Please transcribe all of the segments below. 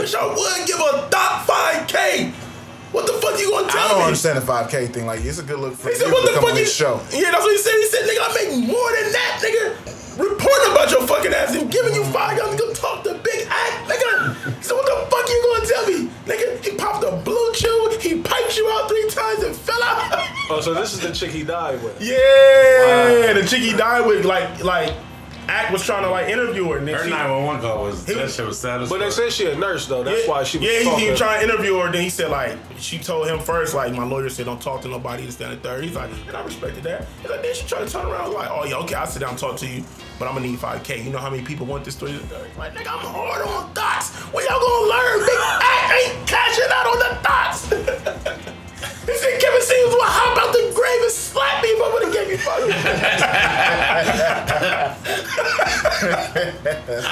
wish I would give a dot five k. What the fuck you gonna tell me? I don't me? understand the 5K thing. Like, it's a good look for He said, you "What to the come fuck on you?" this show. Yeah, that's what he said. He said, "Nigga, I make more than that, nigga." Reporting about your fucking ass and giving you five guns to go talk to Big Act, nigga. He said, "What the fuck you gonna tell me, nigga?" He popped a blue chew. He piped you out three times and fell out. Oh, so this is the chick he died with. yeah, the chick he died with, like, like, Act was trying to like interview her. And then Her she- 911 call was He- that shit was sad as But they fuck. said she a nurse though. That's yeah, why she was yeah, he, talking. he was trying to interview her. Then he said like she told him first like my lawyer said don't talk to nobody to stand the third. He's like and I respected that. He's like then she tried to turn around like oh yeah okay I'll sit down and talk to you but I'm gonna need five k. You know how many people want this story? Like nigga I'm hard on thoughts. When y'all gonna learn? Big act ain't cashing out on the dots. He said Kevin Samuels will hop out the grave and slap me if I would have gave you five.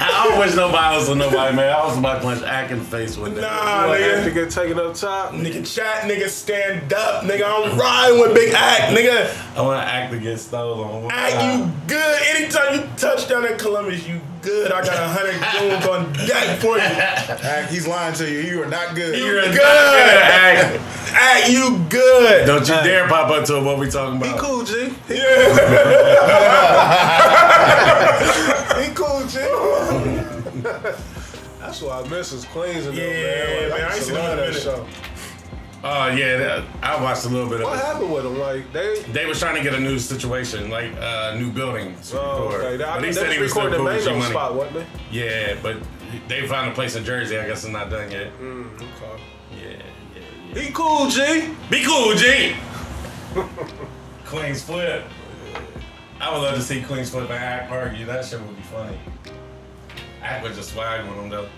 I don't wish nobody else on nobody, man. I was about to punch Ack in the face with that. Nah, What, nigga. have to get up top. Nigga chat, nigga stand up, nigga I'm riding with Big Act, nigga. I want to act to get stolen. Act, you good. Anytime you touch down at Columbus, you good. I got a hundred goons on deck for you. Act, he's lying to you. You are not good. You're a good. Act. Act, you good. Don't you dare pop up to him. What we talking about. He cool, G. He, he cool, G. That's why I miss his Queens and them, man. Like, man, I used to love him in a that show. Oh yeah, that, I watched a little bit of What it. happened with him? Like they. They was trying to get a new situation, like a uh, new building. to Oh, record. okay. I But think he they said was he was still recording cool the with G Money. spot, wasn't they? Yeah, but they found a place in Jersey. I guess it's not done yet. Mm, okay. Yeah, yeah, yeah. He cool, G. Be cool, G. Queens flip. I would love to see Queens flip and Act argue. That shit would be funny. Act would just swag with them though.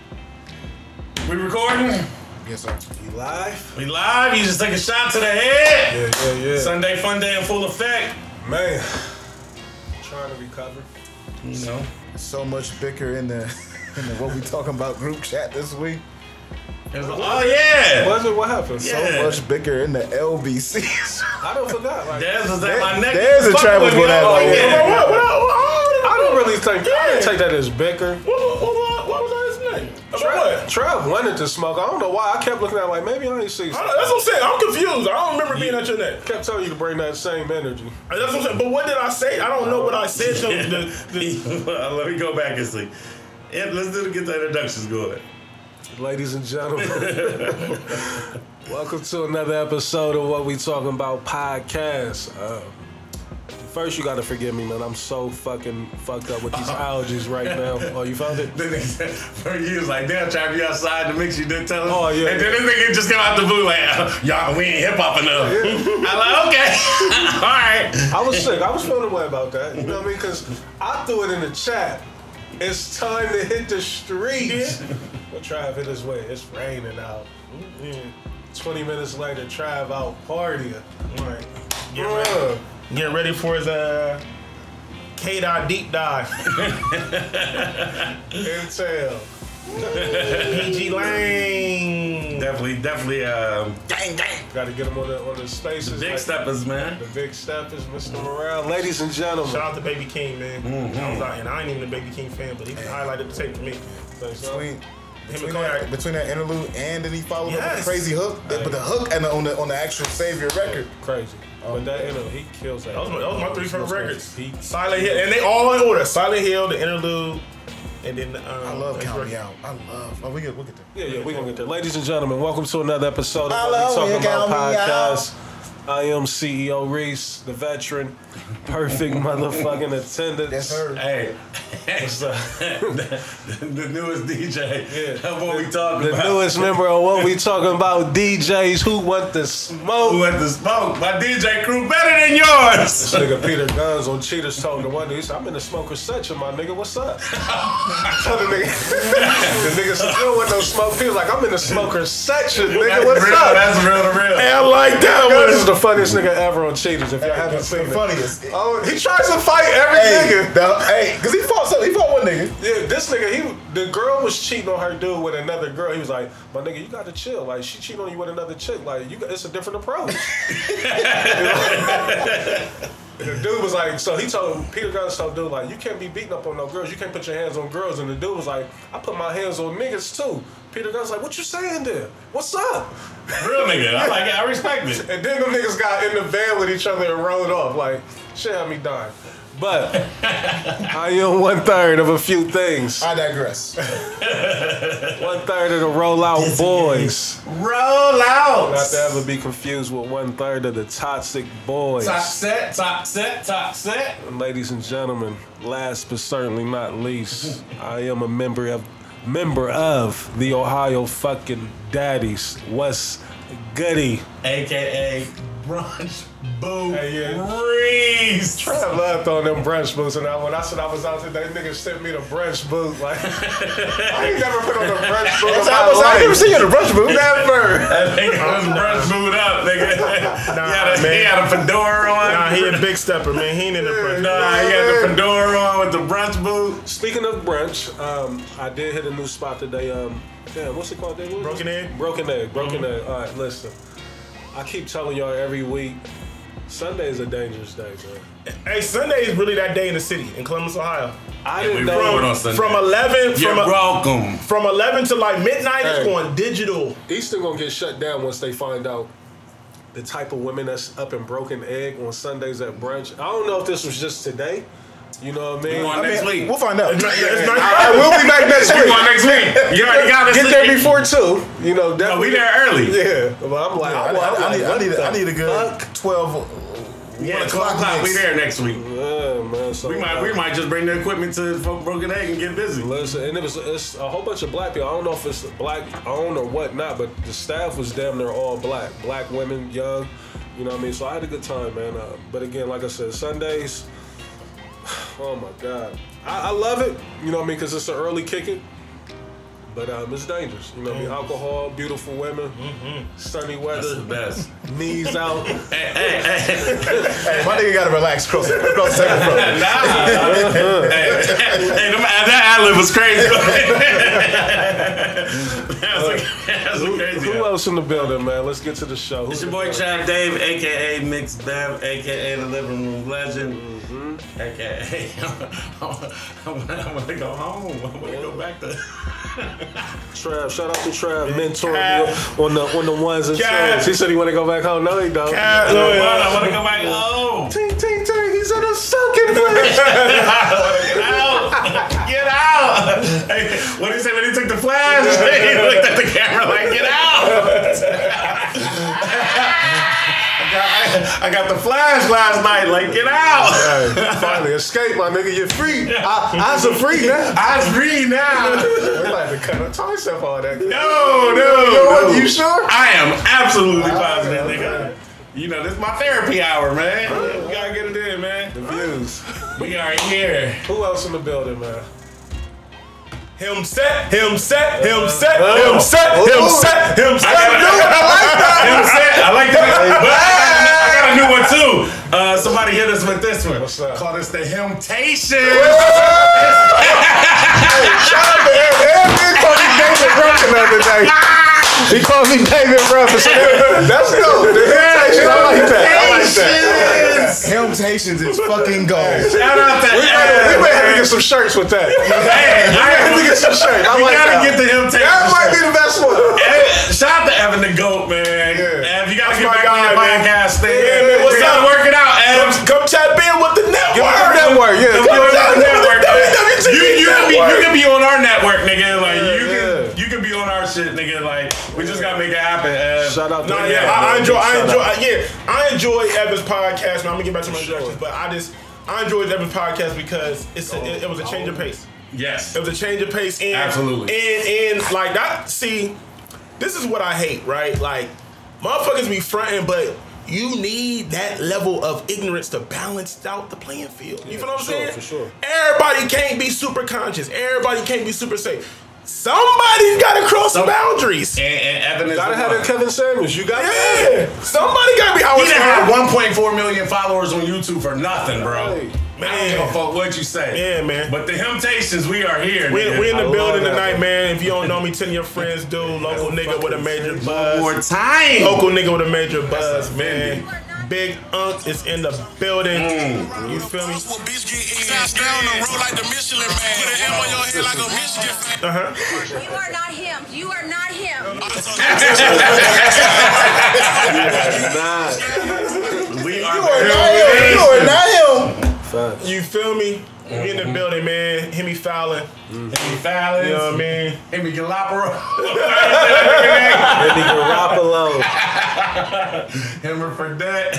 We recording? Yes, sir. You live? We live. You just take a shot to the head. Yeah, yeah, yeah. Sunday fun day in full effect. Man, trying to recover. You know. So much bicker in the in the what we talking about group chat this week. Oh yeah. Was it? What happened? Yeah. So much bicker in the LBC. I don't forgot. Like, Dez was at my neck. There's a Fuck Travis Oh, what, I don't really think. I didn't take that as bicker. what, what, what, what was his name? About Trev, wanted to smoke. I don't know why. I kept looking at it like maybe I ain't see. I don't- That's what I'm saying. I'm confused. I don't remember being at your neck. kept telling you to bring that same energy. That's what I'm saying. But what did I say? I don't know what I said to him. The, the, Let me go back and see. Yeah, let's do the get the introductions going. Ladies and gentlemen, welcome to another episode of What We Talking About podcast. Um, first, you gotta forgive me, man. I'm so fucking fucked up with these allergies right now. Oh, you found it? Then they said, for years, like, they'll trap you outside to mix you didn't tell us. Oh, yeah. And then this nigga just come out the blue like, y'all, we ain't hip hop enough. I'm like, okay. All right. I was sick. I was feeling away about that. You know what I mean? Because I threw it in the chat. It's time to hit the streets. But Trav hit his way. It's raining out. Mm, 20 minutes later, Trav out partying. Right. Get ready. Get ready for his uh, K dot deep dive. Intel. pgLang. Definitely, definitely, um, dang, dang. Got to get him on the, on the spaces. big like- steppers, man. The big steppers, Mr. Morale. Ladies and gentlemen. Shout out to Baby Keem, man. I was out, and I ain't even a Baby Keem fan, but he highlighted the tape for me. Thanks, huh? Between, between, that, between that interlude and then he followed up with a crazy hook. But the hook and the, on the on the actual Savior record. Crazy. But that, you know, he kills that. That was my, that was my three favorite records. He, Silent Hill, and they all in order. Silent Hill, the interlude, and then um, I love next Count. Me Out. I love. Oh, we get we'll get there. yeah, yeah, we're going to get there. Ladies and gentlemen, welcome to another episode of I What We Talking About count me podcast. I am CEO Reese, the veteran, perfect motherfucking attendance. Yes, sir. Hey, What's up? the, the newest DJ. Yeah. Of what we talking about. The about. newest member of what we talking about, DJs who want the smoke Who smoke. went to smoke? My DJ crew better than yours. This nigga Peter Guns on Cheaters told the one dude, he said, I'm in the smoker section, my nigga, what's up? Tell the nigga, the nigga still with no smoke. He was like, I'm in the smoker section, nigga, what's real. up? That's real to real. Hey, I like that Guns one. the funniest nigga ever on Cheaters, if y'all haven't seen the it. funniest. Oh, he tries to fight every Hey, nigga. the, hey, cause he fought so he fought one nigga. Yeah, this nigga, he the girl was cheating on her dude with another girl. He was like, "My nigga, you got to chill. Like she cheating on you with another chick. Like you, got, it's a different approach." The dude was like, so he told Peter Guns told dude like, you can't be beating up on no girls. You can't put your hands on girls. And the dude was like, I put my hands on niggas too. Peter Guns like, what you saying there? What's up? Real nigga. I like it. I respect it. And then them niggas got in the van with each other and rolled off. Like, shit had me dying. But I am one third of a few things. I digress. One third of the rollout boys. Roll out. Not to ever be confused with one third of the toxic boys. Top set, top set, top set. Ladies and gentlemen, last but certainly not least, I am a member of member of the Ohio fucking Daddies. What's goody? AKA Brunch Boo Hey, yeah. Reese. I loved on them brunch boots, and I, when I said I was out there, today, niggas sent me the brunch boot. Like, I ain't never put on the brunch boot. in I was like, I never life. seen you in a brunch boot. Never. That nigga was brunch booed up, nigga. he, had a, man. he had a fedora on. Nah, he a big stepper, man. He ain't in the front. Nah, he had the fedora on with the brunch boot. Speaking of brunch, um, I did hit a new spot today. Um, damn, what's it called? Dave? What is Broken it? Egg? Broken egg. Broken egg. All right, listen. I keep telling y'all every week, Sunday is a dangerous day, man. Hey, Sunday is really that day in the city in Columbus, Ohio. I we didn't know. it on Sunday. From eleven, You're from a, welcome. from eleven to like midnight, it's going digital. Eastern gonna get shut down once they find out the type of women that's up in Broken Egg on Sundays at brunch. I don't know if this was just today. You know what I mean? You want I next mean, week. We'll find out. It's not, it's not, I will be back next You week. want next week? You already got us. Get there before two. You know, No, definitely. we there early. Yeah, but I'm like, I, I'm, I, I'm I need, I, need, I need a good fuck? 12. Yeah, One 12 o'clock o'clock. We mix. there next week. Yeah, man. So We might, we might just bring the equipment to Broken Egg and get busy. Listen, and it was it's a whole bunch of black people. I don't know if it's black owned or whatnot, but the staff was damn near all black, black women, young. You know what I mean? So I had a good time, man. Uh, but again, like I said, Sundays. Oh my God, I, I love it. You know what I mean? Because it's an early kicking. But um, it's dangerous. You know what I mean? Alcohol, beautiful women, sunny That's the weather, best. knees out. hey, hey, hey. Hey, my nigga gotta relax. Cross, cross the table, bro. Nah. hey, hey, them, that ad lib was crazy. that was a, that was a crazy. Who else in the building, man? Let's get to the show. It's your boy Trav Dave, aka Mix Bev, aka the Living Room Legend, aka I'm, gonna- I'm gonna go home. I'm gonna go back to. Trav, shout out to Trav, mentoring me on the on the ones and twos. He said he want to go back home. No, he don't. I Oh, yeah. want to go back home. Ting ting ting. He's in a sunken place. Get out! Get out! Hey, what did he say when he took the flash? he looked at the camera like, get out! I, got, I got the flash last night, like, get out! Hey, finally escape, my nigga. You're free. I, I'm free now. I was free now. We like to cut a time step all that. No, no, Yo, no. you sure? I am absolutely positive, nigga. You know, this is my therapy hour, man. You gotta get it in, man. The views. We are here. Who else in the building, man? Him set, him set, him set, him set, him set, him set. I got You know what I'm saying? I like that. But I got, a new- I got a new one too. Uh, somebody hit us with this one. What's up? Call this the Hemptation. Shout out to Ed. Ed did call me David Ruffin the other day. He called me David Ruffin. So that's dope. The Temptation. I like that. I like that. Helms Haitians is fucking gold. Shout out to We Ed, may have to get some shirts with that. Hey, We may have to get some shirts. I we like gotta that. get the Hemptation. That might be the best one. Hey, shout out to Evan the Goat, man. Yeah. Ev, you gotta That's get back on guy, the man. podcast thing. Yeah, man, what's we gotta up? work it out, Ev. Come, come tap in with the network. Give me the network. Yeah. Come Come on, on. the network, man. WWTV You, you, can be, you network. can be on our network, nigga. Like you Yeah. can you can be on our shit, nigga. Like we just gotta make it happen. Ev. Shout out to No, yeah, man. I, I enjoy, I enjoy, out. I, yeah, I enjoy Evan's podcast. Now I'm gonna get back to my Sure. introductions, but I just, I enjoyed Evan's podcast because it's a, it, it was a change of oh. pace. Yes. It was a change of pace, and Absolutely. and and like that. See, this is what I hate, right? Like, motherfuckers be fronting, but you need that level of ignorance to balance out the playing field. You feel what I'm sure, saying? for sure. Everybody can't be super conscious. Everybody can't be super safe. Somebody's got to cross the Some- boundaries. And, and Evan is Gotta have one. that Kevin Samuels. You got Yeah, somebody got to be how He it's done had going. 1.4 million followers on YouTube for nothing, bro. Hey. I don't give a fuck what you say. Yeah, man. But the Temptations, we are here. We, nigga. we in the love building tonight, man. man. If you don't know me, tell your friends, dude. Local nigga with a major One buzz. more time. Local nigga with a major buzz, man. Big Unk is in the building. You feel me? What bitch get in? Stay on the road like the Michelin man. Put an M on your head like a Michigan fan. Uh huh. You are not him. You are not him. Nah, We are You are not him. facts. You feel me? We in the mm-hmm. building, man. Hit me Fallon. Hemi Fallon. You know what I mean? Hemi Galaparo. Andy Garoppolo. Hemi Fredette.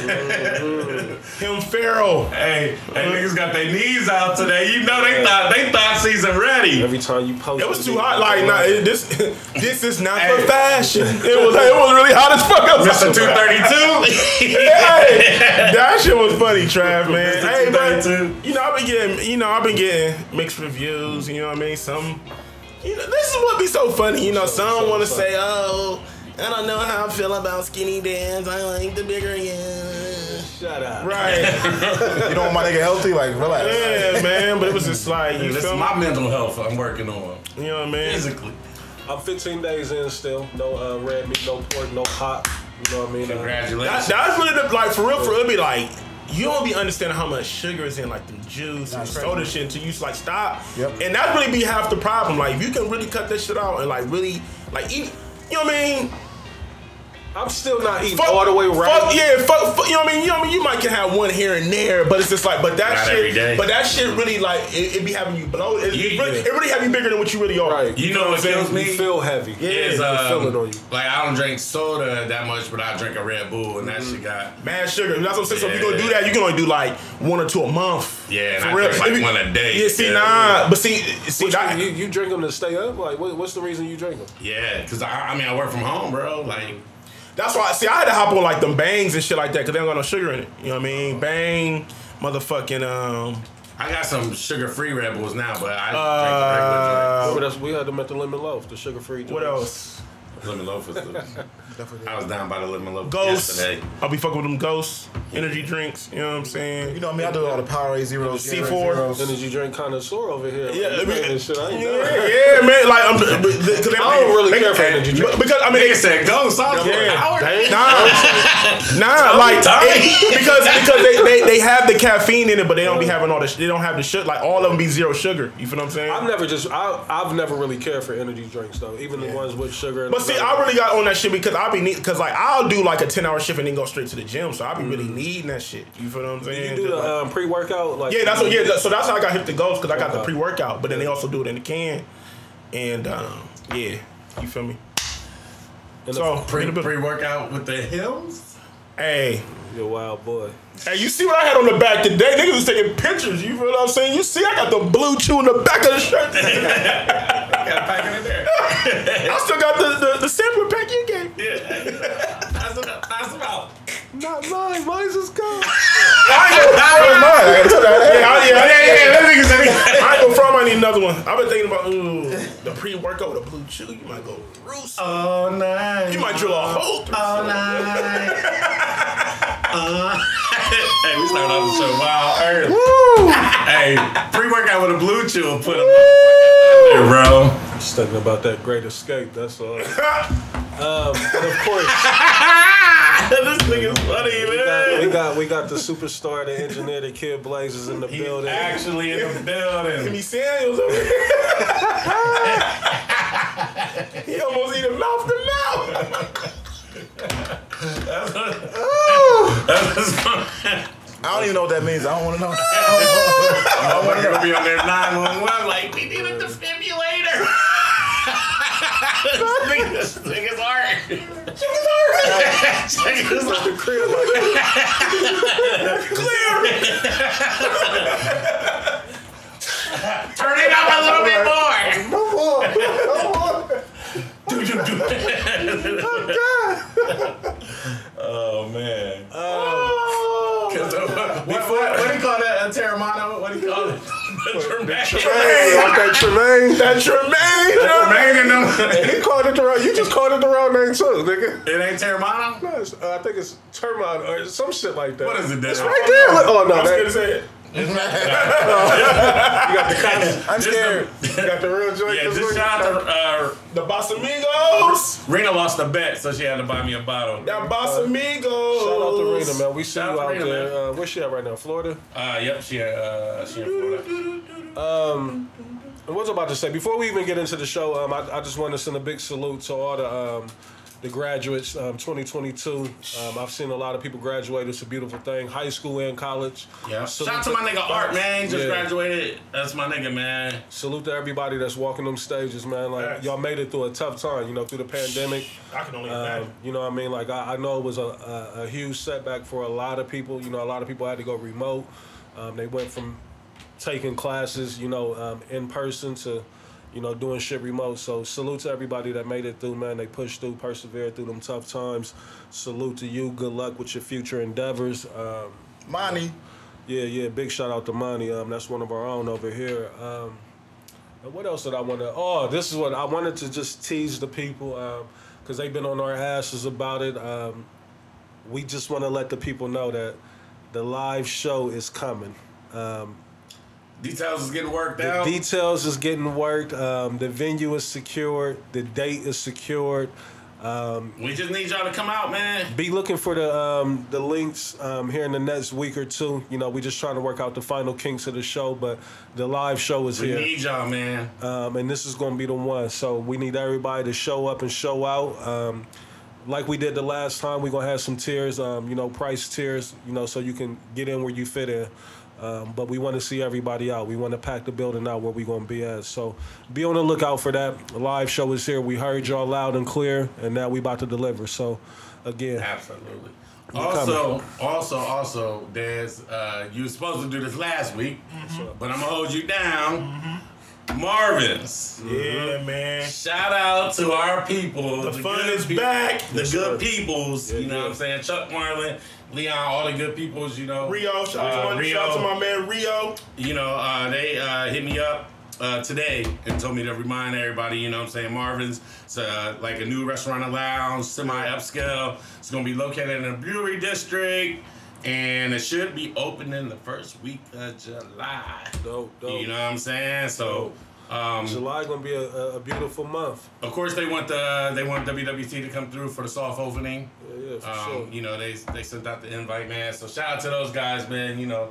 Him Farrell. hey, hey, niggas got their knees out today. You know they thought they thought season ready. Every time you post, It was too hot. Like, nah, it- this this is not Hey. for fashion. It was it was really hot as fuck. Mr. outside. 232. Hey, that shit was funny, Trav, man. Mr. Hey, but 232. you know, I've been getting, you know, I've been getting mixed reviews. You know what I mean? Some, you know, this is what be so funny. You know, some want to say, oh, I don't know how I feel about skinny dance. I like the bigger yeah. Shut up. Right. You don't want my nigga healthy? Like, relax. yeah, man. But it was just like, you This feel is me? my mental health I'm working on. You know what I mean? Physically. I'm 15 days in still. No uh, red meat, no pork, no pop. You know what I mean? Uh, That, Congratulations. that's really the, like for real. For real, it'd be like you don't be understanding how much sugar is in like the juice and soda shit until you just like stop. Yep. And that really be half the problem. Like if you can really cut that shit out and like really like eat. You know what I mean? I'm still not eating Fuck- all the way right. Fuck, yeah, fuck, fuck, you know what I mean? You know what I mean? You might can have one here and there, but it's just like, but that Not shit, every day. but that shit really like it, it be having you blow. It, it, really, it really have you bigger than what you really are. Right. You know what kills me? You feel heavy. Yeah. is, I feel um, it on you. Like I don't drink soda that much, but I drink a Red Bull, and that shit got Mad sugar. That's what I'm saying. So if you're gonna do that, you can only do like one or two a month. Yeah, and For I real. drink like If you- one a day. Yeah, see, Yeah. nah, but see, see, that, you, you drink them to stay up? Like, what, what's the reason you drink them? yeah. Cause I, I mean I work from home, bro. Like That's why. See, I had to hop on like them bangs and shit like that because they don't got no sugar in it. You know what I mean? Bang, motherfucking um. I got some sugar-free Red Bulls now, but I Uh, Remember that's, we had them at the lemon loaf, the sugar free. what else? lemon loaf was the, I was down by the lemon loaf Ghosts. yesterday. I'll be fucking with them ghosts, energy drinks. You know what I'm saying? You know me, I mean? I do all the Powerade zeros. C4. Gatorade zeros. Energy drink connoisseur over here. Yeah, Like, I mean- and shit. I ain't Yeah, done. yeah, man. Like, I'm, because I don't really care for energy drink. because I mean, Nigga they, said ghosts. I was like, Yeah. Howard. Nah, nah, like it- because because they, they, they have the caffeine in it, but they don't be having all the sh- they don't have the shit like all of them be zero sugar. You feel what I'm saying? I've never just I, I've never really cared for energy drinks though, even the ones with sugar. But see, I really got on that shit because I be need because like I'll do like a ten hour shift and then go straight to the gym, so I be really mm. Needing that shit. You feel what I'm saying? You do the um, pre workout like yeah, that's what. Yeah, so that's how I got hip to ghost because I got the pre workout, but then they also do it in the can, and um, yeah, you feel me? And So Pre pre workout with the hymns. hey. you a wild boy. Hey, you see what I had on the back today? Niggas was taking pictures. You feel what I'm saying? You see, I got the blue chew in the back of the shirt. Got a packet in there. I still got the, the, the sampler pack you gave. Yeah. Pass it out. Pass it out. Not mine. Mine's is gone. Yeah, I- yeah, yeah, yeah. That nigga said he- I ain't gonna front. I need another one. I've been thinking about ooh, the pre-workout with a blue chew. You might go through. some- All night. You might drill a hole through. All night. uh, hey, we started off the show wild early. Hey, pre-workout with a blue chew put him there, bro. i Just thinking about that great escape. That's all. um, and of course, this nigga's funny, we got, we got we got the superstar, the engineer, the kid Blazers in the He's building. actually in the building. Jimmy Samuels over here. he almost eat him mouth to mouth. I don't even know what that means. I don't want to know. I'm gonna be on there 911 like, we need a defibrillator. this nigga- this nigga's art. This nigga's art. Turn it up a little bit more. No more. No more. Do do do. Oh man. Oh. What, what, what do you call that? A Terramano? What do you call it? The Tremaine. Like that Tremaine. That Tremaine. Tremaine in them. He called it the wrong. You just called it the wrong name too, nigga. It ain't Terramano? No, it's- uh, I think it's Termite or some shit like that. What is it then? Right there. Oh no, I was that, gonna say it. You got I'm scared. the- Got the real joint. yeah, this just shout out to uh, The Boss Amigos. Rena lost a bet, so she had to buy me a bottle. That Boss Amigos. Shout out to Rena, man. We see Shout you out out to Rena, there. Uh, where's she at right now? Florida? Uh, yep, she uh, she in Florida. Um. I was about to say before we even get into the show, um, I, I just want to send a big salute to all the um, the graduates, um, 2022. Um, I've seen a lot of people graduate. It's a beautiful thing, high school and college. Yeah. Salute Shout out to my nigga Art, man. Just Yeah. graduated. That's my nigga, man. Salute to everybody that's walking them stages, man. Like Facts. y'all made it through a tough time, you know, through the pandemic. I can only Um, imagine. you know what I mean? Like I, I know it was a, a, a huge setback for a lot of people. You know, a lot of people had to go remote. Um, they went from taking classes, you know, um, in person to, you know, doing shit remote. So salute to everybody that made it through, man. They pushed through, persevered through them tough times. Salute to you. Good luck with your future endeavors. Um, Money. yeah, yeah. Big shout out to Monty. Um, that's one of our own over here. Um, and what else did I want to? Oh, this is what I wanted to just tease the people because they've been on our asses about it. Um, we just want to let the people know that the live show is coming. Um, Details is getting worked the out. details is getting worked. Um, the venue is secured. The date is secured. we just need y'all to come out, man. Be looking for the um, the links um, here in the next week or two. You know, we just trying to work out the final kinks of the show, but the live show is We here. We need y'all, man. um, and this is going to be the one. So we need everybody to show up and show out. Um, like we did the last time, we're gonna have some tiers, um, you know, price tiers, you know, so you can get in where you fit in. Um, but we want to see everybody out. We want to pack the building out where we're gonna be at. So be on the lookout for that. The live show is here. We heard y'all loud and clear, and now we about to deliver. So again, Absolutely. Also, also, also, Des, uh, you were supposed to do this last week, but I'm gonna hold you down. Marvin's. Yeah, man. Shout out to our people. The fun is back. The good peoples. you know yeah. what I'm saying? Chuck Marlin, Leon, all the good peoples, you know. Rio, shout, out Uh, to my, Rio. shout out to my man Rio. you know, uh, they uh, hit me up uh, today and told me to remind everybody, you know what I'm saying, Marvin's. It's uh, like a new restaurant and lounge, semi upscale. It's going to be located in the Brewery District. And it should be opening the first week of July. dope, dope. You know what I'm saying? So, um, July gonna be a, a, a beautiful month. of course, they want the they want WWT to come through for the soft opening. Yeah, yeah, for Um, sure. You know, they they sent out the invite, man. So shout out to those guys, man. You know,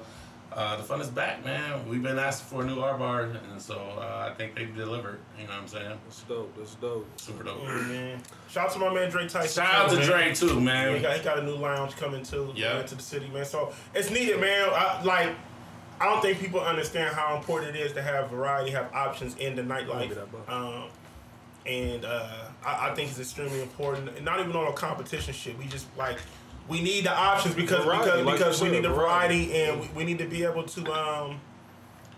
uh, the fun is back, man. We've been asking for a new R bar, and so uh, I think they delivered. You know what I'm saying? That's dope. That's dope. Super dope. Man. Shout out to my man Dre Tyson. Shout out to man. Dre too, He man. got, he got a new lounge coming too. Yeah. to the city, man. So it's needed, man. I, like, I don't think people understand how important it is to have variety, have options in the nightlife. Um, and uh, I, I think it's extremely important. And not even on a competition shit. We just like we need the options because Variety, because like because we need the variety. variety, and we, we need to be able to. Um,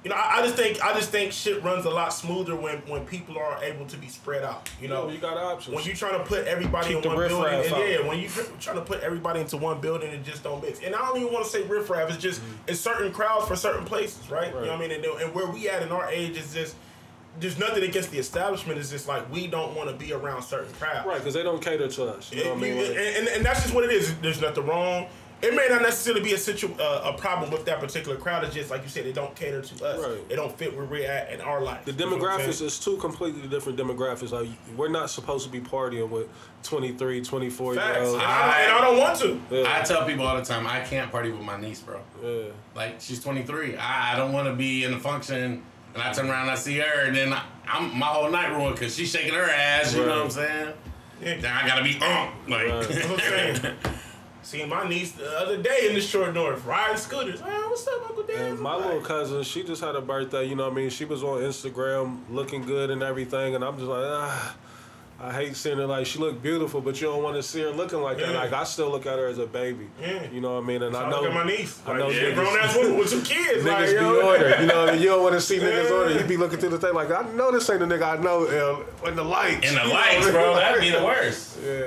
you know, I, I just think I just think shit runs a lot smoother when when people are able to be spread out. You know, you got options. when you trying to put everybody Keep in one building, and out. yeah, when you trying to put everybody into one building, it just don't mix. And I don't even want to say riffraff. It's just mm-hmm. it's certain crowds for certain places, right? You know what I. Mean? And, and where we at in our age is just there's nothing against the establishment. It's just like we don't want to be around certain crowds. Right, because they don't cater to us. You know what I mean? and, and, and that's just what it is. There's nothing wrong. It may not necessarily be a situ uh, a problem with that particular crowd. It's just like you said, they don't cater to us. Right. They don't fit where we're at in our life. the You know demographics is two completely different demographics. Like we're not supposed to be partying with 23, 24 year Facts. olds. And I, don't, and I don't want to. Yeah. I tell people all the time, I can't party with my niece, bro. Yeah. Like she's 23. I, I don't want to be in a function and I turn around and I see her and then I, I'm my whole night ruined because she's shaking her ass. You know what I'm saying? Yeah. Then I gotta be um like. Right. That's what I'm saying. Seeing my niece the other day in the short north riding scooters. Hey, what's up, Uncle Dan? And my little cousin, she just had a birthday. You know what I mean? She was on Instagram looking good and everything, and I'm just like, ah. I hate seeing her like she looked beautiful, but you don't want to see her looking like that. Yeah. Like I still look at her as a baby. Yeah. You know what I mean? And I I know look at my niece. I Like, know yeah, grown ass woman with two kids. Niggas like, be yo. ordered, you know. what I mean? You don't want to see niggas Yeah. order. You be looking through the thing like, I know this ain't the nigga I know uh, in the lights. In the You know lights, what bro. That'd be the worst. Yeah.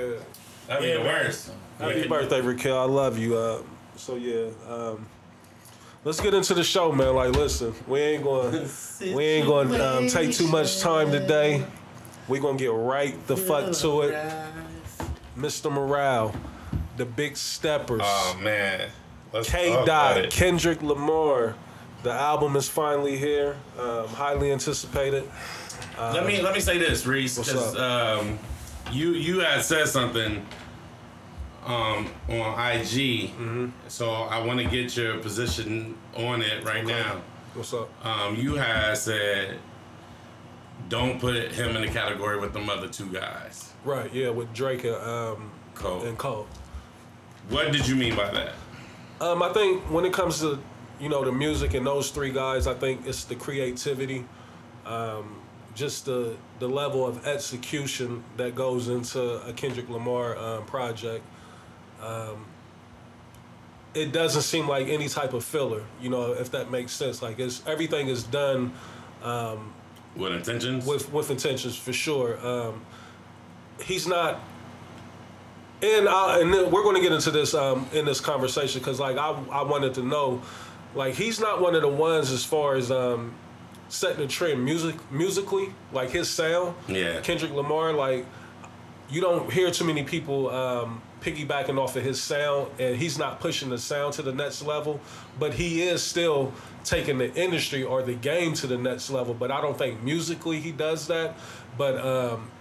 That'd be Yeah, the man. worst. Happy Yeah. birthday, Raquel. I love you. Uh, so yeah, um, let's get into the show, man. Like, listen, we ain't going, we ain't going to um, take too much time today. We're gonna get right the fuck to it. Mr. Morale, the Big Steppers, Oh man. Let's K talk about Dot, it. Kendrick Lamar, The album is finally here, um, highly anticipated. let me let me say this, Reese, What's because um, you you had said something um, on IG, Mm-hmm. so I want to get your position on it right now. What's up? Um, you had said don't put him in the category with the other two guys. Right, yeah, with Drake and, um, Cole. and Cole. What did you mean by that? Um, I think when it comes to you know the music and those three guys, I think it's the creativity, um, just the the level of execution that goes into a Kendrick Lamar um, project. Um, it doesn't seem like any type of filler, you know, if that makes sense. Like it's everything is done What intentions? with with intentions for sure. Um, he's not, and I, and then we're going to get into this um, in this conversation because like I I wanted to know, like he's not one of the ones as far as um, setting the trend music musically, like his sound. Yeah. Kendrick Lamar, like you don't hear too many people um, piggybacking off of his sound, and he's not pushing the sound to the next level, but he is still taking the industry or the game to the next level. But I don't think musically he does that. But um,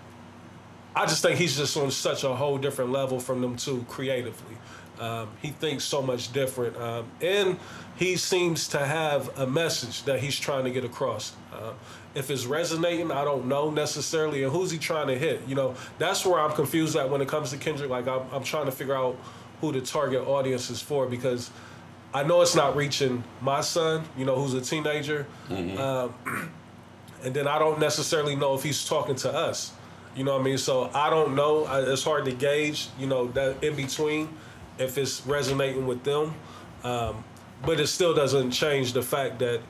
I just think he's just on such a whole different level from them two creatively. Um, he thinks so much different, um, and he seems to have a message that he's trying to get across. Uh, if it's resonating, I don't know necessarily, and who's he trying to hit? You know, that's where I'm confused at when it comes to Kendrick. Like I'm, I'm trying to figure out who the target audience is for because I know it's not reaching my son, you know, who's a teenager, um, and then I don't necessarily know if he's talking to us. You know what I mean? So I don't know. I- It's hard to gauge. You know that in between, if it's resonating with them, um, but it still doesn't change the fact that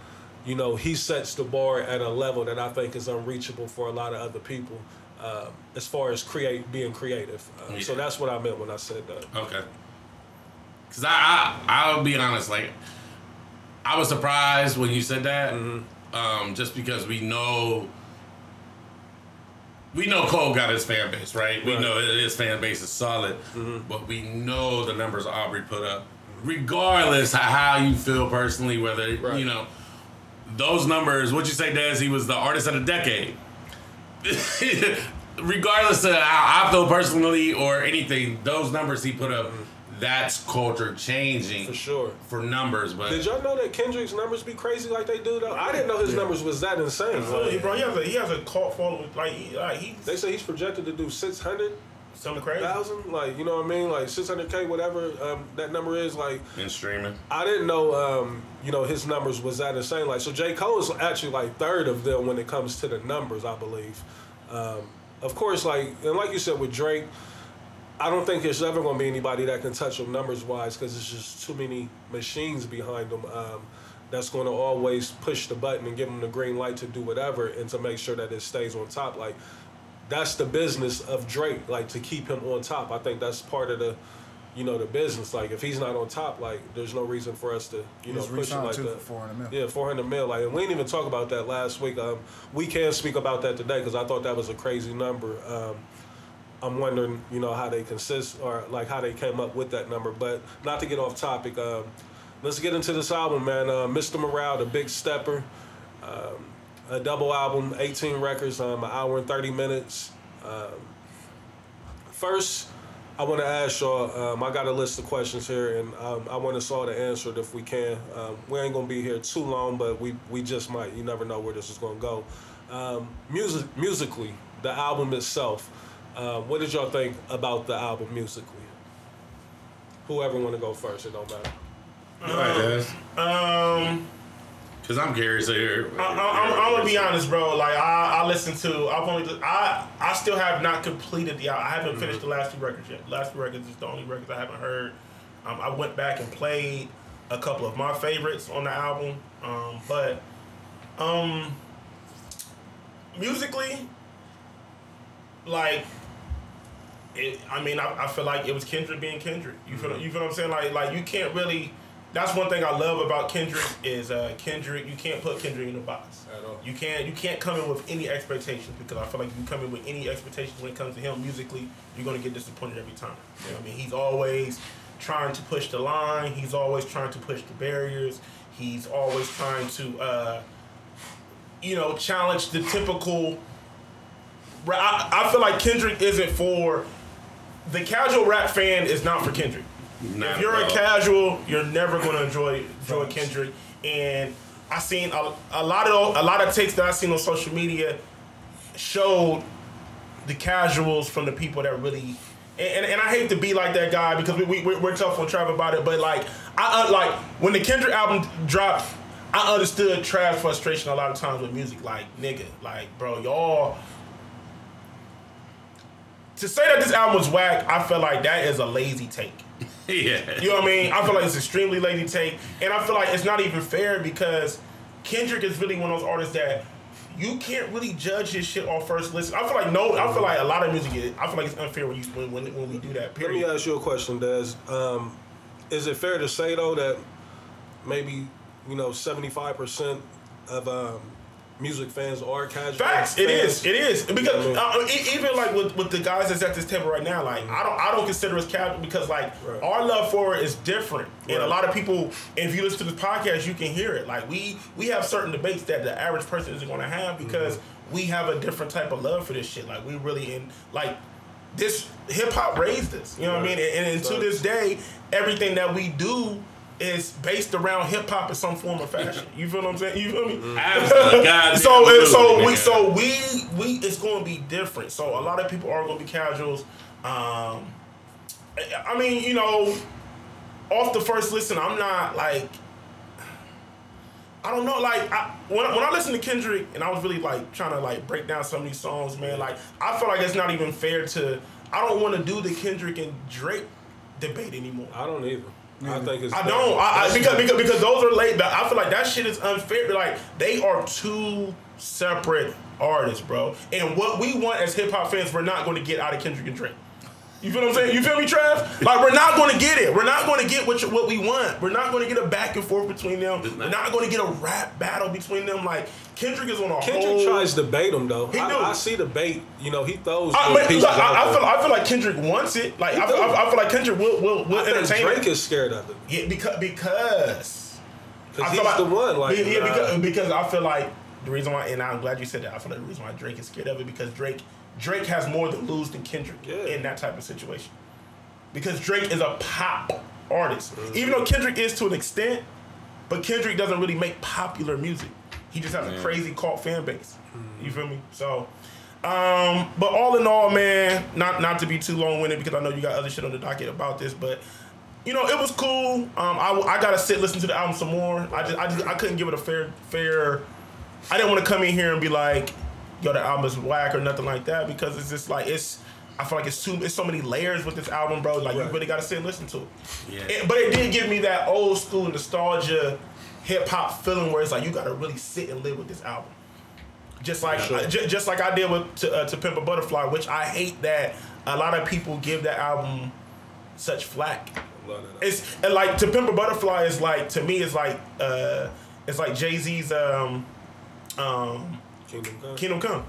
you know he sets the bar at a level that I think is unreachable for a lot of other people. Uh, as far as create being creative, uh, so that's what I meant when I said that. Okay. Cause I, I I'll be honest, like I was surprised when you said that, um, just because we know we know Cole got his fan base, right? We Right. know his fan base is solid, but we know the numbers Aubrey put up, regardless of how you feel personally, whether Right. you know those numbers. What you say, Des? He was the artist of the decade. regardless of how I feel personally or anything, those numbers he put up, that's culture changing For sure. for numbers. But Did y'all know that Kendrick's numbers be crazy like they do though? I didn't know his numbers was that insane. Absolutely, bro. He has a he has a cult following. Like he, like he they say he's projected to do six hundred something crazy. thousand, like you know what I mean, like six hundred k, whatever um, that number is. Like in streaming, I didn't know, um, you know, his numbers was that insane. Like so, J Cole is actually like third of them when it comes to the numbers, I believe. Um, of course, like and like you said with Drake, I don't think there's ever going to be anybody that can touch him numbers wise because there's just too many machines behind him. Um, that's going to always push the button and give him the green light to do whatever and to make sure that it stays on top. Like that's the business of Drake, like to keep him on top. I think that's part of the, you know, the business. Like if he's not on top, like there's no reason for us to, you He know, push him like that. for 400 mil. Yeah, 400 mil. Like, and we didn't even talk about that last week. Um, we can speak about that today because I thought that was a crazy number. Um, I'm wondering, you know, how they consist or like how they came up with that number. But not to get off topic, um, let's get into this album, man. Uh, Mr. Morale, the Big Stepper, um, a double album, 18 records, um, an hour and 30 minutes. Um, first, I want to ask y'all. Um, I got a list of questions here, and um, I want us all to answer it if we can. Um, we ain't gonna be here too long, but we we just might. You never know where this is gonna go. Um, music, musically, the album itself. Uh, what did y'all think about the album musically? Whoever want to go first, it don't matter. Go ahead, Des. Um, Because I'm curious to hear. I, I'm gonna be honest, bro. Like I, I listened to. I've only. I, I still have not completed the. Album. I haven't finished the last two records yet. Last two records is the only records I haven't heard. Um, I went back and played a couple of my favorites on the album. Um, but, um, musically, like. It, I mean, I, I feel like it was Kendrick being Kendrick. You feel, you feel what I'm saying? Like, like you can't really. That's one thing I love about Kendrick is uh, Kendrick. You can't put Kendrick in a box. At all. You can't you can't come in with any expectations because I feel like if you come in with any expectations when it comes to him musically, you're gonna get disappointed every time. You know what I mean, he's always trying to push the line. He's always trying to push the barriers. He's always trying to, uh, you know, challenge the typical. I, I feel like Kendrick isn't for the casual rap fan. Is not for Kendrick. Not if you're a casual, you're never going to enjoy enjoy Kendrick. And I seen a, a lot of a lot of takes that I seen on social media showed the casuals from the people that really. And, and I hate to be like that guy because we, we we're tough on Trav about it, but like I uh, like when the Kendrick album dropped, I understood Trav's frustration a lot of times with music. Like nigga, like bro, y'all. To say that this album was whack, I feel like that is a lazy take. yeah. You know what I mean? I feel like it's extremely lazy take, and I feel like it's not even fair because Kendrick is really one of those artists that you can't really judge his shit on first listen. I feel like no, I feel like a lot of music. Is, I feel like it's unfair when you when when, when we do that. Let me ask you a question, Des. Um, is it fair to say though that maybe you know seventy five percent of um, music fans are casual? Facts. It fans? is. It is because Yeah, uh, e- even like with, with the guys that's at this table right now, like I don't I don't consider us casual because like Right. our love for it is different, and a lot of people. If you listen to this podcast, you can hear it. Like we we have certain debates that the average person isn't going to have because Mm-hmm. we have a different type of love for this shit. Like we really in like this hip hop raised us. You know what I mean? Right. And, and to this day, everything that we do. Is based around hip hop in some form or fashion. You feel what I'm saying? You feel me? Absolutely. God so damn, so we so we we it's going to be different. So a lot of people are going to be casuals. Um, I- I mean, you know, off the first listen, I'm not like. I don't know, like I, when, I- when I listen to Kendrick and I was really like trying to like break down some of these songs, man. Like I feel like it's not even fair to. I don't want to do the Kendrick and Drake debate anymore. I don't either. I think it's. I don't. I, I, because, because because those are late. I feel like that shit is unfair. Like they are two separate artists, bro. And what we want as hip hop fans, we're not going to get out of Kendrick and Drake. You feel what I'm saying? You feel me, Trav? Like we're not going to get it. We're not going to get what you, what we want. We're not going to get a back and forth between them. We're not going to get a rap battle between them. Like Kendrick is on a whole Kendrick whole. tries to bait him though. He. I, I see the bait. You know, he throws. I, but, look, I, I feel I feel like Kendrick wants it. Like I, feel- I, feel like Kendrick will will, will I think entertain Drake it. is scared of it Yeah, because because I he's feel like the one. Like, yeah, yeah, nah. because, because I feel like the reason why, and I'm glad you said that. I feel like the reason why Drake is scared of it because Drake Drake has more to lose than Kendrick Yeah. in that type of situation. Because Drake is a pop artist, Mm-hmm. even though Kendrick is to an extent, but Kendrick doesn't really make popular music. He just has a crazy cult fan base. Mm-hmm. You feel me? So. Um, but all in all, man, not not to be too long winded because I know you got other shit on the docket about this, but you know, it was cool. Um, I, I gotta sit listen to the album some more. I just I just I couldn't give it a fair fair. I didn't want to come in here and be like, yo, the album is whack or nothing like that because it's just like it's. I feel like it's too it's so many layers with this album, bro. Like you really gotta sit and listen to it. Yeah. It- but it did give me that old school nostalgia, hip hop feeling where it's like you gotta really sit and live with this album. Just like Sure. ju- just like I did with to, uh, to Pimp a Butterfly, which I hate that a lot of people give that album such flack. It's and like to Pimp a Butterfly is like to me it's like uh it's like Jay Z's um um Kingdom Come. Kingdom Come.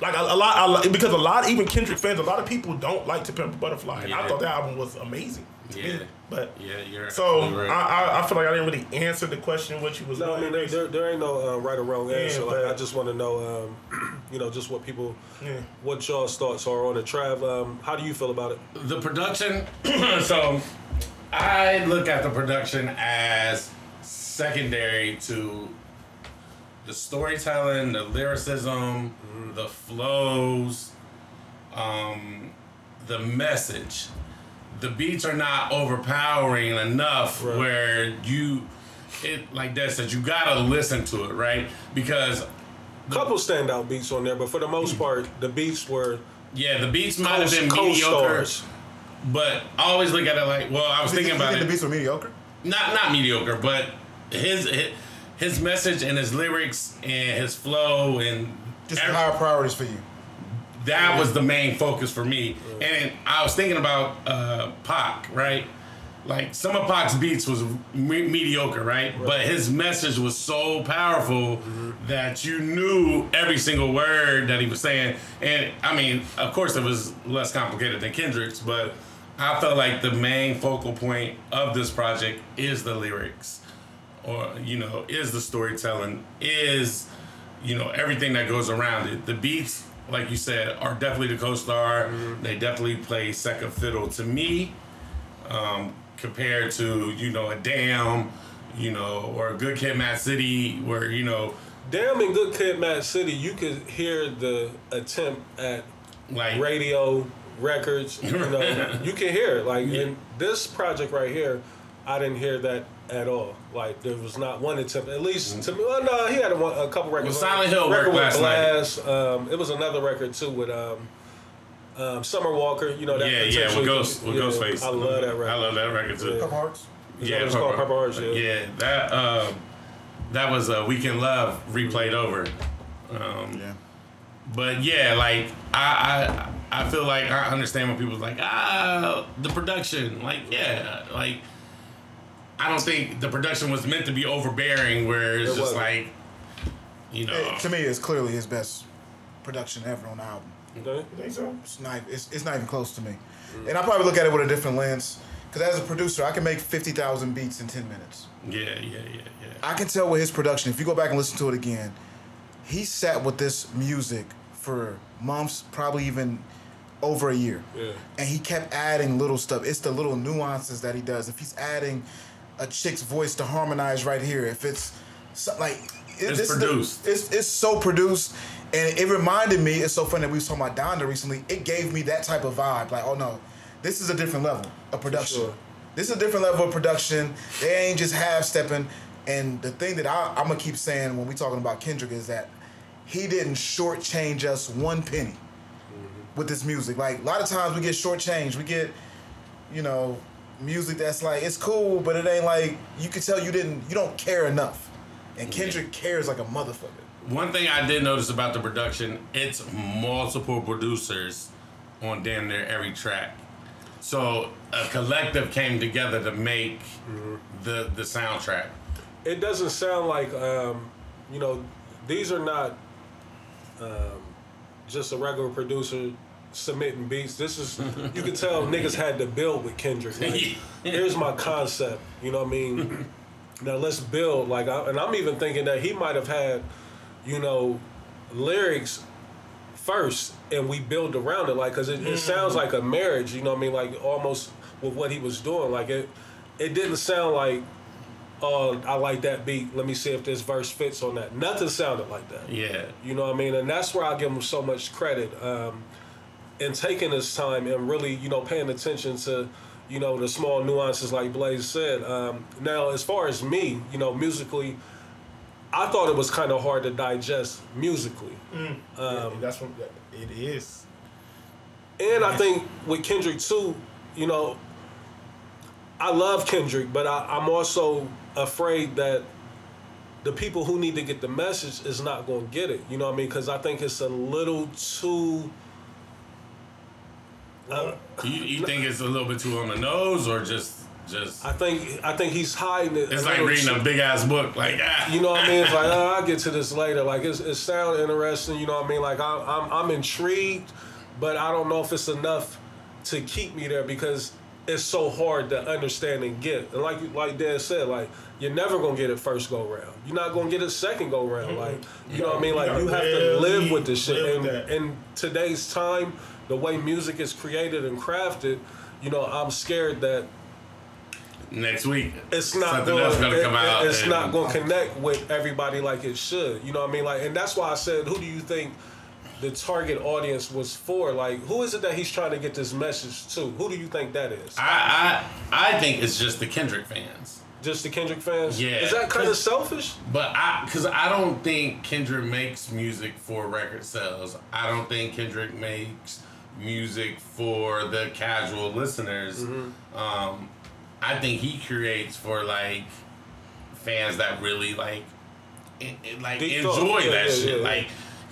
Like a, a lot, a because a lot, even Kendrick fans, a lot of people don't like To Pimp a Butterfly, and I thought that album was amazing. to me. Yeah. but Yeah, you're so absolutely right. I, I, I feel like I didn't really answer the question what you was. No, I mean there, there, there ain't no uh, right or wrong answer. like, I just want to know, um, you know, just what people, Yeah. what y'all's thoughts are on it. Trav, um, how do you feel about it? the production so i look at the production as secondary to the storytelling the lyricism the flows um, the message the beats are not overpowering enough Right. where you it like that said you gotta listen to it right because Couple standout beats on there, but for the most part, the beats were yeah the beats might have been mediocre co-stars. but I always look at it like well i was thinking about the it beats were mediocre. not not mediocre, but his his, his message and his lyrics and his flow and Just every- higher priorities for you. that was the main focus for me. And I was thinking about uh, Pac, right? Like some of Pac's beats was me- mediocre, right? But his message was so powerful that you knew every single word that he was saying. And I mean, of course, it was less complicated than Kendrick's, but I felt like the main focal point of this project is the lyrics or you know, is the storytelling, is you know everything that goes around it. The beats, like you said, are definitely the co-star. They definitely play second fiddle to me, um, compared to you know a damn, you know, or a Good Kid, Mad City, where you know, Damn in Good Kid, Mad City, you could hear the attempt at like radio records. You know, you can hear it. Like in this project right here, I didn't hear that at all. Like there was not one attempt. At least to me, well, no, he had a, one, a couple records. Well, Silent Hill record with last night. Blxst. Um, it was another record too with um, um, Summer Walker. You know that. yeah, yeah, with Ghost, with yeah, Ghostface. I love that record. I love that record too. Yeah. Purple Hearts. Is that it's called? Purple Hearts, yeah. yeah, that um, that was a Weekend Love replayed over. Um, Yeah. But yeah, like I, I I feel like I understand when people's like ah the production, like yeah, like I don't think the production was meant to be overbearing, where it's It just wasn't. like you know. It- to me, it's clearly his best production ever on the album. Okay. You think so? It's not. It's, it's not even close to me. Mm. And I probably look at it with a different lens. Because as a producer, I can make fifty thousand beats in ten minutes. yeah, yeah, yeah, yeah. I can tell with his production. If you go back and listen to it again, he sat with this music for months, probably even over a year. Yeah. And he kept adding little stuff. It's the little nuances that he does. If he's adding a chick's voice to harmonize right here, if it's so, like it, It's this is the- produced. it's it's so produced, and it reminded me. It's so funny that we was talking about Donda recently. It gave me that type of vibe. Like, oh no, this is a different level of production. sure. This is a different level of production. They ain't just half stepping. And the thing that I, I'm gonna keep saying when we talking about Kendrick is that he didn't shortchange us one penny mm-hmm. with this music. Like a lot of times we get shortchanged. We get, you know, music that's like it's cool, but it ain't like you can tell you didn't you don't care enough. And Kendrick cares like a motherfucker. One thing I did notice about the production, it's multiple producers on damn near every track. So a collective came together to make the the soundtrack. it doesn't sound like um, you know these are not um, just a regular producer submitting beats. This is you can tell niggas had to build with Kendrick. Like, here's my concept. You know what I mean? now let's build. Like, I, and I'm even thinking that he might have had, you know, lyrics first, and we build around it. Like, cause it, it sounds like a marriage. You know what I mean? Like almost with what he was doing. Like it, it didn't sound like oh, I like that beat. Let me see if this verse fits on that. Nothing sounded like that. Yeah. You know what I mean? And that's where I give him so much credit um, in taking his time and really, you know, paying attention to, you know, the small nuances like Blaze said. Um, now, as far as me, you know, musically, I thought it was kind of hard to digest musically. Um, that's what it is. And I think with Kendrick too, you know, I love Kendrick, but I, I'm also afraid that the people who need to get the message is not going to get it. You know what I mean? Because I think it's a little too. Uh, You, you think it's a little bit too on the nose, or just just? I think I think he's hiding it. It's like reading too- a big ass book. Like ah. You know what I mean? It's like oh, I'll get to this later. Like it's, it sounds interesting. You know what I mean? Like I'm, I'm I'm intrigued, but I don't know if it's enough to keep me there because it's so hard to understand and get. And like like Dad said, like you're never gonna get it first go round. You're not gonna get it second go round. Like you know what I mean? Like You you have gotta live with this shit. live And with in today's time, the way music is created and crafted, you know, I'm scared that Next week, it's not something going. else gonna come out. It's and- not going to connect with everybody like it should. You know what I mean? Like, and that's why I said, who do you think the target audience was for? Like, who is it that he's trying to get this message to? Who do you think that is? I I I think it's just the Kendrick fans. Just the Kendrick fans? Yeah, Is that kind of selfish? But I, because I don't think Kendrick makes music for record sales. I don't think Kendrick makes music for the casual listeners. Mm-hmm. Um, I think he creates for like fans that really like, i- i- like Deep enjoy thought. Yeah, that yeah, shit. yeah. Like,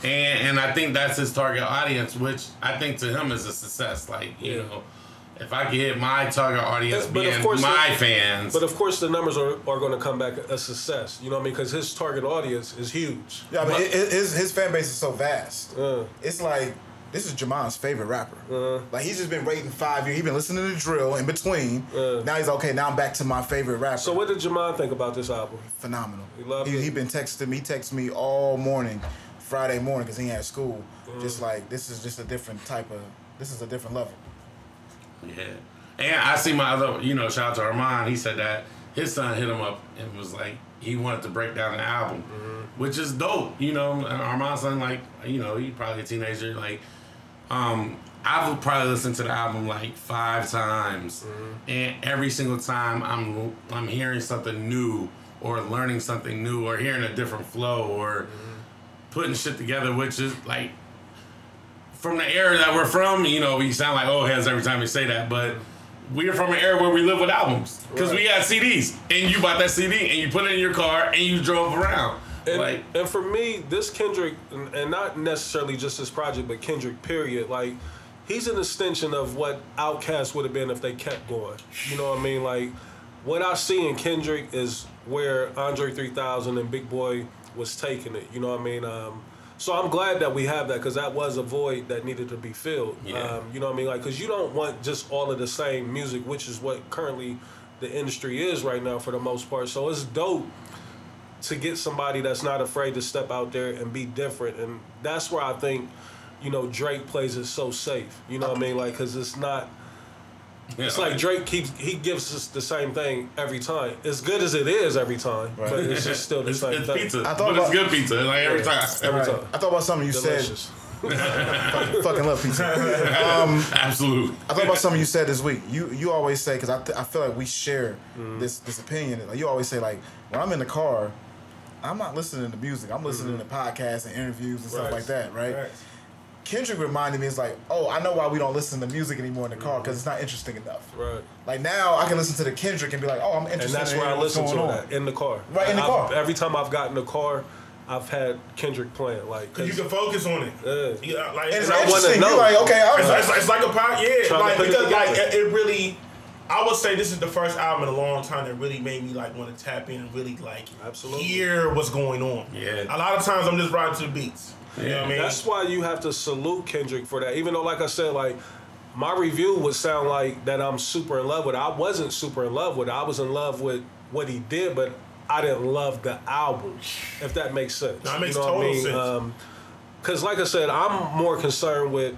and and I think that's his target audience, which I think to him is a success. Like, you Yeah. know. If I could hit my target audience But of being course my it- fans, But of course, the numbers are, are going to come back a success. You know what I mean? Because his target audience is huge. Yeah, I mean, it, it- his his fan base is so vast. Uh, It's like this is Jamon's favorite rapper. Uh-huh. Like he's just been rating five years. He's been listening to drill in between. Uh. now he's okay. Now I'm back to my favorite rapper. So what did Jamon think about this album? phenomenal. He loved he, it? he been texting me. He texted me all morning, Friday morning, because he had school. Mm. Just like this is just a different type of. This is a different level. Yeah. And I see my other, you know, shout out to Armand. He said that his son hit him up and was like, he wanted to break down the album, which is dope. You know, and Armand's son, like, you know, he probably a teenager. Like, um, I've probably listened to the album like five times, and every single time I'm I'm hearing something new or learning something new or hearing a different flow or putting shit together, which is like from the era that we're from, you know, we sound like old heads every time we say that, but we're from an era where we live with albums. Because we had CDs, and you bought that CD and you put it in your car and you drove around. And, like, and for me, this Kendrick, and not necessarily just this project, but Kendrick, period, like, he's an extension of what Outkast would have been if they kept going. You know what I mean? Like, what I see in Kendrick is where Andre 3000 and Big Boy was taking it. You know what I mean? Um, so I'm glad that we have that because that was a void that needed to be filled. Yeah. Um, you know what I mean? Like, because you don't want just all of the same music, which is what currently the industry is right now for the most part. So it's dope to get somebody that's not afraid to step out there and be different. And that's where I think, you know, Drake plays it so safe. You know what I mean? Like, because it's not. It's like Drake keeps he gives us the same thing every time. As good as it is every time, but it's just still the it's, same it's thing. pizza, I thought but about- it's good pizza, like every time. Every Right. time. I thought about something you Delicious. said. Fucking love pizza. Absolute. I thought about something you said this week. You you always say because I, th- I feel like we share Mm-hmm. this this opinion. Like, you always say like when I'm in the car, I'm not listening to music. I'm listening to podcasts and interviews and stuff Mm-hmm. Like that. Right. Right. Kendrick reminded me, it's like, oh, I know why we don't listen to music anymore in the car because it's not interesting enough. Right. Like now, I can listen to the Kendrick and be like, oh, I'm interested. And that's in where I listen to going it in the car. Right, in the I've- car. Every time I've gotten in the car, I've had Kendrick playing. Like, 'cause- You can focus on it. Yeah. Yeah, like, And it's and I wanna interesting. know. You're like, okay, all It's, it's, it's like a pod, yeah. Trying Like because like it, it really, I would say this is the first album in a long time that really made me like want to tap in and really like Absolutely. hear what's going on. Yeah. A lot of times I'm just riding to the beats. You know what I mean? That's why you have to salute Kendrick for that. Even though, like I said, like my review would sound like that I'm super in love with it. I wasn't super in love with it. I was in love with what he did, but I didn't love the album. If that makes sense. It makes you know what I total mean? sense. Um, Cause like I said, I'm more concerned with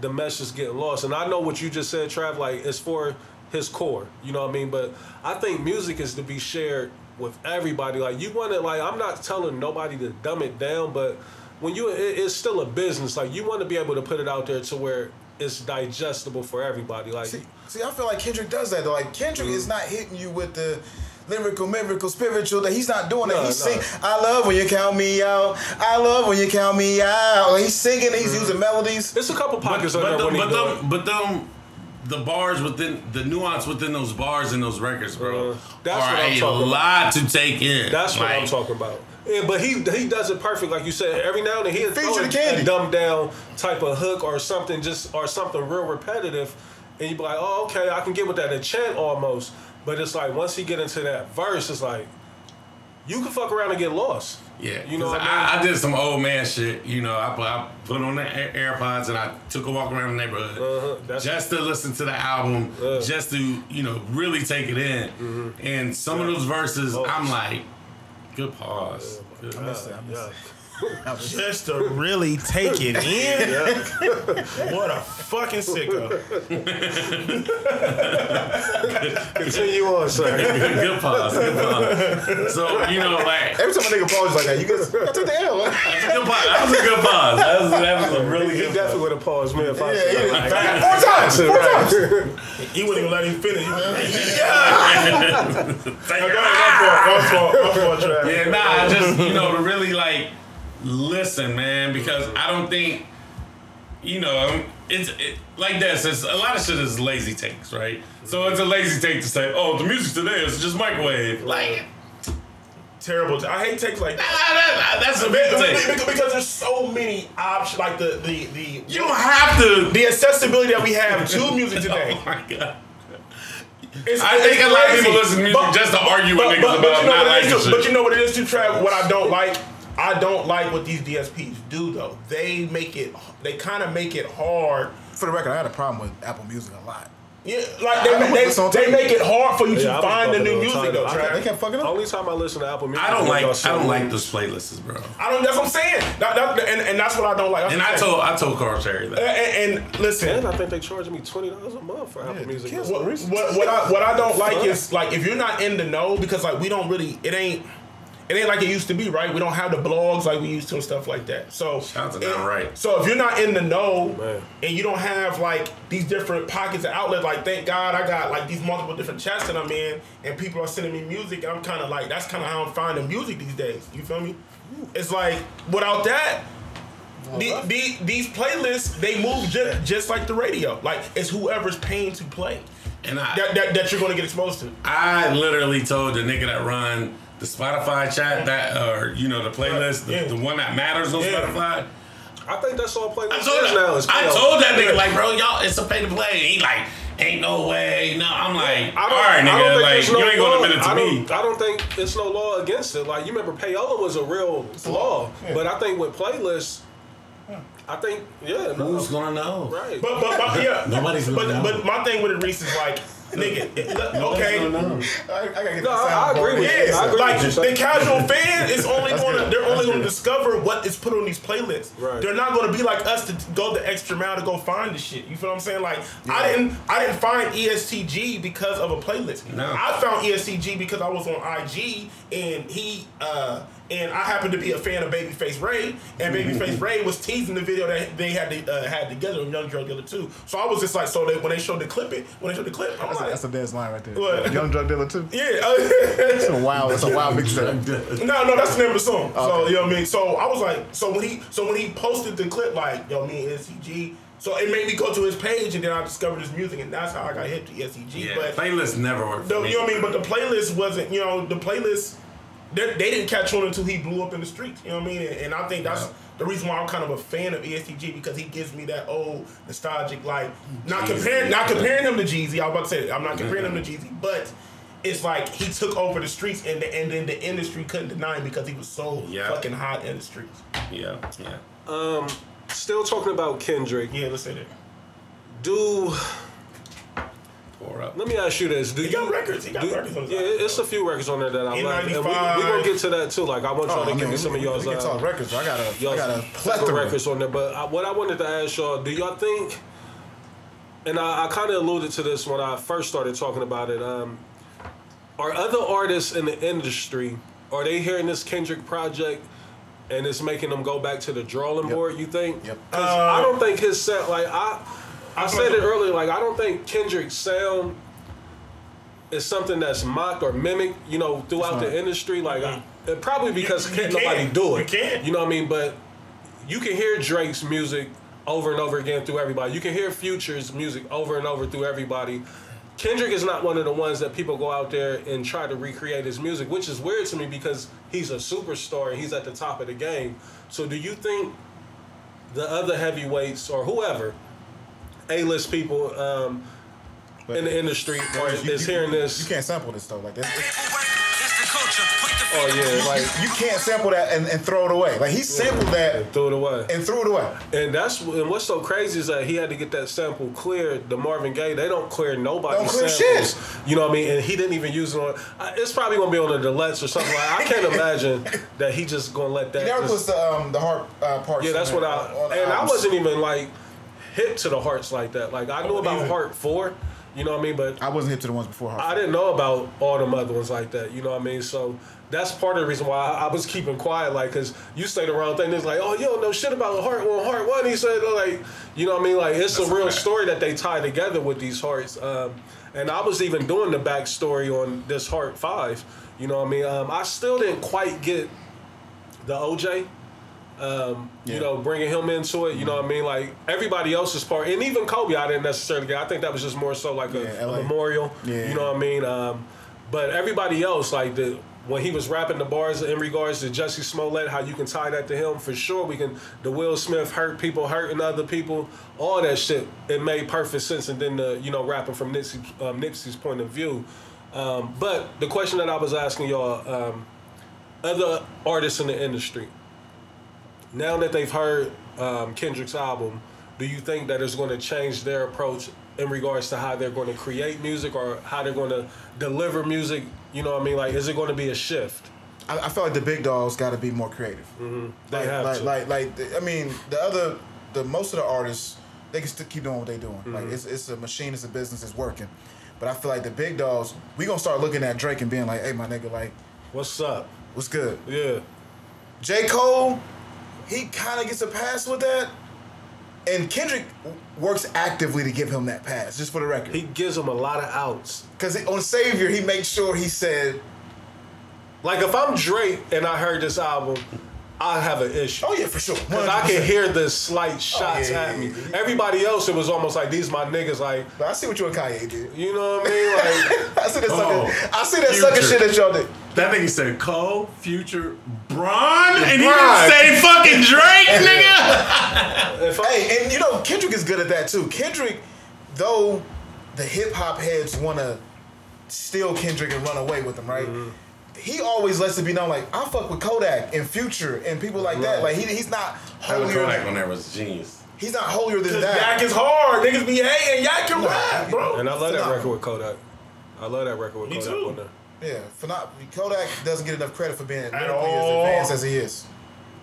the message getting lost. And I know what you just said, Trav, like it's for his core. You know what I mean? But I think music is to be shared with everybody. Like you want to like I'm not telling nobody to dumb it down, but when you it, it's still a business. Like you want to be able to put it out there to where it's digestible for everybody. Like See, see, I feel like Kendrick does that though. Like Kendrick Mm-hmm. is not hitting you with the lyrical, miracle, spiritual. That he's not doing that. He's no. singing. I love when you count me out. I love when you count me out. Like, he's singing. He's Mm-hmm. using melodies. There's a couple But, pockets on but, there the, when he but, them, but them, the bars within the nuance within those bars and those records, bro, Uh, that's are what I'm a talking about. lot to take in. That's what I'm talking about. Yeah, but he he does it perfect, like you said. Every now and then he'll throw Feature a, the candy. a dumbed down type of hook or something, just or something real repetitive, and you be like, oh, okay, I can get with that a chant almost. But it's like once he get into that verse, it's like you can fuck around and get lost. Yeah, you know I mean. I, I did some old man shit. You know, I put, I put on the AirPods and I took a walk around the neighborhood Uh-huh, just to listen to the album, Yeah. just to you know really take it in. And some of those verses, Oh. I'm like, good pause. Good. missed it. I missed yeah. it. Just to really take it in. what a fucking sicko. Continue on, sir. good, good pause. Good pause. So you know, like Every time a nigga pauses like that, you guys, I took the L. good pause. That was a good pause. That was, that was a really He good. definitely would have paused me if I Yeah, said yeah. that. Four times. Four times. He wouldn't even let him finish. He was- yeah. Go ahead, my fault, my fault, my fault, Trav. Yeah, nah, just you know to really like listen, man, because I don't think you know it's it, like this. It's a lot of shit is lazy takes, right? So it's a lazy take to say, oh, the music today is just microwave. Like, Terrible. I hate takes like that. that- that's a big Because, because- because there's so many options, like the the the You don't have to. the accessibility that we have to music today. Oh my god. It's, I think a lot of people listen to music just to argue with niggas but, about you know not liking shit. But you know what it is too, Trav? What I don't like, I don't like what these DSPs do though. They make it. They kind of make it hard. For the record, I had a problem with Apple Music a lot. Yeah, like they, I put they, they make it hard for you Yeah, to was find the new music though. I- Trav. They kept fucking up. Only time I listen to Apple Music. I don't is when y'all like I don't like those playlists, bro. I don't. That's what I'm saying. That, that, and, and that's what I don't like. That's And I told I told Carl Cherry that. saying. And, and listen, And I think they charge me twenty dollars a month for Apple Music. what, what, what I what I don't like is like if you're not in the know because like we don't really it ain't it ain't like it used to be right. We don't have the blogs like we used to and stuff like that. So Shout out to it- Downright. So if you're not in the know Man. and you don't have like these different pockets of outlets, like thank God I got like these multiple different chats that I'm in and people are sending me music and I'm kind of like that's kind of how I'm finding music these days. You feel me? It's like without that. The, the, these playlists they move just, just like the radio. Like it's whoever's paying to play And I that, that, that you're going to get exposed to. I literally told the nigga that run the Spotify chat that or you know the playlist, the, Yeah. the one that matters on Yeah. Spotify. I think that's all playlists I told is now. Is I told that nigga like, bro, y'all, it's a pay to play. He like, ain't no way. No, I'm like, all right, nigga, like there's you ain't gonna law- admit it to I me. don't, I don't think it's no law against it. Like you remember, payola was a real law, but I think with playlists, I think yeah, no, Who's gonna know? right? But but, but yeah, Nobody's gonna know. but my thing with it, Reese, is like, nigga, it- okay. I, I gotta get No, the I- I agree with you. Yeah, I agree like with you. the casual fan is only going to good. they're only going to discover what is put on these playlists. Right. They're not going to be like us to go the extra mile to go find the shit. You feel what I'm saying? Like I didn't I didn't find ESTG because of a playlist. No. I found ESTG because I was on IG and he uh and I happened to be a fan of Babyface Ray, and Babyface Ray was teasing the video that they had to, uh, had together on Young Drug Dealer too. So I was just like, so that when they showed the clip, it when they showed the clip, I was That's a, like, that's a dead line right there. What? Young drug dealer too. yeah, It's a wild. It's a wild mixtape. No, no, that's the name of the song. So you know what I mean. So I was like, so when he, so when he posted the clip, like, yo, me and ESTG. So it made me go to his page, and then I discovered his music, and that's how I got hit to ESTG. Yeah, but playlists never worked. the, for me. you know what I mean. But the playlist wasn't, you know, the playlist. They, they didn't catch on until he blew up in the streets. You know what I mean? And, and I think that's Yeah. the reason why I'm kind of a fan of ESTG because he gives me that old nostalgic, like not Jeezy. comparing, not comparing him to Jeezy. I was about to say I'm not comparing him to Jeezy, but it's like he took over the streets and the, and then the industry couldn't deny him because he was so Yeah. fucking hot in the streets. Yeah, yeah. Um, still talking about Kendrick. Yeah, let's say that. Do Up. let me ask you this: Do He you got records. He got do- records on his Yeah, album. it's a few records on there that I like, and we, we gonna get to that too. Like I want y'all Oh, to I give mean, me some of y'all's we can uh, talk records. I got a, I y'all's got a plethora records on there. But I, what I wanted to ask y'all: Do y'all think? And I, I kind of alluded to this when I first started talking about it. Um, are other artists in the industry are they hearing this Kendrick project and it's making them go back to the drawing Yep. board? You think? Yep. Uh, I don't think his set like I. I said it earlier. Like I don't think Kendrick's sound is something that's mocked or mimicked. You know, throughout the industry. Like I, it probably because You- you can't nobody can. do it. You can. You know what I mean? But you can hear Drake's music over and over again through everybody. You can hear Future's music over and over through everybody. Kendrick is not one of the ones that people go out there and try to recreate his music, which is weird to me because he's a superstar and he's at the top of the game. So do you think the other heavyweights or whoever, A-list people um, in the industry are, you- is you- hearing this. You can't sample this stuff like this. Oh yeah, like You can't sample that and, and throw it away. Like he sampled that threw it away. and threw it away. And that's and what's so crazy is that he had to get that sample cleared. The Marvin Gaye, they don't clear nobody Don't clear samples. You know what I mean? And he didn't even use it on. It's probably gonna be on the deluxe or something. like I can't imagine that he just gonna let that. He never just- puts the um the heart uh, parts. yeah, that's what I. on the And I wasn't even like hip to the hearts like that. Like I knew about. Heart Four. You know what I mean? But I wasn't hip to the ones before heart. I didn't know about all the other ones like that. You know what I mean? So that's part of the reason why I, I was keeping quiet, like, cause you say the wrong thing. It's like, oh, you don't know shit about the heart one. Heart one. He said, like, you know what I mean? Like, it's a real story that they tie together with these hearts. Um, and I was even doing the backstory on this heart five. You know what I mean? Um, I still didn't quite get the OJ. Um, Yeah. You know, bringing him into it. You know what I mean? Like everybody else's part, and even Kobe, I didn't necessarily get. I think that was just more so like a, Yeah, a LA. memorial. Yeah. You know what I mean? Um, but everybody else, like the when he was rapping the bars in regards to Jesse Smollett, how you can tie that to him for sure. We can the Will Smith hurt people, hurting other people, all that shit. It made perfect sense. And then the you know rapping from Nipsey, um, Nipsey's point of view. Um, but the question that I was asking y'all, um, other artists in the industry, now that they've heard um, Kendrick's album, do you think that it's going to change their approach in regards to how they're going to create music or how they're going to deliver music? You know what I mean? Like, is it going to be a shift? I, I feel like the big dogs got to be more creative. They like, have like, to. like, like, the- I mean, the other, the most of the artists, they can still keep doing what they're doing. Like, it's, it's a machine, it's a business, it's working. But I feel like the big dogs, we gonna start looking at Drake and being like, "Hey, my nigga, like, What's up? what's good?" Yeah. J. Cole, he kind of gets a pass with that, and Kendrick works actively to give him that pass, just for the record. He gives him a lot of outs. Because on Savior, he makes sure he said, Like, if I'm Drake and I heard this album, I have an issue. "Oh yeah, for sure." Because I can hear the slight shots yeah, at yeah, me. yeah, yeah. Everybody else, it was almost like these my niggas. Like, But I see what you and Kanye did. you know what I mean? Like, I see that Oh, sucker. I see that sucker shit that y'all did. That nigga said Cole, Future, Braun, and he Braun. didn't say fucking Drake, nigga. if I, Hey, and you know Kendrick is good at that too. Kendrick, though, the hip hop heads want to steal Kendrick and run away with him, right? Mm-hmm. He always lets it be known, like I fuck with Kodak and Future and people like that. Like he, he's not Having holier. Kodak on there was genius. He's not holier than that. Yak is hard. Niggas be hating. Yak can Nah. rap, bro. and I love that record with Kodak. I love that record with Me Kodak too. on there. yeah, for not Kodak doesn't get enough credit for being lyrically as all. advanced as he is.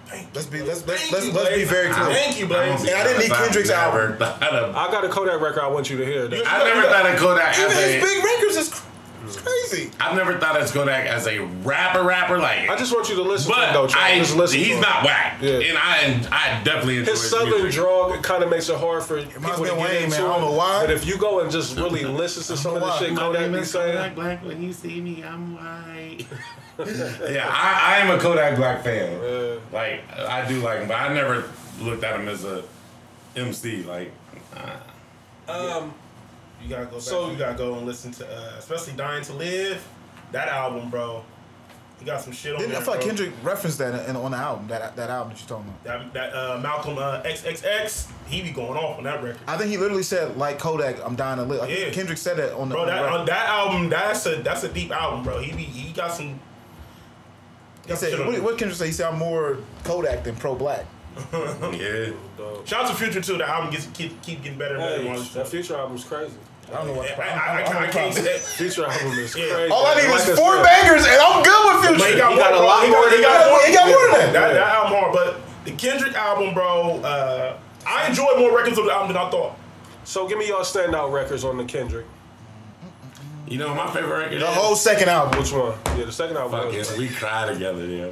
Thank Let's you, be bro. let's let's let's, let's be very clear. Thank you, Blaze. And I didn't need Kendrick's never album. I got a Kodak record I want you to hear. That. I never thought of Kodak Even as his a. big records is cr- it's crazy. I've never thought of Kodak as a rapper, rapper like. I just want you to listen to but it though. Charles. I, Just listen he's not whack, Yeah. and I I definitely enjoy His his, southern music. drawl kind of makes it hard for people to me get of Wayne, into man. I don't it. know why. But if you go and just really listen to some of the shit My Kodak be saying, black. When you see me, I'm white. yeah, I, I am a Kodak Black fan. Yeah. Like I do like him, but I never looked at him as a MC. Like, uh, um, You gotta go back. So- you gotta go and listen to, uh, especially "Dying to Live." That album, bro. He got some shit on Didn't, there. I feel like bro. Kendrick referenced that in, on the album. That that album that you're talking about. That, that uh, Malcolm uh, XXX, he be going off on that record. I think he literally said, like Kodak, I'm dying to live. I Yeah. Kendrick said that on the. Bro, on that record. on that album, that's a that's a deep album, bro. He be he got some. he got some said, what, there. what Kendrick say? He said, I'm more Kodak than pro black. yeah. Shout out to Future too. The album gets keep, keep getting better and better. Hey, while that future album's crazy. I don't know what. I, I, I, don't I, can't say problem. that. Future album is Yeah. crazy. All I need Like is four said, bangers, and I'm good with Future. But he got, He got more, a lot bro. more He than got, that. more, He got more than that. That, that album hard, but the Kendrick album, bro. Uh, I enjoyed more records of the album than I thought. So give me your standout records on the Kendrick. You know my favorite record The is whole second album. Which one? Yeah, the second album. was- fucking We Cry Together, Yeah.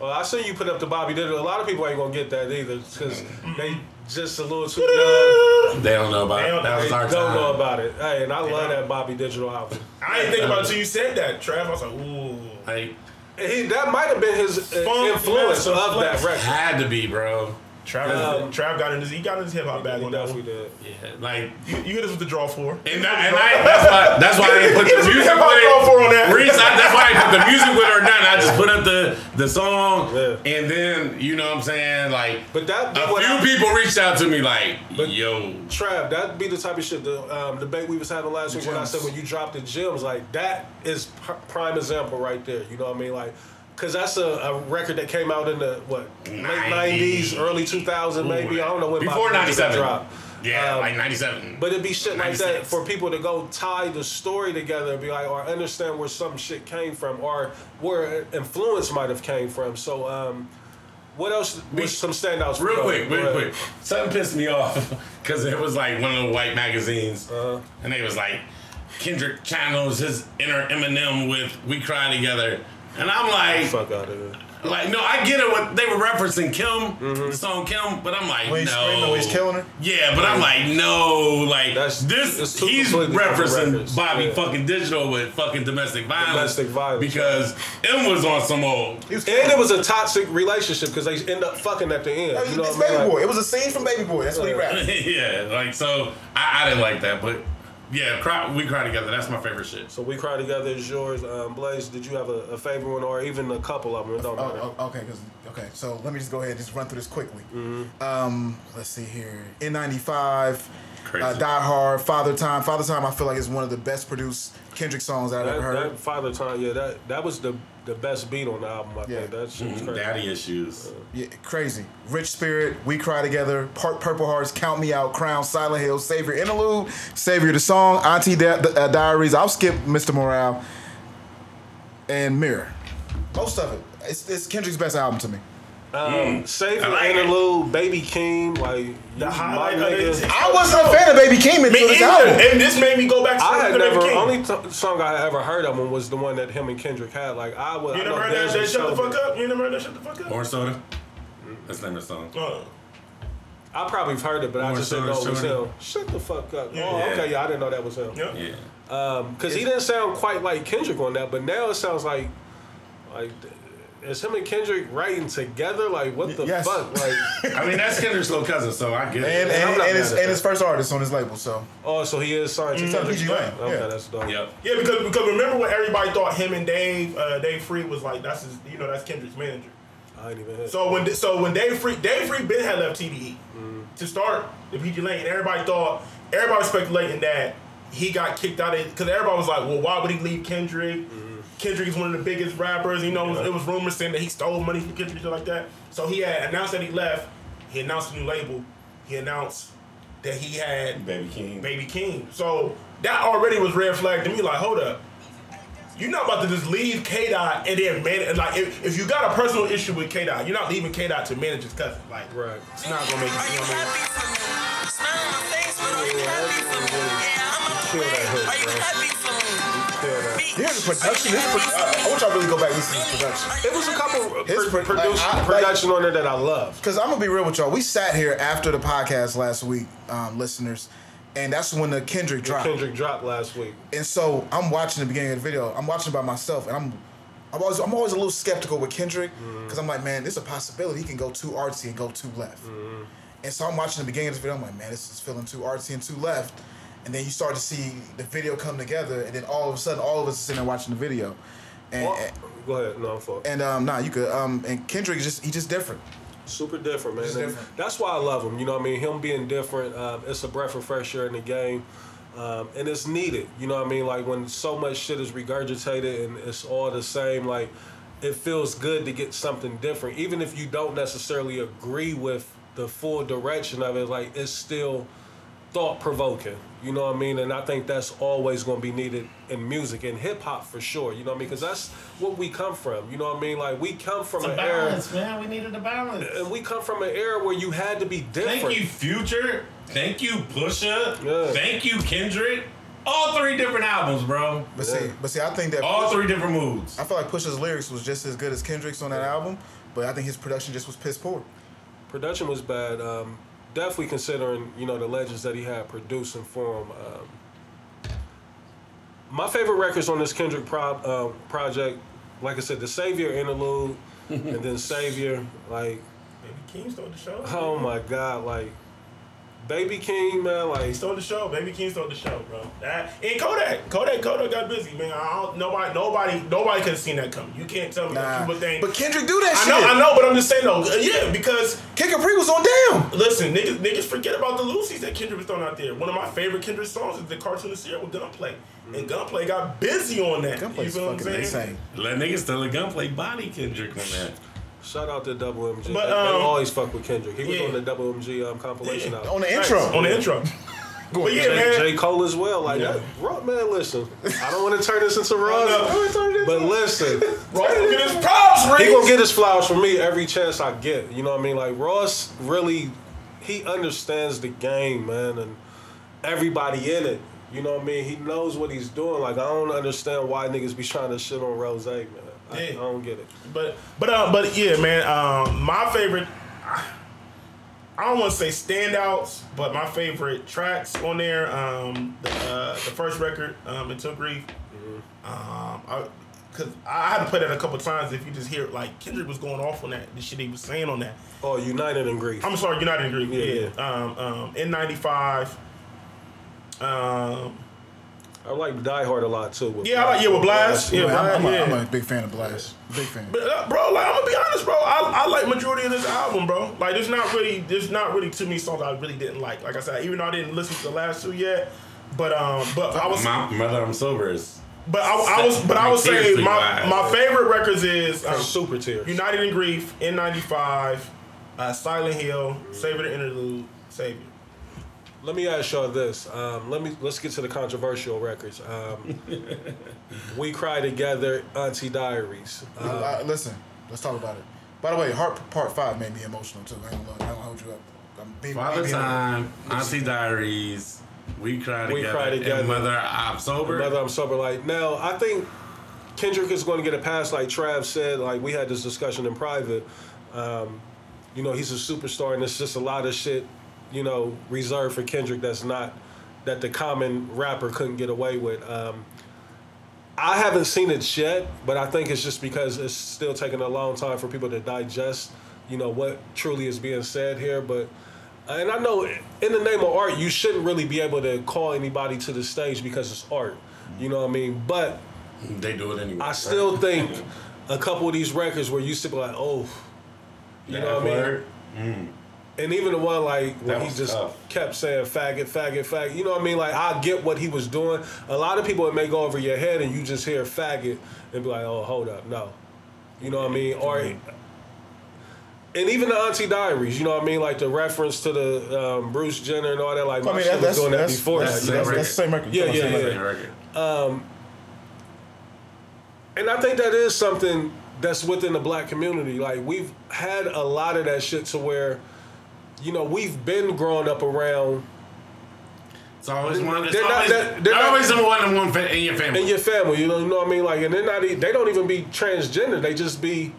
Well, I see you put up the Bobby Digital. A lot of people ain't gonna get that either because they just a little too young. They don't know about They it. don't- That They was our don't time. know about it. Hey, and I love don't. that Bobby Digital album. I didn't think about it until you said that, Trav. I was like, ooh. Like, He, that might have been his Funk, influence of that record. had to be, bro. Trav, Um, Trav got in his he got in his hip hop bag on that definitely one. did. Yeah, like, You, you hit us with the draw four, and, that, and I, that's why that's why I didn't put the Hit us with music draw it. for on that. Reese, I, that's why I put the music with it or nothing. I just put up the the song, Yeah. and then you know what I'm saying, like. But that A few I- people reached out to me like, But- yo, Trav, that'd be the type of shit. The um, debate we was having last week when I said when you drop the gems, like that is pr- prime example right there. You know what I mean? Like, cause that's a, a record that came out in the what late 90s. nineties, early two thousand, maybe. I don't know when before '97. dropped. Yeah, Um, like '97. But it'd be shit like that for people to go tie the story together and be like, or understand where some shit came from, or where influence might have came from. So, um, what else? We- Was some standouts? Real you? quick, real quick. Something pissed me off because it was like one of the white magazines, Uh-huh. and they was like, Kendrick channels his inner Eminem with "We Cry Together," and I'm like, Fuck out of here. like, no, I get it. What they were referencing Kim, mm-hmm. the song Kim, but I'm like, When he's no, screaming, he's killing her? Yeah, but I'm like, no, like That's- this. it's two He's referencing. Bobby Yeah. fucking digital with fucking domestic violence, Domestic violence, because M was on some old. And it was a toxic relationship because they end up fucking at the end. You know it's what I Baby mean? Boy. Like, It was a scene from Baby Boy. That's what he rapped. yeah, like so, I, I didn't like that, but yeah, cry, we cry together. That's my favorite shit. so we cry together is yours. Um, Blaze, did you have a, a favorite one or even a couple of them? It don't matter. Oh, oh, okay, 'cause- okay. So let me just go ahead and just run through this quickly. Mm-hmm. Um, let's see here. N95, Crazy. uh, Die Hard, Father Time. Father Time, I feel like is one of the best produced Kendrick songs that I've ever heard. that Father Time, yeah, that that was the the best beat on the album. I Yeah. think that shit was crazy. Daddy issues. Yeah, crazy. Rich Spirit, We Cry Together, Part Purple Hearts, Count Me Out, Crown, Silent Hill, Savior Interlude, Savior the Song, Auntie Di- uh, Diaries. I'll skip Mr. Morale and Mirror. Most of it. It's, it's Kendrick's best album to me. Um, Savior I like it. Interlude, Baby Keem, like The my highlight of it. I wasn't a fan of Baby Keem until this album. And this made me go back to I had the never Keem. only t- song I ever heard of him was the one that him and Kendrick had. Like I was. You I never heard that, Dez that Shut the Fuck Up? You never heard that Shut the Fuck Up? Orange soda. That's the name of the song. Uh, I probably have heard it, but I just didn't know Soda it was Shorty. him. Shut the fuck up. Yeah. Oh, okay, yeah, I didn't know that was him. yeah. Yeah. Because he didn't sound quite like Kendrick on that, but now it sounds like like is him and Kendrick writing together? Like what the Yes. fuck? Like I mean, that's Kendrick's little cousin, so I get And, it. I'm and, and, his, and his first artist on his label, so. oh, so he is signed to It's on Kendrick. pgLang, Okay, yeah. that's dope. Yep. Yeah, because because remember when everybody thought him and Dave uh, Dave Free was like that's his you know that's Kendrick's manager. I ain't even hit. So when so when Dave Free Dave Free Ben had left TDE mm. to start the pgLang, and everybody thought everybody was speculating that he got kicked out of because everybody was like, well, why would he leave Kendrick? Kendrick is one of the biggest rappers. You know, it was- it was rumors saying that he stole money from Kendrick and like that. So he had announced that he left. He announced a new label. He announced that he had Baby Keem. Baby Keem. So that already was red flag to me. Like, hold up. You're not about to just leave K Dot and then man like if, if you got a personal issue with K Dot, you're not leaving K Dot to manage his cousin. Like Right. it's not gonna make you, you know what I mean? happy for me? Smile on my face, but are you happy for me? Yeah, I'm a Kill that. Here's the production. His pro- uh, I want y'all to really go back and listen to his production. It was a couple His pro- pro- produce, like, I- like- production on there that I love. Because I'm gonna be real with y'all. We sat here after the podcast last week, um, listeners, and that's when the Kendrick dropped. Kendrick dropped last week. And so I'm watching the beginning of the video. I'm watching by myself, and I'm, I'm always, I'm always a little skeptical with Kendrick because I'm like, man, there's a possibility he can go too artsy and go too left. And so I'm watching the beginning of this video. I'm like, man, this is feeling too artsy and too left. And then you start to see the video come together, and then all of a sudden, all of us are sitting there watching the video. And, Well, and, go ahead. No, I'm fuck. and um, nah, you could. Um, and Kendrick is just he just different. Super different, man. Different. That's why I love him. You know what I mean? Him being different, um, it's a breath of fresh air in the game. Um, and it's needed. You know what I mean? Like when so much shit is regurgitated and it's all the same, like it feels good to get something different. Even if you don't necessarily agree with the full direction of it, like it's still thought provoking. You know what I mean? And I think that's always going to be needed in music and hip hop for sure. You know what I mean? Because that's what we come from. You know what I mean? Like we come from It's a an era. balance, man. We needed a balance. And we come from an era where you had to be different. Thank you, Future. Thank you, Pusha. Yeah. Thank you, Kendrick. All three different albums, bro. But see, but see, I think that All three different moods. I feel like Pusha's lyrics was just as good as Kendrick's on that album, but I think his production just was piss poor. Production was bad. Um, definitely considering you know the legends that he had producing for him. Um, my favorite records on this Kendrick pro- uh, project, like I said, the Savior interlude, and then Savior, like Baby Keem stole the show. oh my god, like Baby Keem, man, like He like stole the show. Baby Keem stole the show, bro. That and Kodak, Kodak, Kodak got busy, man. I don't, nobody, nobody, nobody could have seen that coming. You can't tell me that Nah, people think. but Kendrick do that I shit. know, I know, but I'm just saying though. uh, Yeah, because Kid Capri was on down. listen, niggas, niggas forget about the Lucy's that Kendrick was throwing out there. One of my favorite Kendrick songs is the Cartoon and Cereal with Gunplay, and Gunplay got busy on that. Gunplay's you feel what I'm fucking saying? insane. Let niggas still a gunplay body Kendrick on that. Shout out to Double MG. But, they, um, they always fuck with Kendrick. He was yeah. on the Double MG um, compilation Yeah. album. On the intro. On the intro. but yeah, J, man. J. Cole as well. Like Yeah. that. Raw, man, listen. I don't want to turn this into Ross, no. but listen. Ross will get his props, He gonna get his flowers from me every chance I get. You know what I mean? Like Ross really, he understands the game, man, and everybody in it. You know what I mean? He knows what he's doing. Like I don't understand why niggas be trying to shit on Rose, man. I, I don't get it. But but uh, but yeah, man. Um, my favorite. I don't want to say standouts, but my favorite tracks on there. Um, the, uh, the first record, um, until grief. Um, I, Cause I had to play that a couple times. If you just hear like Kendrick was going off on that, the shit he was saying on that. Oh, United in Grief. I'm sorry, United in Grief. Yeah, Yeah. Um, um, N95. Um, I like Die Hard a lot too. with- yeah, I like yeah with Blxst. Yeah, Man, I'm, I'm, a, yeah. I'm a big fan of Blxst. Big fan. But, uh, bro, like I'm gonna be honest, bro. I, I like majority of this album, bro. Like there's not really there's not really too many songs I really didn't like. Like I said, even though I didn't listen to the last two yet, but um, but I was My mother, I'm sober is But I, I was, but I would say Seriously, my my favorite records is um, Super tier. United in Grief, N95, uh, Silent Hill, Savior the Interlude, Savior. Let me ask y'all this. Um, let me let's get to the controversial records. Um, we cry together, Auntie Diaries. Uh, Uh, listen, let's talk about it. By the way, Heart Part Five made me emotional too. I ain't gonna, I ain't gonna hold you up. I'm being, Father being- Time, Auntie Diaries, We Cry together. We Together, Cry Together. and Mother I'm Sober. Mother, I'm sober. Like now, I think Kendrick is going to get a pass. Like Trav said, like we had this discussion in private. Um, you know, he's a superstar, and it's just a lot of shit, you know, reserved for Kendrick that's not that the common rapper couldn't get away with. Um, I haven't seen it yet, but I think it's just because it's still taking a long time for people to digest, you know, what truly is being said here. But and I know in the name of art, you shouldn't really be able to call anybody to the stage because it's art. You know what I mean? But They do it anyway. I still think a couple of these records where you used to be like, oh, you know what I mean? Word. And even the one like when he just tough. kept saying faggot, faggot, faggot. You know what I mean? Like I get what he was doing. A lot of people it may go over your head and you just hear faggot and be like, oh, hold up, no. You know what I mean? Or and even the Auntie Diaries, you know what I mean? Like the reference to the um, Bruce Jenner and all that. Like my I mean, shit that, was that's, doing that that's, before. that's, that, that's, that's the same record. Yeah, Same yeah, yeah. record. And I think that is something that's within the black community. Like we've had a lot of that shit to where, you know, we've been growing up around It's always one. It's They're not- they're- they're not- always the one in one in your family. in your family. You know, you know what I mean? Like, and they're not. They don't even be transgender. They just be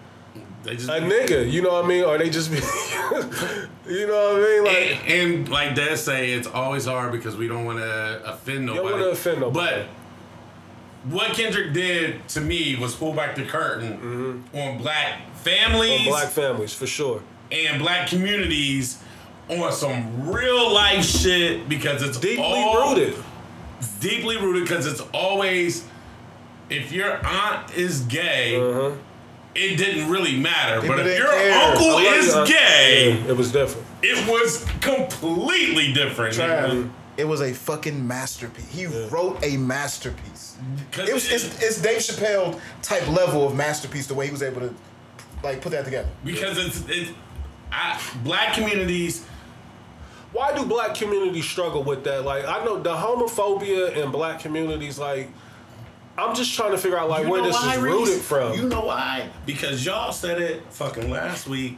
they just a nigga. You know what I mean? Or they just be. you know what I mean? Like. and, and like Dad say, it's always hard because we don't want to offend don't nobody. wanna offend nobody. But what Kendrick did to me was pull back the curtain on black families Mm-hmm. on black families, for sure. and black communities on some real life shit because it's Deeply all rooted. deeply rooted because it's always if your aunt is gay, Uh-huh. it didn't really matter. People but if your care. uncle I is you, uh, gay, yeah, it was different. it was completely different. Trav, It was a fucking masterpiece. He wrote a masterpiece. It was, it's, it's Dave Chappelle type level of masterpiece. The way he was able to like put that together. because it's it's I, black communities. Why do black communities struggle with that? Like, I know the homophobia in black communities. Like, I'm just trying to figure out like You where this why, is Reese? rooted from. You know why? Because y'all said it fucking last week,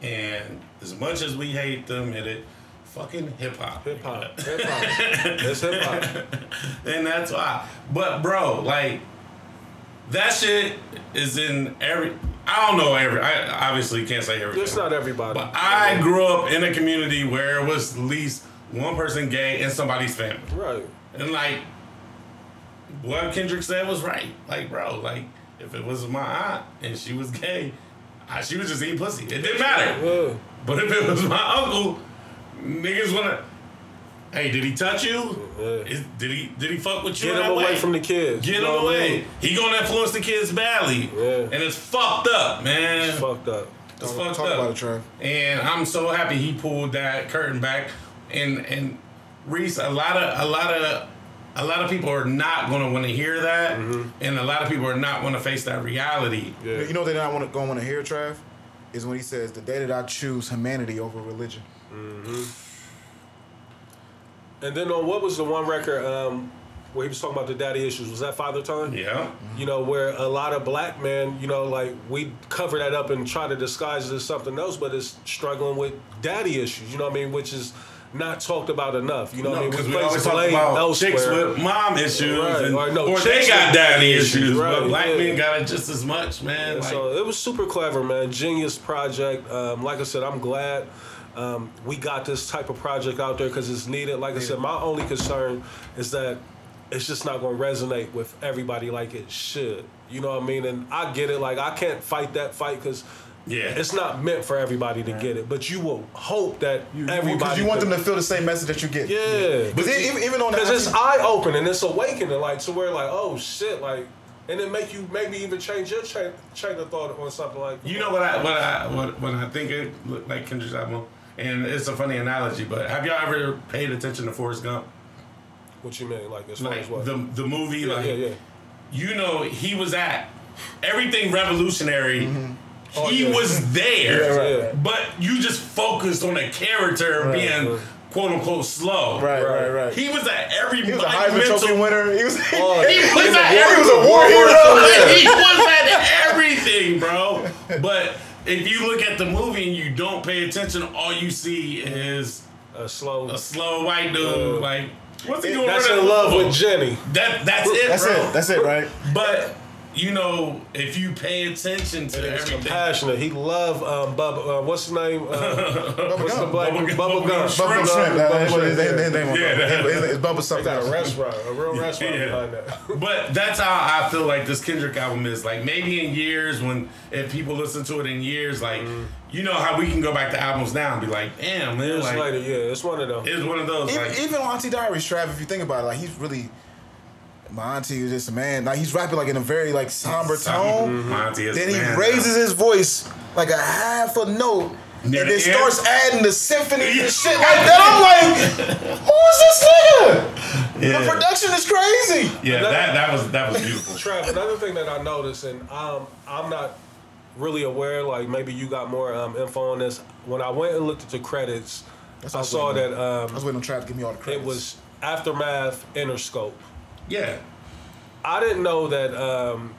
and as much as we hate to admit it, fucking hip hop. Hip hop, hip hop, it's hip hop. and that's why. But bro, like that shit is in every. I don't know every. I obviously can't say everything. It's not everybody. But I grew up in a community where it was at least one person gay in somebody's family, right. and like what Kendrick said was right. Like, bro, like if it was my aunt and she was gay, I, she was just eating pussy. It didn't matter. Yeah. But if it was my uncle, niggas wanna. Hey, did he touch you? Yeah. Is, did he did he fuck with you? Get him away way? from the kids. Get you him know I away. mean? He gonna influence the kids badly, Yeah. and it's fucked up, man. It's fucked up. It's Talk fucked talk up. about it, Trev. And I'm so happy he pulled that curtain back. And and Reese, a lot of a lot of a lot of people are not gonna want to hear that, mm-hmm. and a lot of people are not going to face that reality. Yeah. You know what they not want to go want to hear, Trav? Is when he says, "The day that I choose humanity over religion." And then on what was the one record um, where he was talking about the daddy issues? Was that Father Time? Yeah. You know, where a lot of black men, you know, like we cover that up and try to disguise it as something else, but it's struggling with daddy issues. You know what I mean? Which is not talked about enough. You know what I mean? because we place always talk blame about chicks with mom issues, Right, and, or no, or they got daddy daddy issues, issues, but right, black yeah. men got it just as much, man. Like, so it was super clever, man. Genius project. Um, like I said, I'm glad um, we got this type of project out there because it's needed. Like I said, my only concern is that it's just not going to resonate with everybody like it should. You know what I mean? And I get it. Like I can't fight that fight because. Yeah. it's not meant for everybody to get it, but you will hope that everybody. Because you want them to feel the same message that you get. yeah, But even, even on because it's eye opening, it's awakening, like to where like, oh shit, like, and it make you maybe even change your chain, chain of thought on something like. You know what I what I what when I think it looked like Kendrick's album, and it's a funny analogy, but have y'all ever paid attention to Forrest Gump? What you mean, like as far Like as what? the the movie, yeah, like yeah, yeah. you know, he was at everything revolutionary. Mm-hmm. Oh, he yeah. was there, Yeah, right, right. but you just focused on the character Right, being right. quote unquote slow. Right, right, right. He was at every He was a Heisman Trophy winner. He was. Oh, He was He at was a every war- war hero. he was at everything, bro. But if you look at the movie and you don't pay attention, all you see is a slow. a slow white dude. like, what's he doing? That's in love with oh. Jenny. That that's it, That's bro. it. That's it, right? But you know, if you pay attention to He's everything, compassionate. He love um, Bub. Uh, what's his name? Uh, what's the Gum. black Bubba Gum. Bubble Bubba Gum? Gum. Bubba Shrimp. Shrimp. That- that's what his name. Yeah. It's it's Bubba something. got a restaurant, a real restaurant Yeah. behind that. But that's how I feel like this Kendrick album is. Like maybe in years when if people listen to it in years, like you know how we can go back to albums now and be like, damn, man, Years like later, yeah, it's one of them. it's one of those. Even, like, even on Auntie Diaries, Trav, if you think about it, like he's really my auntie is just a man. Like he's rapping like in a very like somber tone. My auntie is Then he man raises his voice like a half a note. Near and the then end? starts adding the symphony and shit like that. I'm like, who is this nigga? Yeah. The production is crazy. Yeah, that that was that was beautiful. Trav, another thing that I noticed, and um, I'm not really aware, like maybe you got more um, info on this. When I went and looked at the credits, That's I what I was saw waiting that I was um, waiting on Trav to give me all the credits. it was Aftermath Interscope. Yeah, I didn't know that um,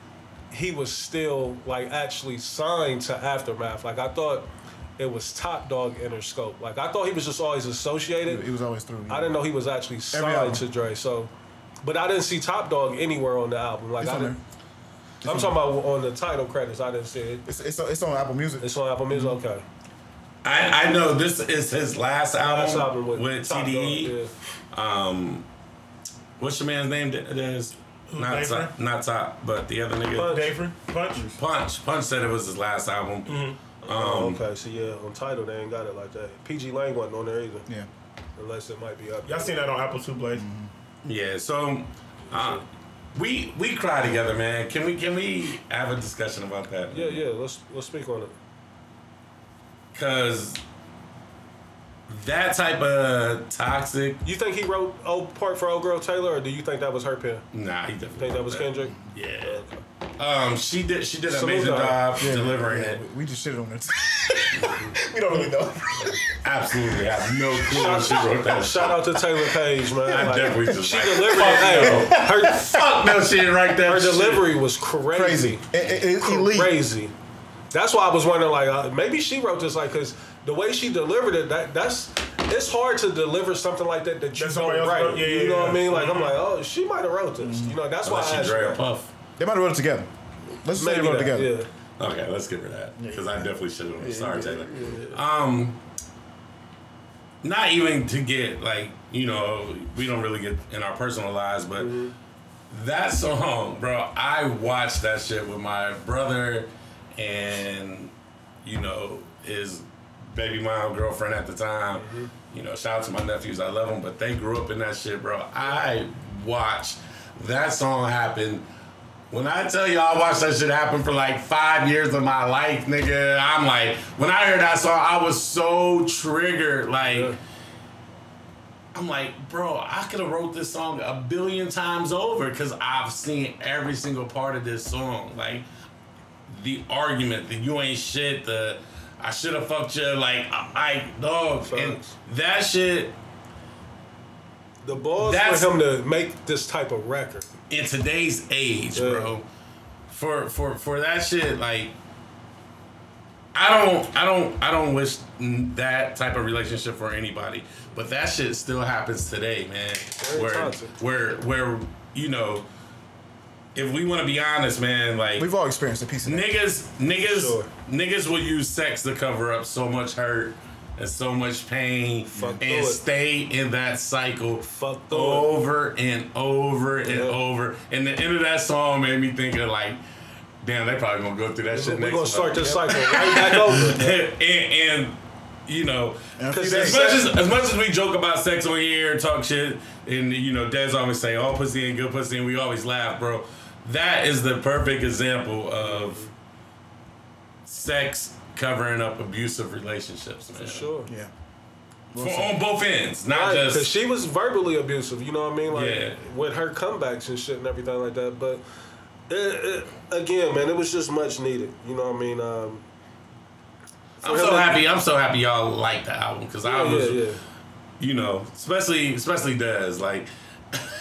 he was still like actually signed to Aftermath. Like I thought it was Top Dawg Interscope. Like I thought he was just always associated. He was always through. Me. I didn't know he was actually signed to Dre. So, but I didn't see Top Dawg anywhere on the album. Like It's I didn't. I'm talking about on the title credits. I didn't see it. It's, it's, it's on Apple Music. It's on Apple Music. Okay. I I know this is his last album, Last album with, with, TDE. Dog, yeah. Um, what's your man's name? That is not Dave Free? top, not top, but the other nigga. Punch. Dave Free, Punch. Punch. Punch said it was his last album. Oh, Um, okay. So yeah, on title they ain't got it like that. pgLang wasn't on there either, Yeah. unless it might be up. Y'all seen that on Apple Two Blaze? Yeah, so uh, we we cry together, man. Can we can we have a discussion about that? Yeah, yeah. Let's let's speak on it. Cause that type of toxic. You think he wrote "Old Part for Old Girl Taylor," or do you think that was her pen? Nah, he definitely. Think that was Kendrick? Yeah. Okay. Um, she did. She did an Salute amazing to her. job delivering Yeah, it. we- We just shit on it. we don't really know. Absolutely, I have no clue when she wrote that. Shout out to Taylour Paige, man. I Like, definitely just she like, delivered fuck it. Hey, her, Fuck no, she didn't write that. her shit. delivery was crazy. Crazy. It, it, it, elite. Crazy. That's why I was wondering, like, uh, maybe she wrote this, like, because the way she delivered it, that that's it's hard to deliver something like that that you That somebody don't write. wrote? Yeah, you yeah, know what I mean? Like, I'm like, oh, she might have wrote this. You know, that's why Unless I she asked Dre you. puff. They might have wrote it together. Let's just say they Maybe wrote it that, together. yeah. Okay, let's give her that because I definitely should have. Sorry, Taylor. Um, not even to get like you know we don't really get in our personal lives, but that song, bro. I watched that shit with my brother and you know his baby mom girlfriend at the time. Mm-hmm. You know, shout out to my nephews. I love them, but they grew up in that shit, bro. I watched that song happen. When I tell you I watched that shit happen for like five years of my life, nigga, I'm like, when I heard that song, I was so triggered. Like, Yeah. I'm like, bro, I could have wrote this song a billion times over because I've seen every single part of this song. Like, the argument, the you ain't shit, the I should have fucked you, like, I, I dog. And that shit, The balls for him to make this type of record. in today's age, Yeah. bro, for for for that shit, like I don't I don't I don't wish that type of relationship for anybody, but that shit still happens today, man. Very where where where you know, if we want to be honest, man, like We've all experienced a piece of that. niggas niggas Sure. niggas will use sex to cover up so much hurt and so much pain Fuck through and it. stay in that cycle Fuck through it. over and over and Yeah. over. And the end of that song made me think of like, damn, they probably gonna go through that shit We're next gonna start month. this cycle right back over. and, and you know, In a few as much as as much as we joke about sex on here and talk shit, and you know, Des always say, "All pussy ain't good pussy," and we always laugh, bro. That is the perfect example of sex covering up abusive relationships, man. For sure. Yeah. For, on both ends, not Right, just because she was verbally abusive, you know what I mean? Like Yeah. with her comebacks and shit and everything like that. But it, it, again, man, it was just much needed. You know what I mean? Um, I'm so him happy. I'm so happy y'all like the album because I was, yeah, yeah. you know, especially especially Dez like.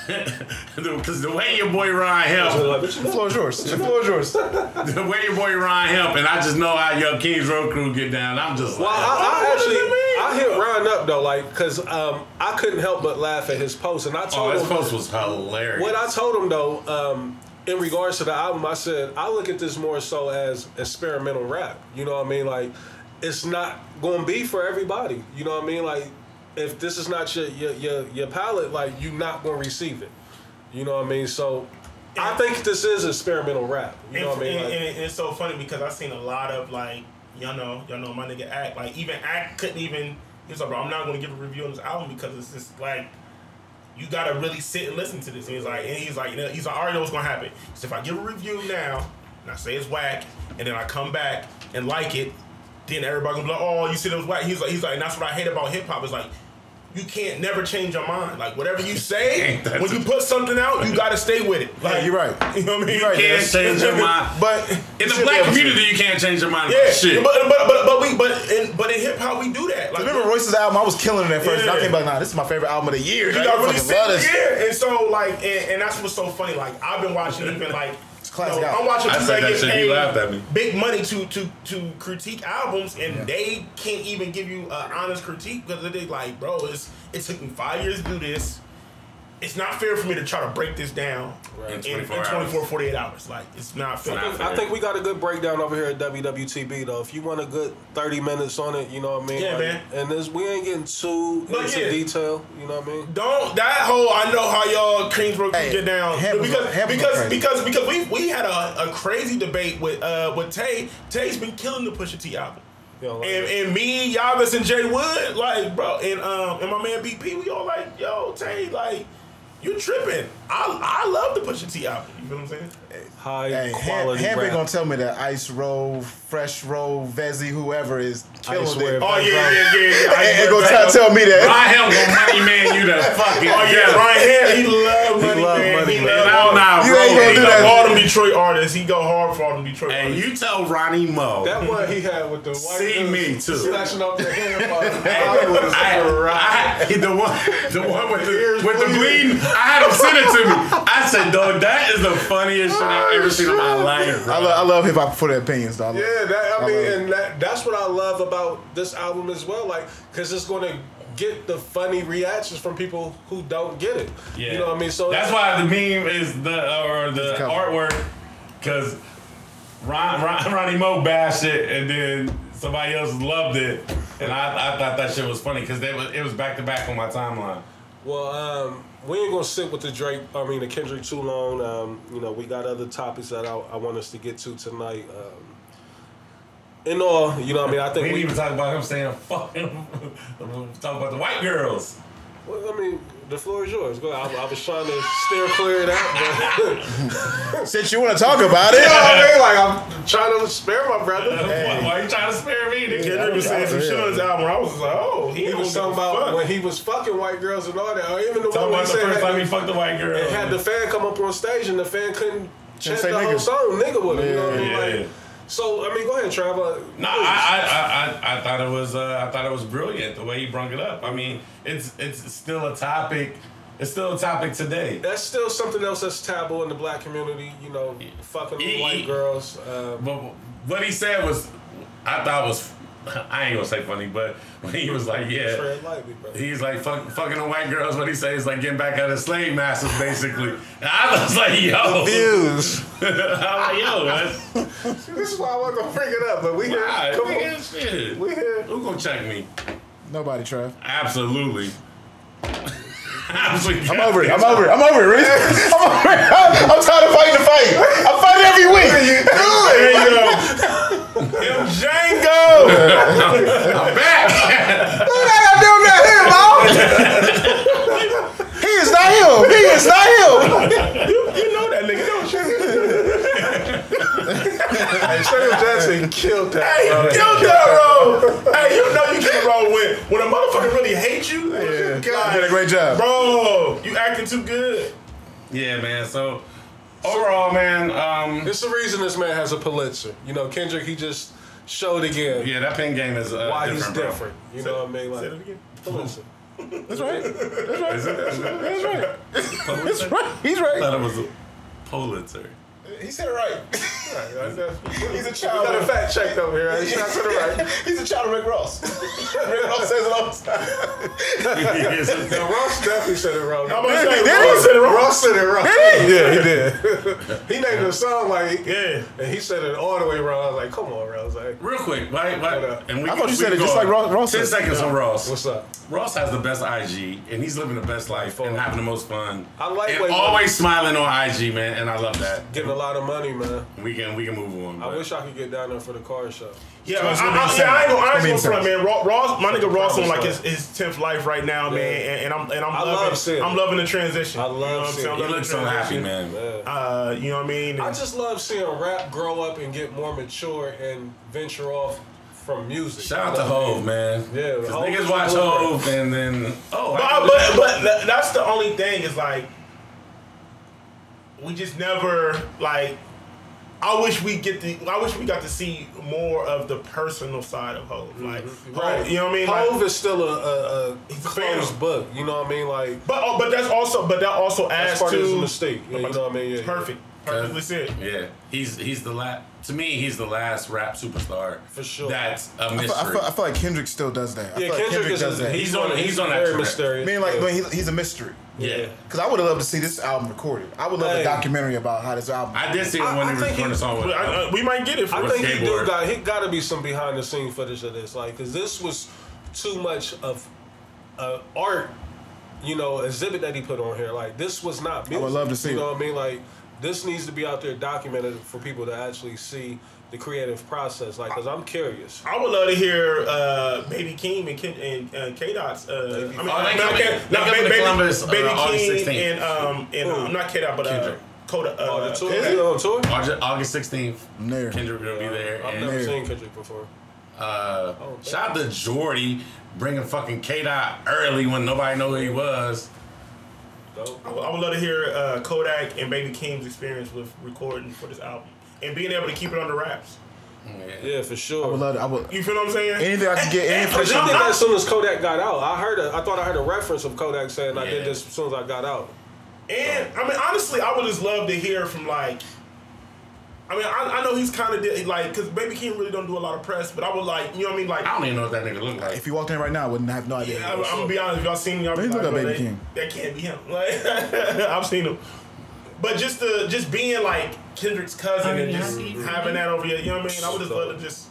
Because the way your boy Ryan helped, like, what you The floor is yours. The floor is yours. the way your boy Ryan helped, and I just know how your Kings Road crew get down. I'm just Well, like, I, I what does actually I hit Ryan up though, like, cause um, I couldn't help but laugh at his post, and I oh, told this him post was hilarious. what I told him though. Um, in regards to the album, I said I look at this more so as experimental rap. You know what I mean? Like, it's not going to be for everybody. You know what I mean? Like, if this is not your your your, your palette, like, you're not going to receive it. You know what I mean? So, I think this is experimental rap. You know and, what I mean? and- Like, and it's so funny because I've seen a lot of like y'all know y'all know my nigga Act like even Act couldn't even he was like bro I'm not gonna give a review on this album because it's just like you gotta really sit and listen to this and he's like and he's like you know, he's like I already know what's gonna happen so if I give a review now and I say it's whack and then I come back and like it then everybody gonna be like oh you said it was whack he's like he's like and that's what I hate about hip hop is like you can't never change your mind. Like whatever you say, when you put something out, you gotta stay with it. Like you're right. You know what I mean? You're right, can't Des. change your mind. But In the black able to. community, you can't change your mind Yeah, about shit. but but but but we but in but in hip hop we do that. Like Remember Royce's album? I was killing it at first. And I came back, nah, this is my favorite album of the year. you Like, got really fucking love sick, this. yeah. And so like and, and that's what's so funny. Like I've been watching even like. Classic you album. I'm watching I people said that that get shit, he laughed at paid me. big money to to to critique albums, and Yeah. they can't even give you an honest critique because they're like, bro, it's it took me five years to do this. It's not fair for me to try to break this down In in, in 24 24, hours. 48 hours. Like it's not fair. not I think we got a good breakdown over here at WWTB though. If you want a good thirty minutes on it, you know what I mean. Yeah, Like, man. And this, we ain't getting too But into yeah. detail. You know what I mean. Don't that whole I know how y'all Kingsbrook Hey, get down because Ham because because because we we had a, a crazy debate with uh with Tay. Tay's been killing the Pusha T album. Like And, that. and me, Yavis, and Jay Wood, like, bro, and um, and my man BP, we all like, yo, Tay, like, you tripping. I I love the Pusha T album. You feel what I'm saying? high Hey, quality Ham rap. gonna tell me that Ice Roll, Fresh Roll, Vezi, whoever is killing it. Oh yeah, yeah, yeah. yeah. And, and gonna tell, tell me that. Ryan Helm gonna money man you the fucking Oh yeah, Ryan Hand, he love money, love man. Money he Man. love Nah, nah, You ain't gonna do that. all them Detroit artists. He go hard for all them Detroit And you tell Ronnie Mo. That one he had with the white See dudes me, too. snatching off the hair. I, I, the one, the one with the with the bleeding. I had him send it to me. I said, "Dog, that is the funniest shit I've ever seen in my life." Bro. I love, I love hip hop for their opinions, dog. Yeah, that I I mean, and that, that's what I love about this album as well. Like, cause it's gonna get the funny reactions from people who don't get it. Yeah. You know what I mean? So that's why the meme is the or the artwork because Ron, Ron, Ronnie Mo bashed it and then somebody else loved it, and I, I thought that shit was funny because it was back to back on my timeline. Well, um, we ain't gonna sit with the Drake. I mean, the Kendrick too long. Um, you know, we got other topics that I, I want us to get to tonight. Um, in all, you know, what I mean, I think didn't we. even talk about him saying "fuck him." talk about the white girls. Well, I mean, the floor is yours. Go. I, I was trying to steer clear of that, but Since you want to talk about it, you know it, what I mean. Like I'm trying to spare my brother. Why, why you trying to spare me? nigga? Kendrick was saying some Yeah. shit on his album. I was like, oh, he, He was talking about fuck. when he was fucking white girls and all that, or even the Talk one where about he the said first time he fucked the white girl. and had the fan come up on stage and the fan couldn't chant say the whole song, nigga with him. you know what I mean? Yeah. Like, so I mean, go ahead, Trevor. No, I, I, I, I, thought it was uh, I thought it was brilliant the way he brung it up. I mean, it's it's still a topic. It's still a topic today. That's still something else that's taboo in the black community. You know, fucking Yeah. white girls. Um, But what he said was, I thought was, I ain't gonna say funny, but when he was like, yeah, lightly, he's like fuck, fucking the white girls. What he says is like getting back at the slave masters, basically. And I was like, yo, views. I'm like, yo, that's This is why I wasn't gonna bring it up, but we here. right. Come on, nigga, shit. we here. Who gonna check me? Nobody, Trev. Absolutely. Absolutely. I'm over it. I'm over it. I'm over it, Reese. I'm over it. I'm, I'm tired of fighting the fight. I fight every week. There you go. Him Django. I'm back. Look at him doing that here, bro. he is not him. He is not him. you you know that nigga, don't you? Hey, Samuel Jackson killed that. Hey, bro. killed that role. Hey, you know you can't roll when when a motherfucker really hates you. Yeah. God, Did a great job. bro. You acting too good. Yeah, man. So Overall, man, um, It's the reason this man has a Pulitzer. You know, Kendrick, he just showed again yeah, that pin game is uh, why different, he's bro. different. You know what I mean? Like, Say it again. Pulitzer. That's right. Is it? Is it? That's right. That's right. He's I right. thought it was a Pulitzer. He said it right. He's a You child. got a fact checked over here. Right? You got to the right. He's a child of Rick Ross. Rick Ross says it all the time. No, Ross definitely said it wrong. I'm about to say, Ross Ross said it wrong. Ross said it wrong. Yeah, he did. he named the song like, Yeah. and he said it all the way wrong. I was like, come on, Ross. Like, Real quick, why? why What up? and we, I thought you said it just like Ross- Ross Ten seconds on Ross. what's up? Ross has the best IG, and he's living the best life and having the most fun. I like and always smiling on IG, man, and I love that. Getting a lot of money, man. We can we can move on. I but- wish I could get down there for the car show. Yeah, So I, it's I, gonna be I, yeah, I ain't gonna, I ain't gonna gonna be front, man. Ross, my nigga Ross on like his, his tenth life right now, man, and, and I'm and I'm I loving, love seeing I'm loving the transition. I You know love what I'm seeing saying? I'm it. He looks so happy, man. Uh, you know what I mean? I just love seeing rap grow up and get more mature and venture off from music. Shout out to Hov, man. Yeah, 'Cause Hov is niggas watch blueprint. Hov, and then oh, But, I- but but tha- that's the only thing is like we just never like. I wish we get the. I wish we got to see more of the personal side of Hov. Mm-hmm. Like, Hov, you know what I mean? Like- Hov is still a, a, a He's a closed fan. book. You know what I mean? Like but oh, but that's also but that also that's adds part to of his mistake. Yeah, you know what I mean? Yeah, perfect, perfectly said. yeah, he's he's the last. To me, he's the last rap superstar For sure. That's a I feel, mystery. I, feel, I feel like Kendrick still does that. I Yeah, feel like Kendrick, is does that. he's, He's on on- he's he's on that very track. mysterious. I mean, like, yeah. when he, he's a mystery. Yeah, Because I would have loved to see this album recorded. I would love Hey. a documentary about how this album. I did see him I- when I he was think recording the song with. I, I, we might get it for I us. think he do got he got to be some behind the scene footage of this, like, cause this was too much of uh, art, you know, exhibit that he put on here. Like, this was not. Music, I would love to see You it. know what I mean? Like, this needs to be out there documented for people to actually see the creative process. Like, cause I'm curious. I would love to hear uh, Baby Keem and Ken, and uh, K Dot's. Uh, I mean, Oh, they not K- not Baby, Columbus, uh, Baby August King 16th. and um and Who? um, not K Dot but uh, Kendrick. Coda. Uh, Oh, the tour? Kendrick. On tour? August, August 16th, I'm there. Kendrick will be there. I've and, never There. seen Kendrick before. Uh, Oh, shout out to Jordy bringing fucking K Dot early when nobody knew who he was. Dope. I would, I would love to hear uh, Kodak and Baby Keem's experience with recording for this album and being able to keep it under wraps. Yeah, for sure. I would love. To, I would. You feel what I'm saying? Anything I can get. Any Cause information. did that as soon as Kodak got out. I heard a, I thought I heard a reference of Kodak saying I did this as soon as I got out. And I mean, honestly, I would just love to hear from like. I mean, I, I know he's kind of like because Baby Keem really don't do a lot of press, but I would like, you know what I mean, like. I don't even know what that nigga look like. If you walked in right now, I wouldn't have no idea. I, am gonna be honest. If y'all seen him, y'all be like, look like "Man, Baby that- King." That can't be him. Like, I've seen him. But just the just being like Kendrick's cousin and just having that over here, you know what I mean? I would just love to just.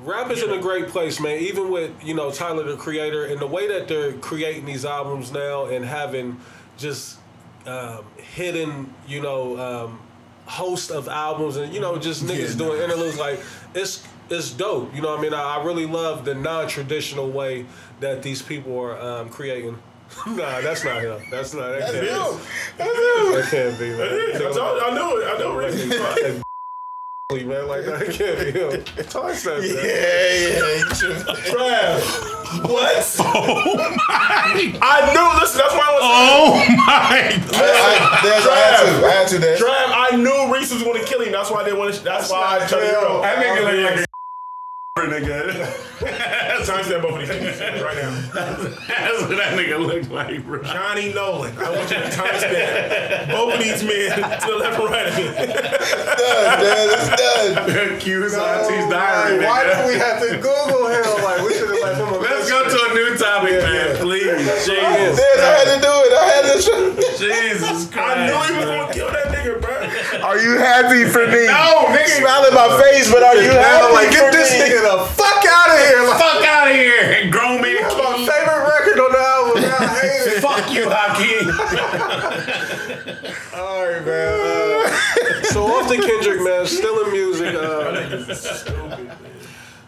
Rap is in a great place, man. Even with you know Tyler the Creator and the way that they're creating these albums now and having just um, hidden, you know, um, host of albums and you know just niggas Yeah. doing interludes like it's it's dope. You know, what I mean, I, I really love the non-traditional way that these people are um, creating. nah, that's not him. That's not. That can't, him. That can't be. Man. is. I, told, I knew it. I know it. man, like that can't be him. Toss that. man. yeah, yeah. Trav. What? Oh my! I knew. Listen, that's why I was. oh my I, I, Dez, I had to. I had to. Dez. Trav, I knew Reese was going to kill him. That's why they wanted. That's why I tried to go. That nigga look like a nigga. Timestamp both of these things right now. That's what that nigga look like, bro. Johnny Nolan. I want you to timestamp both of these men to the left and right of me. Done, Dez, it's done. Q's auntie's diary, Why nigga. did we have to Google him? Like we should have let him. Let's go to a new topic, man. Please. Jesus. Dez, I had to do it. I had to. Jesus Christ. I knew he was going to kill that nigga, bro. Are you happy for me? No, nigga. Smile in my face, but are you happy like, get this me? nigga the fuck out of here. Like, Fuck out of here. Grown man. my favorite record on the album. Man, I hate it. Fuck you, Hakeem. All right, man. Uh, so off to Kendrick, man. Still in music. Uh,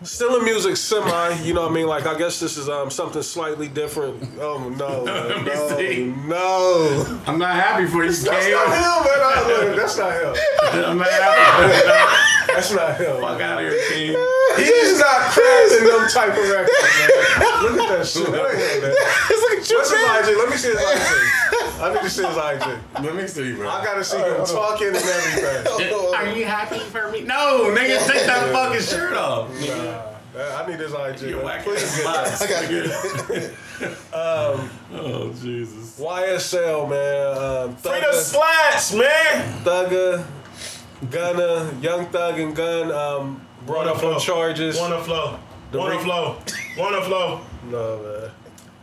still in music, semi. You know what I mean? Like, I guess this is um something slightly different. Oh no, man, no, no. I'm not happy for you, That's not him, man. I- look, That's not him. I'm not happy. That's not him. Fuck out of here, Keem. He's not crashing them type of records, man. Look at that shit. Look at that. What's his IG? Let me see his IG. I need to see his IG. Let me see, bro. I gotta see him talking and everything. Are you happy for me? No, nigga, take that fucking shirt off. Nah, I need his IG. You're man. whack Please ass get box. I got Oh, Jesus. YSL, man. Um, Free the Thugger, slats, man. Thugger, Gunna, Young Thug and Gun um, brought up on charges. Wanna flow. Wanna Rick- flow. Wanna flow. No, man.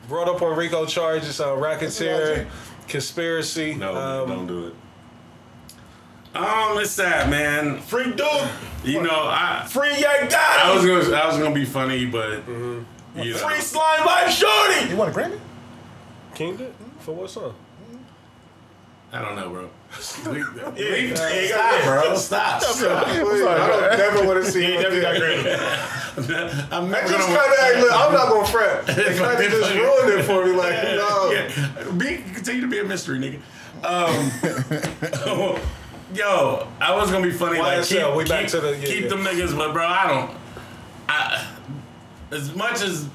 Brought up on RICO charges, uh, racketeering, conspiracy. No, um, don't do it. Um, it's sad, man. Free dude. You know, I Free Yang I was gonna I was gonna be funny, but you know, Free Slime Life Shorty. You want a Grammy? Keem did? For what song? I don't know, bro. Leave- Yeah, leave- yeah, yeah, Stop, bro. Stop. Stop. I don't never want to see He him. got again. Grammy. I'm I never just gonna. kind of, look, I'm not gonna fret. They kind of just ruined it for me. Like, no. Yeah. Be continue to be a mystery, nigga. Um, yo, I was gonna be funny. Like, keep, we back keep, to the- yeah, keep yeah. them niggas, but bro, I don't. I as much as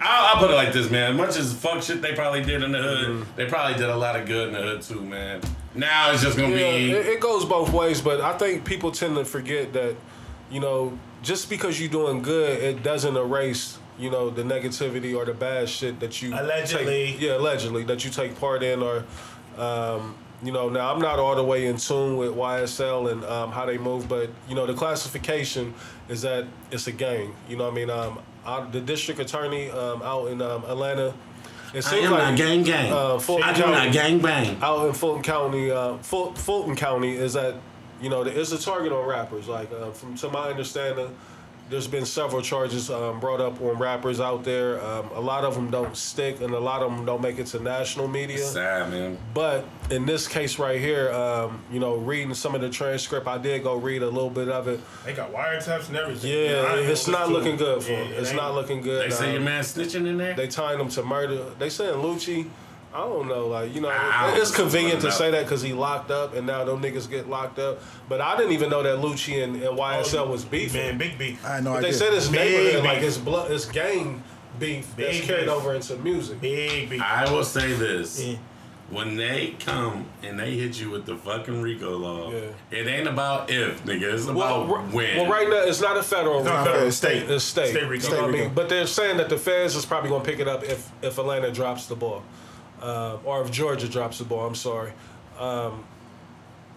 I'll, I'll put it like this, man. As much as fuck shit they probably did in the hood, Mm-hmm. they probably did a lot of good in the hood too, man. Now it's just gonna Yeah, be. it, it goes both ways, but I think people tend to forget that, you know, just because you're doing good, it doesn't erase, you know, the negativity or the bad shit that you Allegedly. take, yeah, allegedly that you take part in, or, um, you know, now I'm not all the way in tune with YSL and um, how they move, but you know, the classification is that it's a gang. You know, I mean, um, out, the district attorney um, out in um, Atlanta. It I am like not gang gang. uh, Fulton I do County- not gang bang. out in Fulton County, uh, Ful- Fulton County is that you know it's a target on rappers. Like uh, from to my understanding, there's been several charges um, brought up on rappers out there. Um, a lot of them don't stick, and a lot of them don't make it to national media. Sad man. But in this case right here, um, you know, reading some of the transcript, I did go read a little bit of it. They got wiretaps and everything. Yeah, I ain't it's not looking good it. for Yeah, him. It's not looking good. They say Um, your man snitching in there. they tying him to murder. They saying Lucci. I don't know, like you know, I don't it's convenient to say that because he locked up, and now them niggas get locked up. But I didn't even know that Lucci and, and YSL oh, was beefing. Man, big beef. I had no But idea. they said it's Big neighborhood, like beef. it's blood, it's gang beef that's Big carried beef. over into music. Big beef. I will say this. Yeah. When they come and they hit you with the fucking RICO law, Yeah. it ain't about if, nigga. It's Well, about r- when. well, right now it's not a federal. not RICO. federal, it's state. It's state. State RICO. You know what I State mean? RICO. But they're saying that the feds is probably going to pick it up if if Atlanta drops the ball, uh, or if Georgia drops the ball. I'm sorry. Um,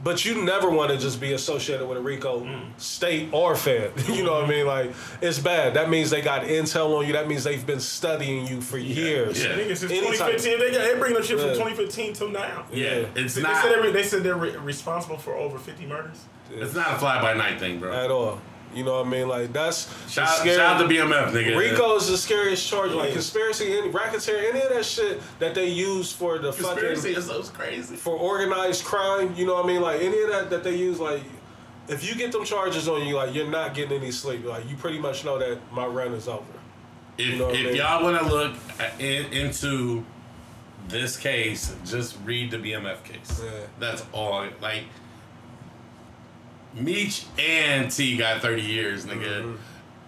but you never want to just be associated with a RICO state or Fed. you know what I mean? Like it's bad. That means they got intel on you. That means they've been studying you for years. yeah. Niggas since Anytime- 2015, they got they bring up shit Yeah. from 2015 till now. yeah, it's They, not. said they, they said they're re- responsible for over 50 murders. it's not a fly by night thing, bro. At all. You know what I mean? Like that's Shout, scary- shout out to BMF, nigga. RICO is the scariest charge. Like conspiracy, any racketeering, any of that shit that they use for the Conspiracy fucking is so crazy. for organized crime. You know what I mean? Like any of that that they use, like if you get them charges on you, like you're not getting any sleep. Like you pretty much know that my run is over. If, know what I mean? y'all want to look in, into this case, just read the BMF case. Yeah. That's all. Like, Meech and T got 30 years, nigga. Mm-hmm.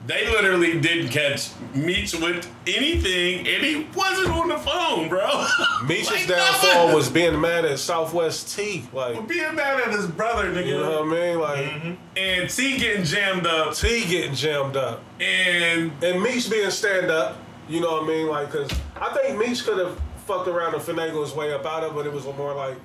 They literally didn't catch Meech with anything, and he wasn't on the phone, bro. Meech's Like downfall was being mad at Southwest T. Like being mad at his brother, nigga. you know what I mean? Like Mm-hmm. And T getting jammed up, T getting jammed up. and And Meech being stand up, you know what I mean? Like, cause I think Meech could have fucked around and finagled his way up out of it, but it was more like,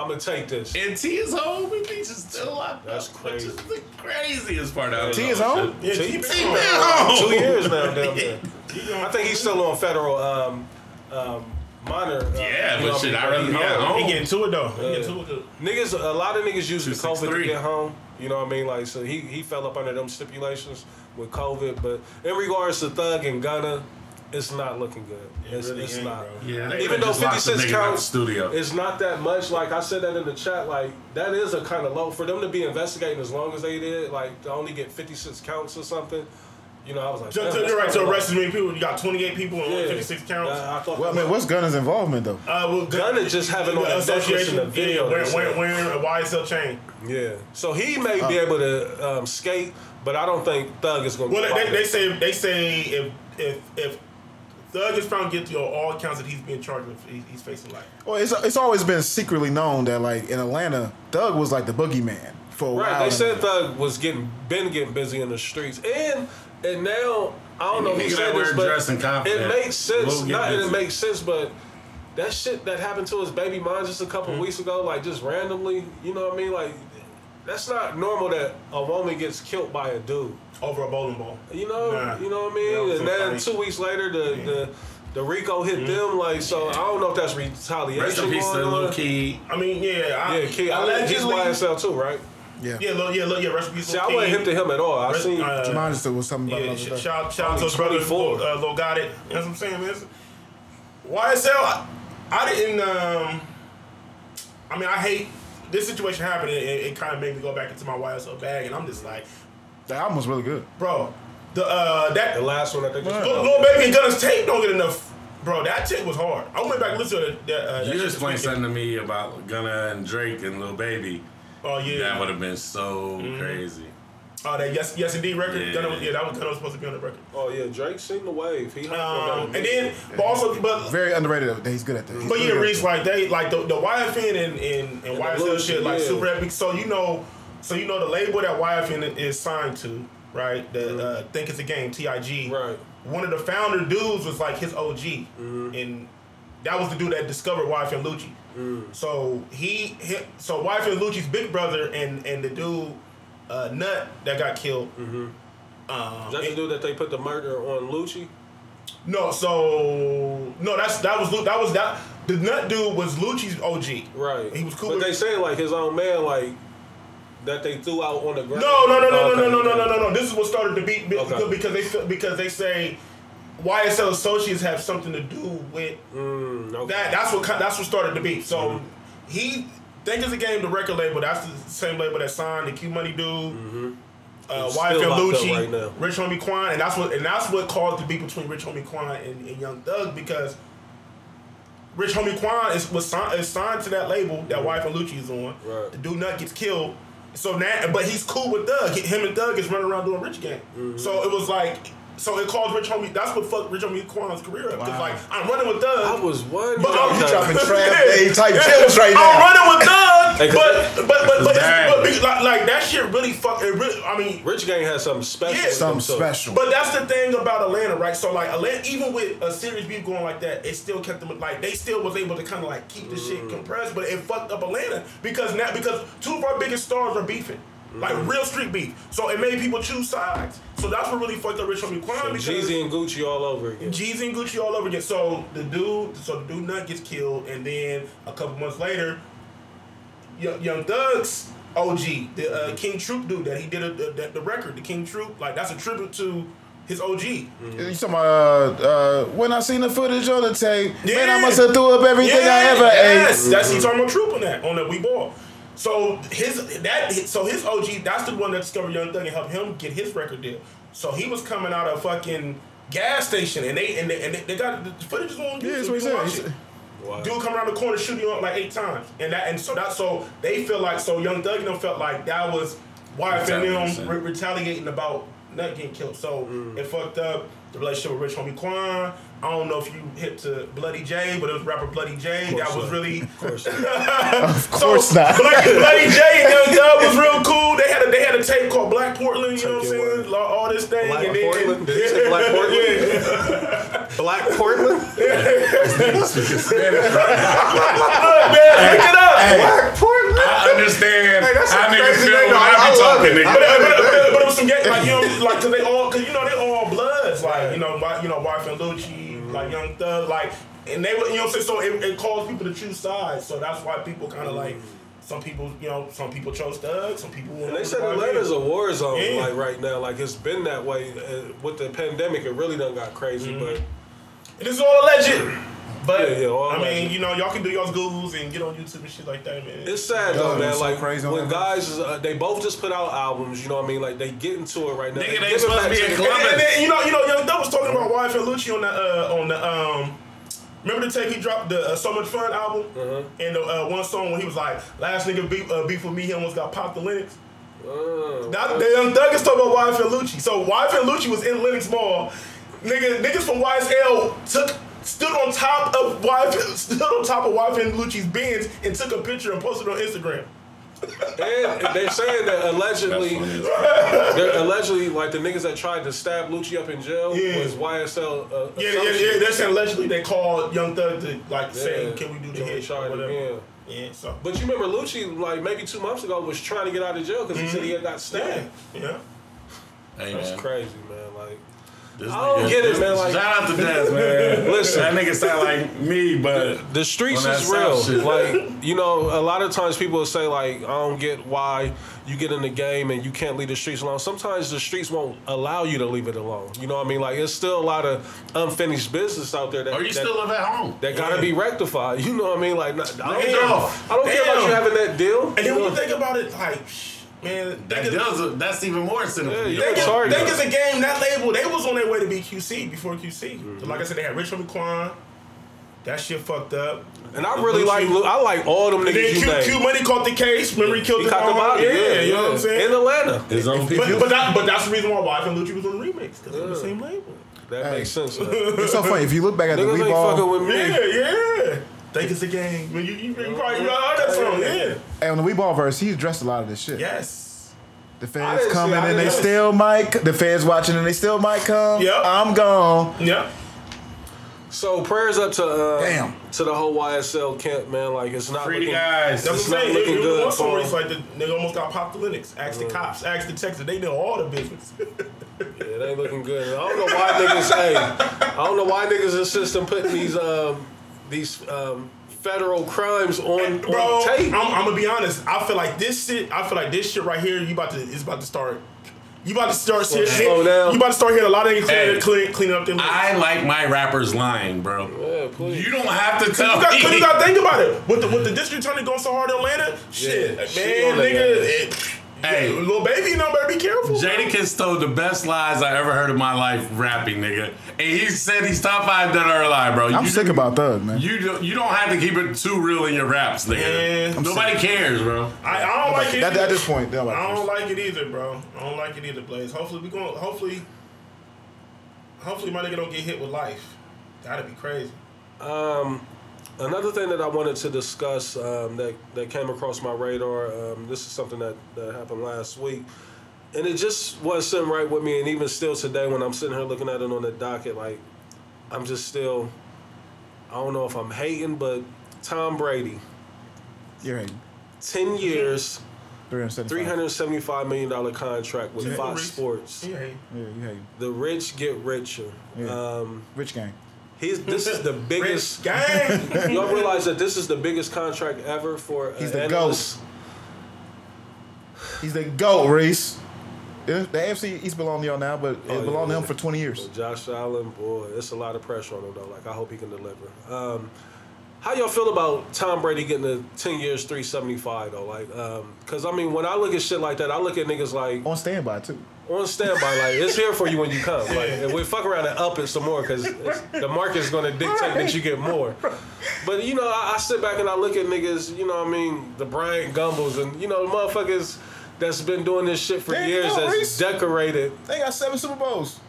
I'm gonna take this. and T is home, and Meech is still locked That's up. crazy. Which is the craziest part out of T is all. home? Yeah, T- T been T been home. Two years now, damn near. I think he's still on federal um, um, minor. Uh, Yeah, you know but shit, I I'd rather mean? be He at home. home. He getting to it though. He Yeah. getting to it. though. Niggas, a lot of niggas use the COVID to get home. You know what I mean? Like, so he, he fell up under them stipulations with COVID. But in regards to Thug and Gunna, it's not looking good. It it's really it's ain't, not. bro. Yeah, they Even though just locked 56 the nigga out the counts studio. it's not that much. Like I said that in the chat, like that is a kind of low for them to be investigating as long as they did. Like to only get 56 counts or something You know, I was like, So, so that's you're right. To kinda arrest as many people, you got 28 people and Yeah. 156 counts. Yeah, I thought Well, I mean, what's Gunna's involvement though? Uh, well, Gunna just having on association necklace in the video. wearing, they wearing, said. wearing a YSL chain. Yeah. So he may be able to um, skate, but I don't think Thug is going to Well, they, they say they say if if if Thug is found guilty on all counts that he's being charged with, he's facing life. Well, it's it's always been secretly known that like in Atlanta, Thug was like the boogeyman for a Right. while. They said Thug was getting been getting busy in the streets, and and now I don't know Any who said that this, wear but dress and confident it makes sense. will Not that it makes sense, but that shit that happened to his baby mom just a couple Mm-hmm. weeks ago, like just randomly, you know what I mean? Like that's not normal that a woman gets killed by a dude. Over a bowling ball. You know, Nah. you know what I mean? it was and then funny. two weeks later, the the the Rico hit Mm-hmm. them. Like, so I don't know if that's retaliation. Rest in peace to going little kid. I mean, yeah, I, Yeah, kid. I, he's allegedly. YSL too, right? yeah. Yeah, look, yeah, look, yeah. Rest in peace, See, I wasn't hip to him at all. I Rest- seen. uh, Jumanji said was something about Yeah, another shout, shout out to his brother, 24. Lil, uh, Lil Got It. You know what I'm saying, man? YSL, I, I didn't, um, I mean, I hate, this situation happened, it, it kind of made me go back into my YSL bag, and I'm just like, The album was really good. bro, the, uh, that, the last one that they just. Lil, Lil Baby and Gunna's tape don't get enough, bro, that tape was hard. I went back and listened to that. Uh, that You shit explained something to me about Gunna and Drake and Lil Baby. Oh, yeah. Mm-hmm. That would have been so crazy. Oh, that Yes Yes Indeed record? Yeah. Gunna was, yeah, that was Gunna was supposed to be on the record. Oh yeah, Drake seen the wave. He hopped Um, and then, but also, but Very underrated. though. He's good at that. He's But really yeah, Reese, like they like the the YFN and and, and, the YSL Blues, shit like super epic. So you know, so you know the label that YFN is signed to, right? The uh, Think It's a Game, TIG. Mm-hmm. Right. One of the founder dudes was like his OG, Mm-hmm. and that was the dude that discovered YFN Lucci. Mm. So he, he so YFN Lucci's big brother and and the dude uh, Nut that got killed. Mm-hmm. Um, that the dude that they put the murder on Lucci? no, so no, that's that was that was that the Nut dude was Lucci's OG. Right. He was cool. But they say like his own man, like that they threw out on the ground. No, no, no, no, no, no, no, no, no, no, no. This is what started the beat Okay. because they because they say YSL associates have something to do with Mm, okay. that. That's what that's what started the beat. So he think it's a game. The record label. That's the same label that signed the Q Money dude. Uh, He's still YFN Lucci, right. Rich Homie Quan, and that's what and that's what caused the beat between Rich Homie Quan and, and Young Thug because Rich Homie Quan is was signed, is signed to that label that YFN Lucci is on. Right. The dude Nut gets killed. So now, but he's cool with Thug. Him and Thug is running around doing Rich Gang. Mm-hmm. So it was like, so it caused Rich Homie. That's what fucked Rich Homie Quan's career up. Because Wow. like I'm running with Thug. I was wondering. But um, I'm dropping trap day type gems right now. I'm running with Thug, but but but but, but, but like, like that shit really fuck. It really, I mean, Rich Gang has something special. Yeah. Something them, too. special. but that's the thing about Atlanta, right? So like Atlanta, even with a series beef going like that, it still kept them like they still was able to kind of like keep the shit mm. compressed, but it fucked up Atlanta because now because two of our biggest stars are beefing. Like real street beef, so it made people choose sides. So that's what really fucked up Rich Homie Quan So because Jeezy and Gucci all over again. Jeezy and Gucci all over again. So the dude, so the dude Nut gets killed, and then a couple months later, Young, Young Thug's OG, the uh, King Troop dude that he did a, the, the record, the King Troop, like that's a tribute to his OG. You talking about uh, uh, when I seen the footage on the tape? Man, I Yeah. must have threw up everything I ever yes, ate. that's he talking about Troop on that on that We Ball. So his that so his OG, that's the one that discovered Young Thug and helped him get his record deal. So he was coming out of a fucking gas station, and they and they, and they, they got the footage is on YouTube. Yeah, that's You what he said. He said- Wow. Dude come around the corner shooting you up like eight times, and that and so that so they feel like so Young Thug and them felt like that was YF and Retaliation. them re- retaliating about not getting killed. So mm. it fucked up the relationship with Rich Homie Quan. I don't know if you hit to Bloody Jay, but it was rapper Bloody Jay. That was not. really Of course. Of course not. Bloody, Bloody Jay Young Thug was real cool. They had a they had a tape called Black Portland. You know what I'm saying? Like, All this thing. Black and then, Portland? Did he say Black Portland? Black Portland? man, pick it up. Black Portland? I understand Hey, that's how a niggas feel name, when. I I be love talking, it. But, nigga. but, but, but it was some gang, like you know, like cause they all, cause you know they all bloods, like you know, Wi- you know, wife and Lucci, like Young Thug, like, and they were, you know, what I'm saying, so it, it caused people to choose sides, so that's why people kind of like, some people, you know, some people chose Thug, some people. And they said Atlanta's a war zone, Yeah. like right now. Like it's been that way uh, with the pandemic. It really done got crazy, Mm-hmm. but It is all alleged, but yeah, all I mean, you know, y'all can do y'all's Googles and get on YouTube and shit like that, man. It's sad though, man. was so Like crazy when guys, is, uh, they both just put out albums. You know what I mean? Like they get into it right now. Nigga, they give it supposed to back be in Columbus. And, and then, you know, you know, Young Thug was talking about YFN Lucci on the uh, on the um. Remember the tape he dropped the uh, So Much Fun album, Uh-huh. and the uh, one song when he was like, "Last nigga beef, uh, beef with me, he almost got popped the Lenox." Uh, Now the Young Thug is talking about YFN Lucci. So YFN Lucci was in Lenox Mall. Nigga, niggas from YSL took stood on top of YFN stood on top of YFN Lucci's Benz and took a picture and posted it on Instagram. and they're saying that allegedly, they're allegedly like the niggas that tried to stab Lucci up in jail Yeah. was YSL. Uh, Yeah, yeah, yeah. They're saying allegedly they called Young Thug to like say, "Can we do the Can we hit?" or whatever. again? Yeah, so But you remember Lucci, like maybe two months ago, was trying to get out of jail because he said he had got yeah, stabbed. yeah. Hey, That's man. crazy, man. Like, This I don't nigga- get it, man, like- shout out to Des, man. Listen. that nigga sound like me, but the streets is real. Like, you know, a lot of times people will say, like, I don't get why you get in the game and you can't leave the streets alone. Sometimes the streets won't allow you to leave it alone. You know what I mean? Like, it's still a lot of unfinished business out there that, or you that, still live at home. that gotta be rectified. You know what I mean? Like, not- I don't, Damn. care, I don't care about you having that deal. And then You when you think about it, like, man, That niggas- does that's even more cynical. Yeah, you Think a is, target. think is a game that label. They was on their way to be QC before QC. Mm-hmm. So like I said, they had Rich Homie Quan. That shit fucked up. And I really like, Lu- I like all them And then niggas you Q, named. Q Money caught the case. Remember he killed He the caught the mom? body. Yeah, you know what I'm saying. In. Atlanta. His own But, but, that, but that's the reason why Wife and Lucci was on the remix because they're the same label. That Hey. makes sense. It's so funny if you look back at the Niggas We ain't fucking Ball. with me. Yeah, yeah. Think it's a game. You, you, you probably you heard that song, yeah. Hey, on the We Ball verse, he addressed a lot of this shit. Yes. The I feds didn't coming see- I and they didn't- still might. The feds watching and they still might come. Yep. I'm gone. Yeah. So prayers up to uh, Damn. to the whole YSL camp, man. Like it's not Free looking, the guys. That's It's what I'm not saying. It, looking it, was one song where for it's like the nigga almost got popped the Lenox. Ask the cops, ask the Texas. They know all the business. Yeah, it ain't looking good. I don't know why niggas. hey, I don't know why niggas insist on putting these um these um federal crimes on, Bro, on tape. I'm, I'm gonna be honest. I feel like this shit. I feel like this shit right here. You about to is about to start. You about to start shit. slow down. You about to start hearing a lot of niggas clean, Hey. clean, cleaning up them. I like my rappers lying, bro. yeah, please. You don't have to You tell got, me. cause you got to think about it. With the with the district attorney going so hard in Atlanta, shit, Yeah, man, on nigga, guy. it, Hey. yeah, Lil Baby, you know, better be careful. Jadakiss told the best lies I ever heard in my life rapping, nigga. And he said he's top five dead or alive, bro. I'm you sick about that, man. You don't, you don't have to keep it too real in your raps, nigga. Man, I'm Nobody cares, bro. I, I don't like it. At, at this point, nobody I don't cares. like it either, bro. I don't like it either, Blaze. Hopefully we going hopefully hopefully my nigga don't get hit with life. That'd be crazy. Um, another thing that I wanted to discuss um, that that came across my radar. Um, this is something that, that happened last week, and it just was sitting right with me. And even still today, when I'm sitting here looking at it on the docket, like I'm just still. I don't know if I'm hating, but Tom Brady, You're hating. ten years, 375. three hundred seventy-five million dollar contract with Yeah, Fox Reese. Sports. Yeah. Yeah, you hating. The rich get richer. Yeah. Um, Rich gang. He's this is the biggest. Rich gang. Y'all realize that this is the biggest contract ever for He's the analyst? He's the GOAT, Reese. Yeah, the AFC East belong to y'all now, but it Oh, belonged yeah. to him for 20 years. But Josh Allen, boy, it's a lot of pressure on him though. Like I hope he can deliver. Um, how y'all feel about Tom Brady getting the ten years, three seventy five though? Like, um, cause I mean, when I look at shit like that, I look at niggas like On standby, too. On standby, like it's here for you when you come. Like, and we fuck around and up it some more, cause it's, the market's gonna dictate that you get more. But you know, I, I sit back and I look at niggas, you know, what I mean, the Bryant Gumbels and you know, the motherfuckers that's been doing this shit for There years, go, that's Reese. decorated, They got seven Super Bowls.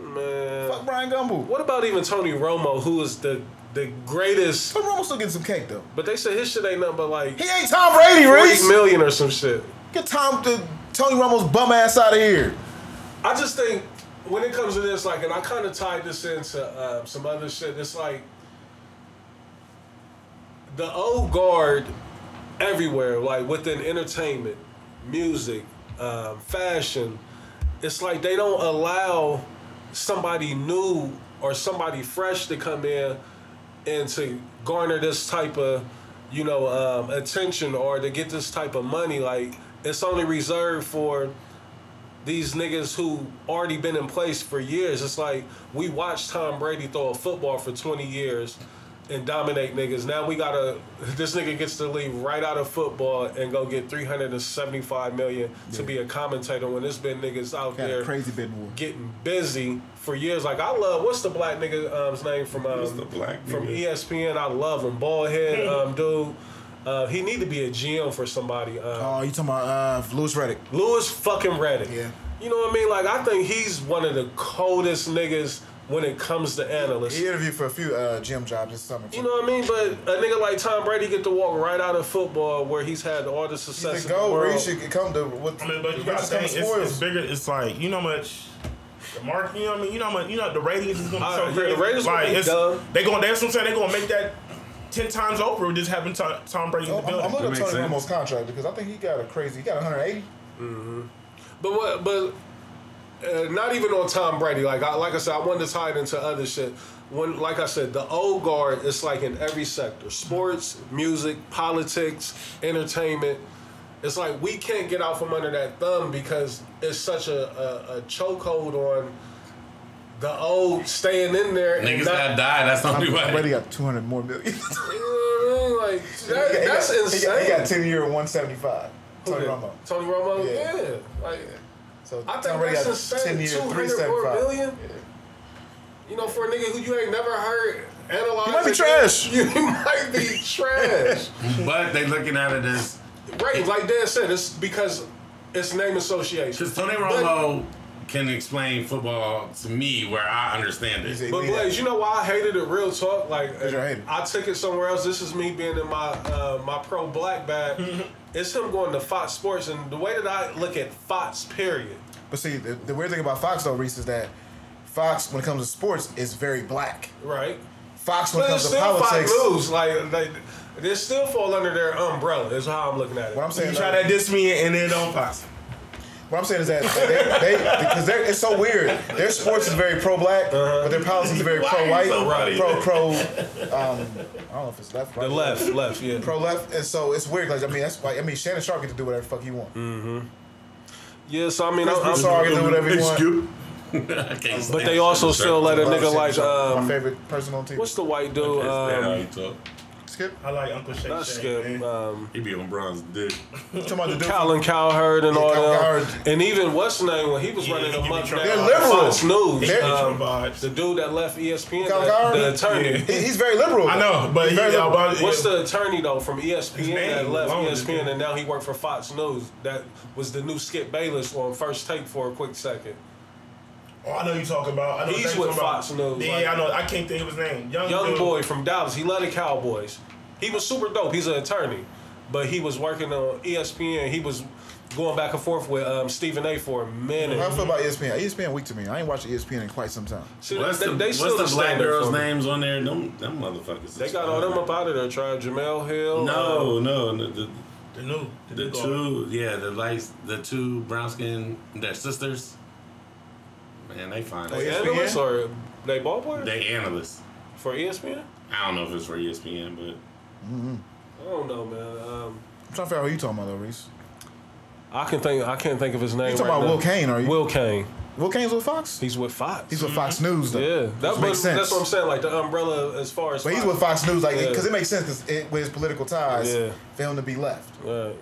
man. Fuck Bryant Gumbel. What about even Tony Romo, who is the the greatest? Tom Romo still getting some cake, though. But they say his shit ain't nothing but like He ain't Tom Brady, Reese. million or some shit. Get Tom, the, Tony Romo's bum ass out of here. I just think when it comes to this, like, and I kind of tied this into uh, some other shit. It's like the old guard everywhere, like within entertainment, music, um, fashion. It's like they don't allow somebody new or somebody fresh to come in and to garner this type of, you know, um, attention or to get this type of money. Like it's only reserved for these niggas who already been in place for years. It's like we watched Tom Brady throw a football for 20 years and dominate niggas. Now we gotta. This nigga gets to leave right out of football and go get three hundred and seventy-five million to be a commentator when there's been niggas out Got a there crazy bidding war. getting busy for years. Like I love what's the black nigga um's name from um, What's the black from nigga? ESPN. I love him, Ballhead um, dude. Uh, he need to be a GM for somebody. Um, Oh, you talking about uh, Louis Riddick? Louis fucking Riddick. Yeah. You know what I mean? Like I think he's one of the coldest niggas when it comes to analysts. He interviewed for a few uh, gym jobs this summer. Too. You know what I mean? But a nigga like Tom Brady get to walk right out of football where he's had all the He's success the in the goal where he should come to. With, I mean, but you gotta riches think it's, it's bigger. It's like you know how much the market. You know what I mean? You know how much. You know the ratings is gonna be Uh, so yeah, crazy. the ratings gonna like be it's, dumb. they going. That's what I'm saying. They gonna make that ten times over. with Just having Tom, Tom Brady in Oh, the I'm, building. I'm looking at That Tony makes Romo's contract because I think he got a crazy. He got 180. But what? But uh, not even on Tom Brady. Like I, like I said, I wanted to tie it into other shit. When, like I said, the old guard is like in every sector: sports, music, politics, entertainment. It's like we can't get out from under that thumb because it's such a, a, a chokehold on the old staying in there. Niggas not- that die. That's the only Tom Brady way. got 200 more million. You know what I mean? Like that, He got- that's he got- insane. He got 10 year 175. Tony? Romo. Tony Romo. Yeah. Yeah. Like So I Tom think Brady that's got insane. 10 year Two hundred more 375. million. You know, for a nigga who you ain't never heard analyze. He might be it, trash. You might be trash. But they looking at it as right, like Dan said, it's because it's name association. because Tony But- Romo can explain football to me where I understand it. But "We need Blaze, you know why I hated it? Real talk, like you're a hater. I took it somewhere else. This is me being in my uh, my pro black bag. it's him going to Fox Sports, and the way that I look at Fox, period. But see, the, the weird thing about Fox though, Reese, is that Fox, when it comes to sports, is very black. Right. Fox, when it comes to still politics, Fox News. Like they, they still fall under their umbrella. Is how I'm looking at it. what I'm saying, You try like, to diss me and it don't pass. What I'm saying is that they, they because they're, it's so weird. Their sports is very pro-black, but their policies are very Why pro-white, so funny? pro pro. Um, I don't know if it's left, right, The left, left, yeah. pro left, and so it's weird. Like I mean, that's like I mean, Shannon Sharpe get to do whatever the fuck he want. Mm-hmm. Yeah, so I mean, Chris I'm, I'm- can do whatever he want. But they also still let a nigga like Sharpe. my um, favorite person on TV. what's the white dude? can't stand how he Um, talk. Skip? I like Uncle Shay. not Shay, Skip. Um, He be on Bron's dick. You talking about the dude? Colin Cowherd and Yeah, all Colin them, Cowherd. and even what's the name when he was Yeah, running he them be up Trump They're liberal. Fox News, They're- um, the dude that left ESPN, Colin the, Cowherd? the attorney. Yeah. He- He's very liberal. I know, but He's he, very liberal. but- What's the attorney though from ESPN name that left alone is ESPN good. and now he worked for Fox News? That was the new Skip Bayless on First Take for a quick second. Oh, I know you talking about. I know He's with Fox about. News, Yeah, like- I know. I can't think of his name. Young, Young dude. boy from Dallas. He loved the Cowboys. He was super dope. He's an attorney, but he was working on ESPN. He was going back and forth with um, Stephen A. for a minute. How I feel about ESPN? ESPN weak to me. I ain't watched ESPN in quite some time. See, What's they, the, they what's still the black girls' names on there? Them, them motherfuckers. They got all them up out of there. Trying Jemele Hill. No, um, no, no the, The new. the new guard. two, yeah, the lights, the two brown skin, their sisters. Man, they fine. Oh, they yeah. analysts or they ball players They analysts. for ESPN. I don't know if it's for ESPN, but I don't know, man. Um, I'm trying to figure out who you talking about though, Reese. I can think. I can't think of his name. You talking right about now. Will Cain, are you? Will Cain. Will Cain's with Fox? He's with Fox. He's with Fox News though. yeah, that makes sense. That's what I'm saying. Like the umbrella as far as. But he's with Fox News, like, Yeah. because it makes sense because with his political ties, Yeah. for him to be left. Right.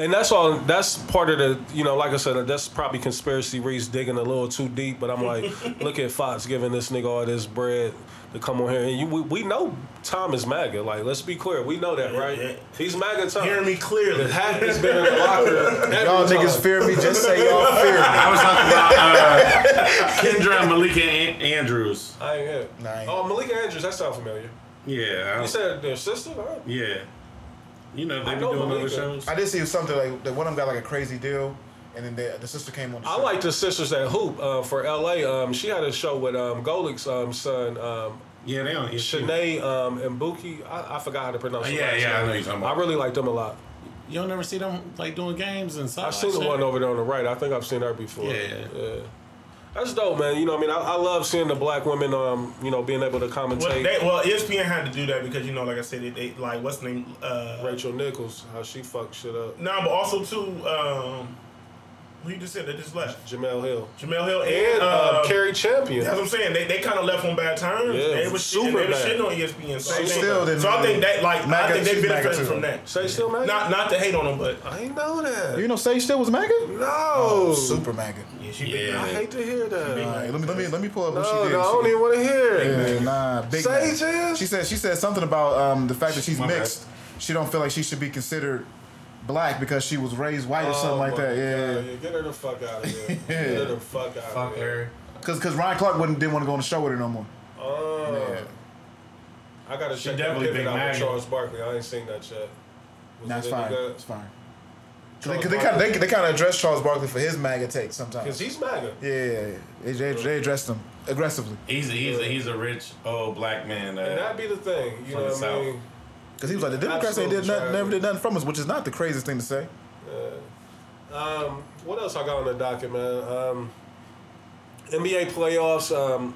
And that's all. That's part of the. You know, like I said, that's probably conspiracy Reese digging a little too deep. But I'm like, look at Fox giving this nigga all this bread to come on here, and you, we, we know Tom is MAGA. Like, let's be clear, we know that, right? He's MAGA Tom. Hear me clearly. The hat has been in the locker. every Y'all time. niggas fear me, just say y'all fear me. I was talking about uh, Kendra and Malika An- Andrews. I ain't here. Nah, I ain't. Oh, Malika Andrews, that sound familiar. Yeah, I, You said their sister, right? yeah. You know they I be know doing other Malika. shows. I did see something like that one of them got like a crazy deal, and then the, the sister came on the I show. like the sisters that hoop uh, for LA. Um, she had a show with um, Golic's um, son, um, Yeah, they on ESPN. Chiney um, and Buki. I, I forgot how to pronounce. Her yeah, last yeah, I name. know you're talking about. I really like them a lot. You don't never see them like doing games and stuff. I've seen the one over there on the right. I think I've seen her before. Yeah. yeah. That's dope, man. You know, what I mean, I, I love seeing the black women, um, you know, being able to Well, commentate. they, well, ESPN had to do that because you know, like I said, they, they like what's the name? Uh, Rachel Nichols, how she fucked shit up. No, but also too, um, Who you just said that just left? Jemele Hill. Jemele Hill and, And uh, Cari Champion. That's what I'm saying. They, they kind of left on bad terms. Yeah, they was super shitting, they was bad. shitting on ESPN. So, I think- still didn't so I think that like MAGA- I think they she's MAGA benefited from that. Say still man? Not not to hate on them, but I ain't know that. You know, Sage Steele was MAGA. no. Super MAGA. yeah, she Yeah. I hate to hear that. All right, let me let me let me pull up what No, she no, I did. don't She- even want to hear it. Yeah, nah, big Sage is? She said she said something about um, the fact that she's My bad. mixed. She don't feel like she should be considered black because she was raised white or something Oh like my that. God, Yeah, Get her the fuck out of here. Get her the fuck out Fuck of here. her. because because Ryan Clark wouldn't didn't want to go on the show with her no more. Oh. Yeah. I gotta She check that definitely pivot big out with Charles Barkley. I ain't seen that yet. Was That's it any fine. good? It's fine. Charles Because they, kind of they, they kind of address Charles Barkley for his MAGA take sometimes. Because he's MAGA. Yeah, yeah, yeah. They, they, they addressed him aggressively He's a, he's a, he's a rich old black man. Uh, and That, that be the thing. You know what I South. mean? Because he was like the Democrats ain't did nothing, never did nothing from us, which is not the craziest thing to say. Um, what else I got on the docket, man? Um, NBA playoffs. Um,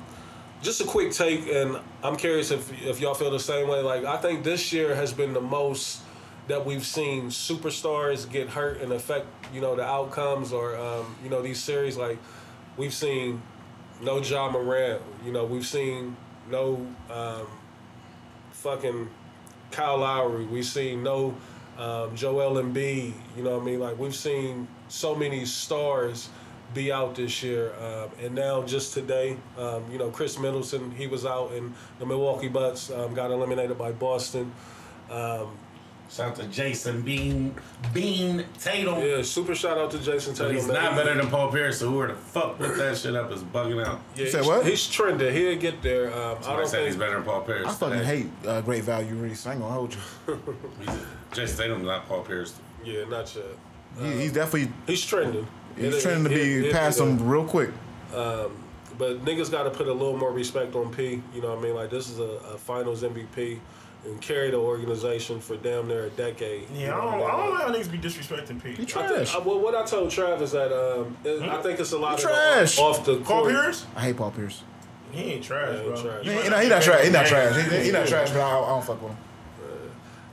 just a quick take, and I'm curious if if y'all feel the same way. Like I think this year has been the most that we've seen superstars get hurt and affect you know the outcomes or um, you know these series. Like we've seen no Ja Morant. You know we've seen no um, fucking Kyle Lowry. We've seen no um, Joel Embiid. You know what I mean? Like we've seen so many stars be out this year, um, and now just today, um, you know, Khris Middleton he was out, and the Milwaukee Bucks um, got eliminated by Boston. Um, shout to Jayson Bean Bean Tatum. yeah, super shout out to Jayson But Tatum. he's man. not better than Paul Pierce, so whoever the fuck put that shit up is bugging out. Yeah, said he's, what? He's trending. He'll get there. Um, I Somebody don't said he's better than Paul Pierce. I fucking today. hate uh, Great Value Reese. I ain't gonna hold you. Jayson Tatum's not Paul Pierce. Yeah, not yet. He, he's definitely He's trending. he's trending to be it- past it- him real quick. But niggas got to put a little more respect on P. You know what I mean? Like this is a, a Finals MVP and carry the organization for damn near a decade. You Yeah, know I don't, what I don't know how niggas be disrespecting Pete. He I think, trash. I, well, what I told Travis that um, it- I think it's a lot He of trash. off the Paul court. Pierce? I hate Paul Pierce. He ain't trash, Yeah, bro. he trash. He, he, not, he not trash. He not trash. He, he not trash, but I, I don't fuck with him.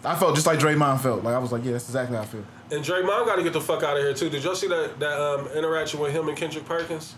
I felt just like Draymond felt. Like I was like, yeah, that's exactly how I feel. And Draymond got to get the fuck out of here too. Did y'all see that that um, interaction with him and Kendrick Perkins?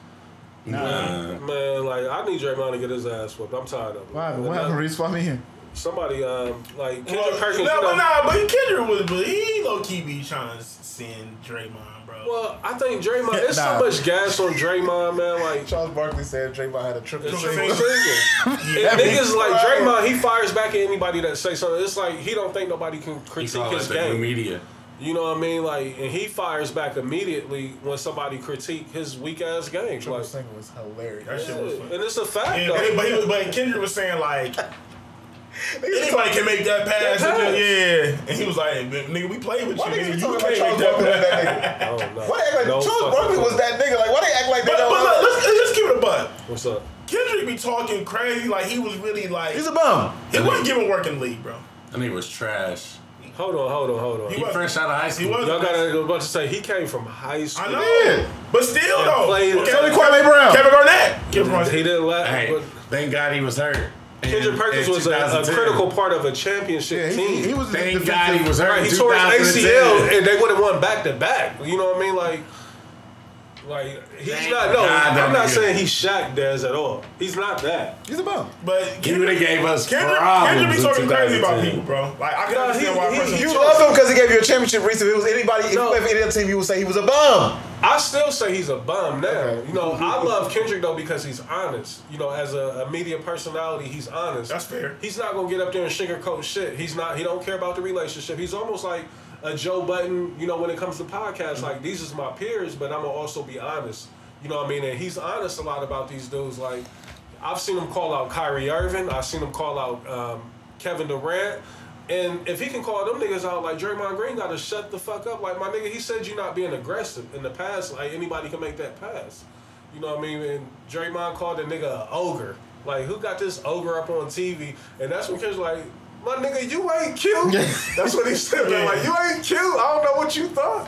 Nah. Man, like I need Draymond to get his ass whooped. I'm tired of it. What happened? What happened, Reese? Why me here? Somebody um like Kendrick Well, Perkins. no, but nah, but Kendrick was, but he low key be trying to send Draymond, bro. Well, I think Draymond. There's Nah. so much gas on Draymond, man. Like Charles Barkley said Draymond had a triple It's Triple triple finger. finger. And niggas like Draymond, he fires back at anybody that say something. It's like he don't think nobody can He critique saw his that the game. media. You know what I mean? Like, and he fires back immediately when somebody critique his weak ass game. Triple Like, single was hilarious. that shit was yeah, funny. and it's a fact Yeah, though. but, he, was, but Kendrick was saying like anybody can make that pass. That pass. just- yeah, and he was like, "Nigga, we played with Why you. niggas Nigga, you talking can't about make Charles Barkley that that pass." nigga? Oh, no. Why they act like No Charles fucking Barkley was that nigga? Like why they act like they But, don't but know? look, let's, let's give it a butt. What's up? Kendrick be talking crazy like he was really like He's a bum. he wasn't giving work in the league, bro. That nigga was trash. Hold on, hold on, hold on. He He was- fresh out of high school. Y'all got to about to say he came from high school. I know, Yeah. but still though. played- Okay, So did Kwame Brown. Kevin Garnett. Kevin Garnett. He didn't let. Hey, thank God he was hurt. Kendrick Perkins was a, a critical part of a championship Yeah, team. he, he was. Thank God he was hurt. Right, he tore his ACL and they would have won back to back. You know what I mean? Like, like he's Thank not. No, God I'm not nigga- saying he's Shaq Dez at all. He's not that. He's a bum. But He would have gave us Kendrick, problems Kendrick be talking crazy about people, bro. Like I can Nah, understand he- why a he- person. he You love him because he gave you a championship. Reese, if it was anybody, if No. you play for any other team, you would say he was a bum. I still say he's a bum now. Okay. You know, I love Kendrick though because he's honest. You know, as a, a media personality, he's honest. That's fair. He's not gonna get up there and sugarcoat shit. He's not. He don't care about the relationship. He's almost like a Joe Budden. You know, when it comes to podcasts, like these is my peers, but I'm gonna also be honest. You know what I mean? And he's honest a lot about these dudes. Like I've seen him call out Kyrie Irving. I've seen him call out um, Kevin Durant. And if he can call them niggas out, like Draymond Green got to shut the fuck up. Like my nigga, he said you're not being aggressive in the past. Like anybody can make that pass. You know what I mean? And Draymond called the nigga an ogre. Like who got this ogre up on TV? And that's when kids like, my nigga, you ain't cute. that's what he said. Man. Like you ain't cute. I don't know what you thought.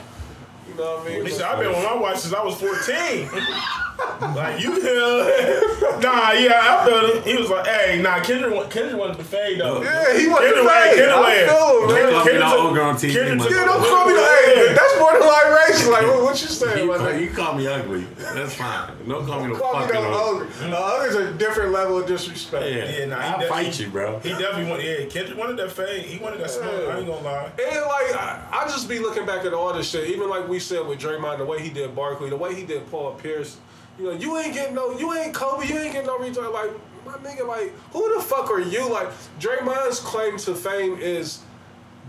You know what I mean? He said, I've been with my wife since I was 14. like, you hell. nah, yeah, I felt it. He was like, hey, nah, Kendrick, wa- Kendrick wanted to fade, though. Yeah, he wanted to Kendrick, fade. Kendrick, I feel him, man. Kendrick, Don't call me Kendrick no took- ogre on TV, Kendrick man. took- Yeah, don't call me the hey, Yeah. That's borderline racist. Like, what, what you saying? You, my call, nigga? you call me ugly. That's fine. Don't call me no Call me fucking no ugly. ogre. No, ogre's a different level of disrespect. Yeah, Yeah, nah, he I'll definitely- fight you, bro. He definitely wanted. Yeah, Kendrick wanted that fame. He wanted that smoke. I ain't gonna lie. And like I, I just be looking back at all this shit, even like we said with Draymond, the way he did Barkley, the way he did Paul Pierce. You know, you ain't getting no, you ain't Kobe, you ain't getting no return. Like my nigga, like who the fuck are you? Like Draymond's claim to fame is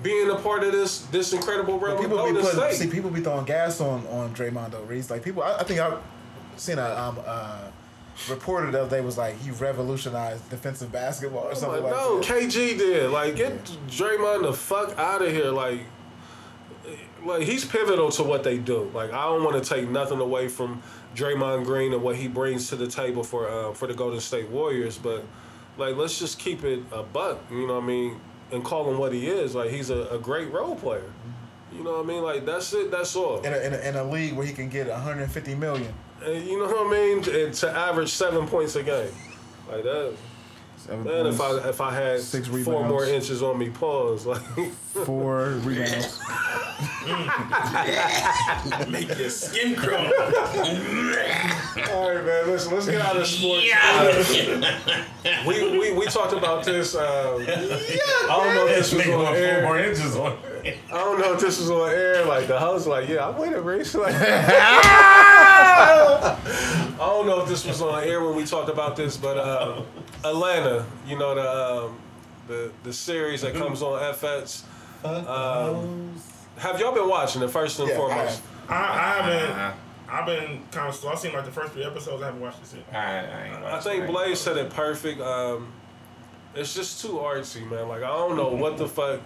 being a part of this this incredible realm People be putting, see, people be throwing gas on on Draymond though. Reese, like people, I, I think I've seen a um uh reporter the other day was like he revolutionized defensive basketball or something like, like no, that. KG did. Like, get Draymond the fuck out of here. Like, like he's pivotal to what they do. Like, I don't want to take nothing away from Draymond Green and what he brings to the table for uh, for the Golden State Warriors, but like, let's just keep it a buck. You know what I mean? And call him what he is. Like, he's a, a great role player. You know what I mean? Like, that's it. That's all. In a, in, a, in a league where he can get 150 million. And you know what I mean? And to average seven points a game, like that. Seven Man, if points, I if I had Six four more inches on me, pause. Like, four rebounds. Make your skin crawl. all right, man. Listen, let's get out of sports. we, we we talked about this. Um, I don't know if this was on want four air. more inches on. I don't know if this was on air. Like the host, like, yeah, I'm with it, Reese. Like, I don't know if this was on air when we talked about this, but uh, Atlanta, you know the um, the the series that comes on FX. Um, have y'all been watching it first and Yeah, foremost? have. I, I haven't. Uh, I've been kind of slow. I've seen like the first three episodes. I haven't watched this yet. I, I, ain't I think Blaze said it perfect. Um, it's just too artsy, man. Like I don't know what the fuck.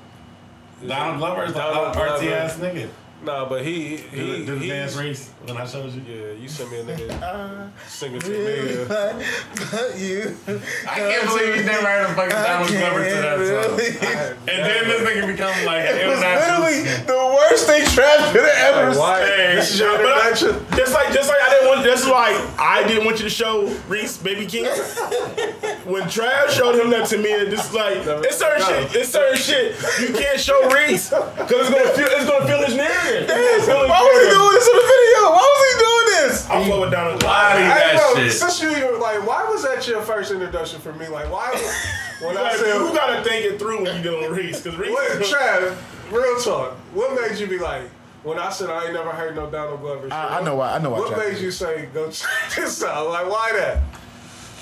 that. Donald Glover's the Donald artsy ass nigga. Nah, but he Do he the, do the dance race when I showed you. Yeah, you sent me a nigga Uh, singing to me. but you. I can't believe you never heard of fucking Donald Glover to that song. And then this nigga become like an It was international. literally the worst thing Trav could have ever Why? said. This is your But I- Just like, just like I didn't want. That's why I didn't want you to show Reese Baby Keem. When Trav showed him that to me, it just like it's certain shit. It's certain shit you can't show Reese because it's gonna feel. It's gonna feel his narrative. It's Why was he doing this in the video? Why was he doing this? I'm full down Donald. Body I that know, shit. since you even like, why was that your first introduction for me? Like, why? When I Like, said, you gotta think it through when you dealing with Reese because Reese. what, Trav, real talk. What made you be like? When I said I ain't never heard no Donald Glover shit, I, I know why. I know why. What Trav made did. you say go check this out? Like, why that?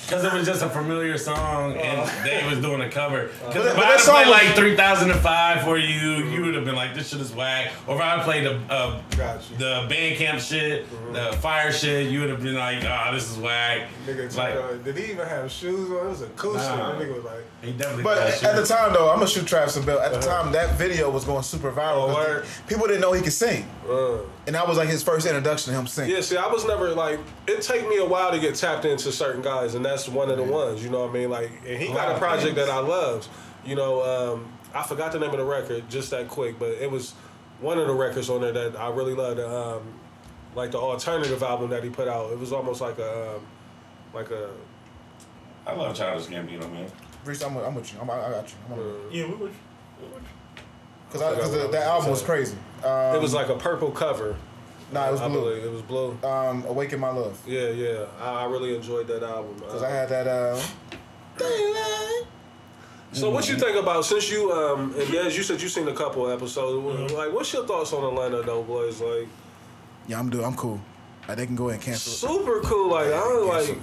Because it was just a familiar song and they was doing a cover. Because But- if I had song played like 3005 for you, you would have been like, this shit is whack. Or if I played the, uh, Got you. the Bandcamp shit, the fire shit, you would have been like, oh, this is whack. Nigga, like, uh, did he even have shoes on? It was acoustic. Nah. That nigga was like, he definitely But got at the time, though, I'm gonna shoot Trav some bell. At the time, that video was going super viral. Oh, 'cause word. people didn't know he could sing, uh. and that was like his first introduction to him singing. Yeah, see, I was never like. It take me a while to get tapped into certain guys, and that's one of the ones. You know what I mean? Like, and he got a project thanks. that I loved. You know, um, I forgot the name of the record just that quick, but it was one of the records on there that I really loved. Um, like the alternative album that he put out. It was almost like a, um, like a. I love Childish Gambino, man. Reese, I'm, with- I'm with you. I'm, I got you. Uh, Yeah, we would. Because forgot what I was that album was crazy. Um, it was like a purple cover. Nah, it was I blue. believe it was blue. Um, Awaken My Love. Yeah, yeah. I, I really enjoyed that album. Because Uh, I had that. Uh, So what you think about since you um and yes you said you seen a couple episodes like what's your thoughts on Atlanta though boys like yeah, I'm doing. I'm cool. Like, they can go ahead and cancel super cool like I don't like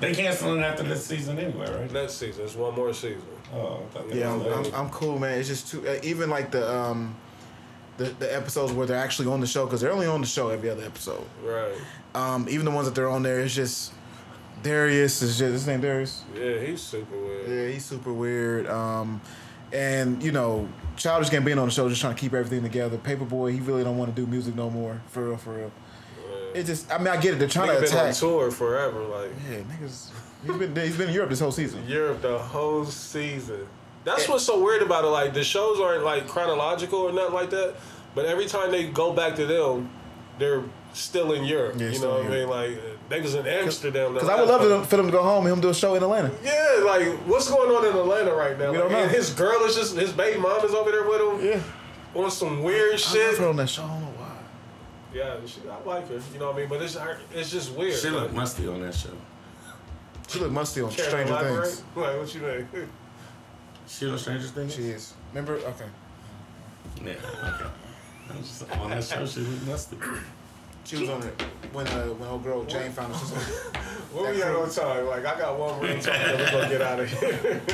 They canceling after this season anyway, right? next season it's one more season Oh, I yeah, I'm, I'm. I'm cool, man. It's just too. Uh, even like the um, the the episodes where they're actually on the show because they're only on the show every other episode. right Um, even the ones that they're on there, it's just Darius is just his name Darius. yeah he's super weird Yeah, he's super weird. Um, and you know, Childish Gambino on the show just trying to keep everything together. Paper Boi, he really don't want to do music no more. For real, for real. It just, I mean, I get it. They're trying Nigga to been on tour forever like Yeah, niggas. He's been he's been in Europe this whole season. Europe the whole season that's eh. what's so weird about it like the shows aren't like chronological or nothing like that but every time they go back to them they're still in Europe Yeah, you know what I mean like they was in Amsterdam Because I would love time. to, for them to go home and him do a show in Atlanta. Yeah, like what's going on in Atlanta right now? We Like, don't know. His girl is just his baby mom is over there with him. Yeah. on some weird I shit. love her on that show. I don't know why. Yeah, she, I like her. You know what I mean? But it's it's just weird. She look Like, musty on that show. She look musty on Stranger elaborate? Things. Like what you mean? She on Stranger Things? She is. Remember? Okay. Yeah, okay. I was just- On that show, she look musty. She was on it when uh, when old girl Jane found her sister. Where we at on time? Like I got one real talk and we're gonna get out of here.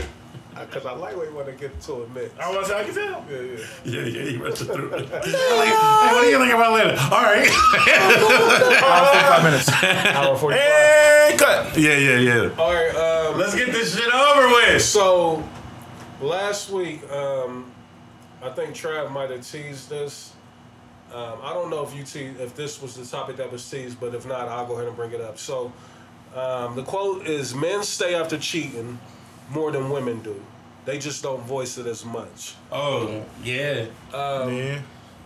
Cause I like when you want to get to a mix. I was I can tell. Yeah, yeah. Yeah, yeah, he rushed it through. Like, hey, what are you thinking about later? All right. Five minutes. Hour forty-five. And cut. yeah, yeah, yeah. All right. Um, Let's get this shit over with. So, last week, um, I think Trav might have teased this. Um, I don't know if you te- if this was the topic that was teased, but if not, I'll go ahead and bring it up. So, um, the quote is: "Men stay after cheating more than women do. They just don't voice it as much." Oh, yeah. Yeah.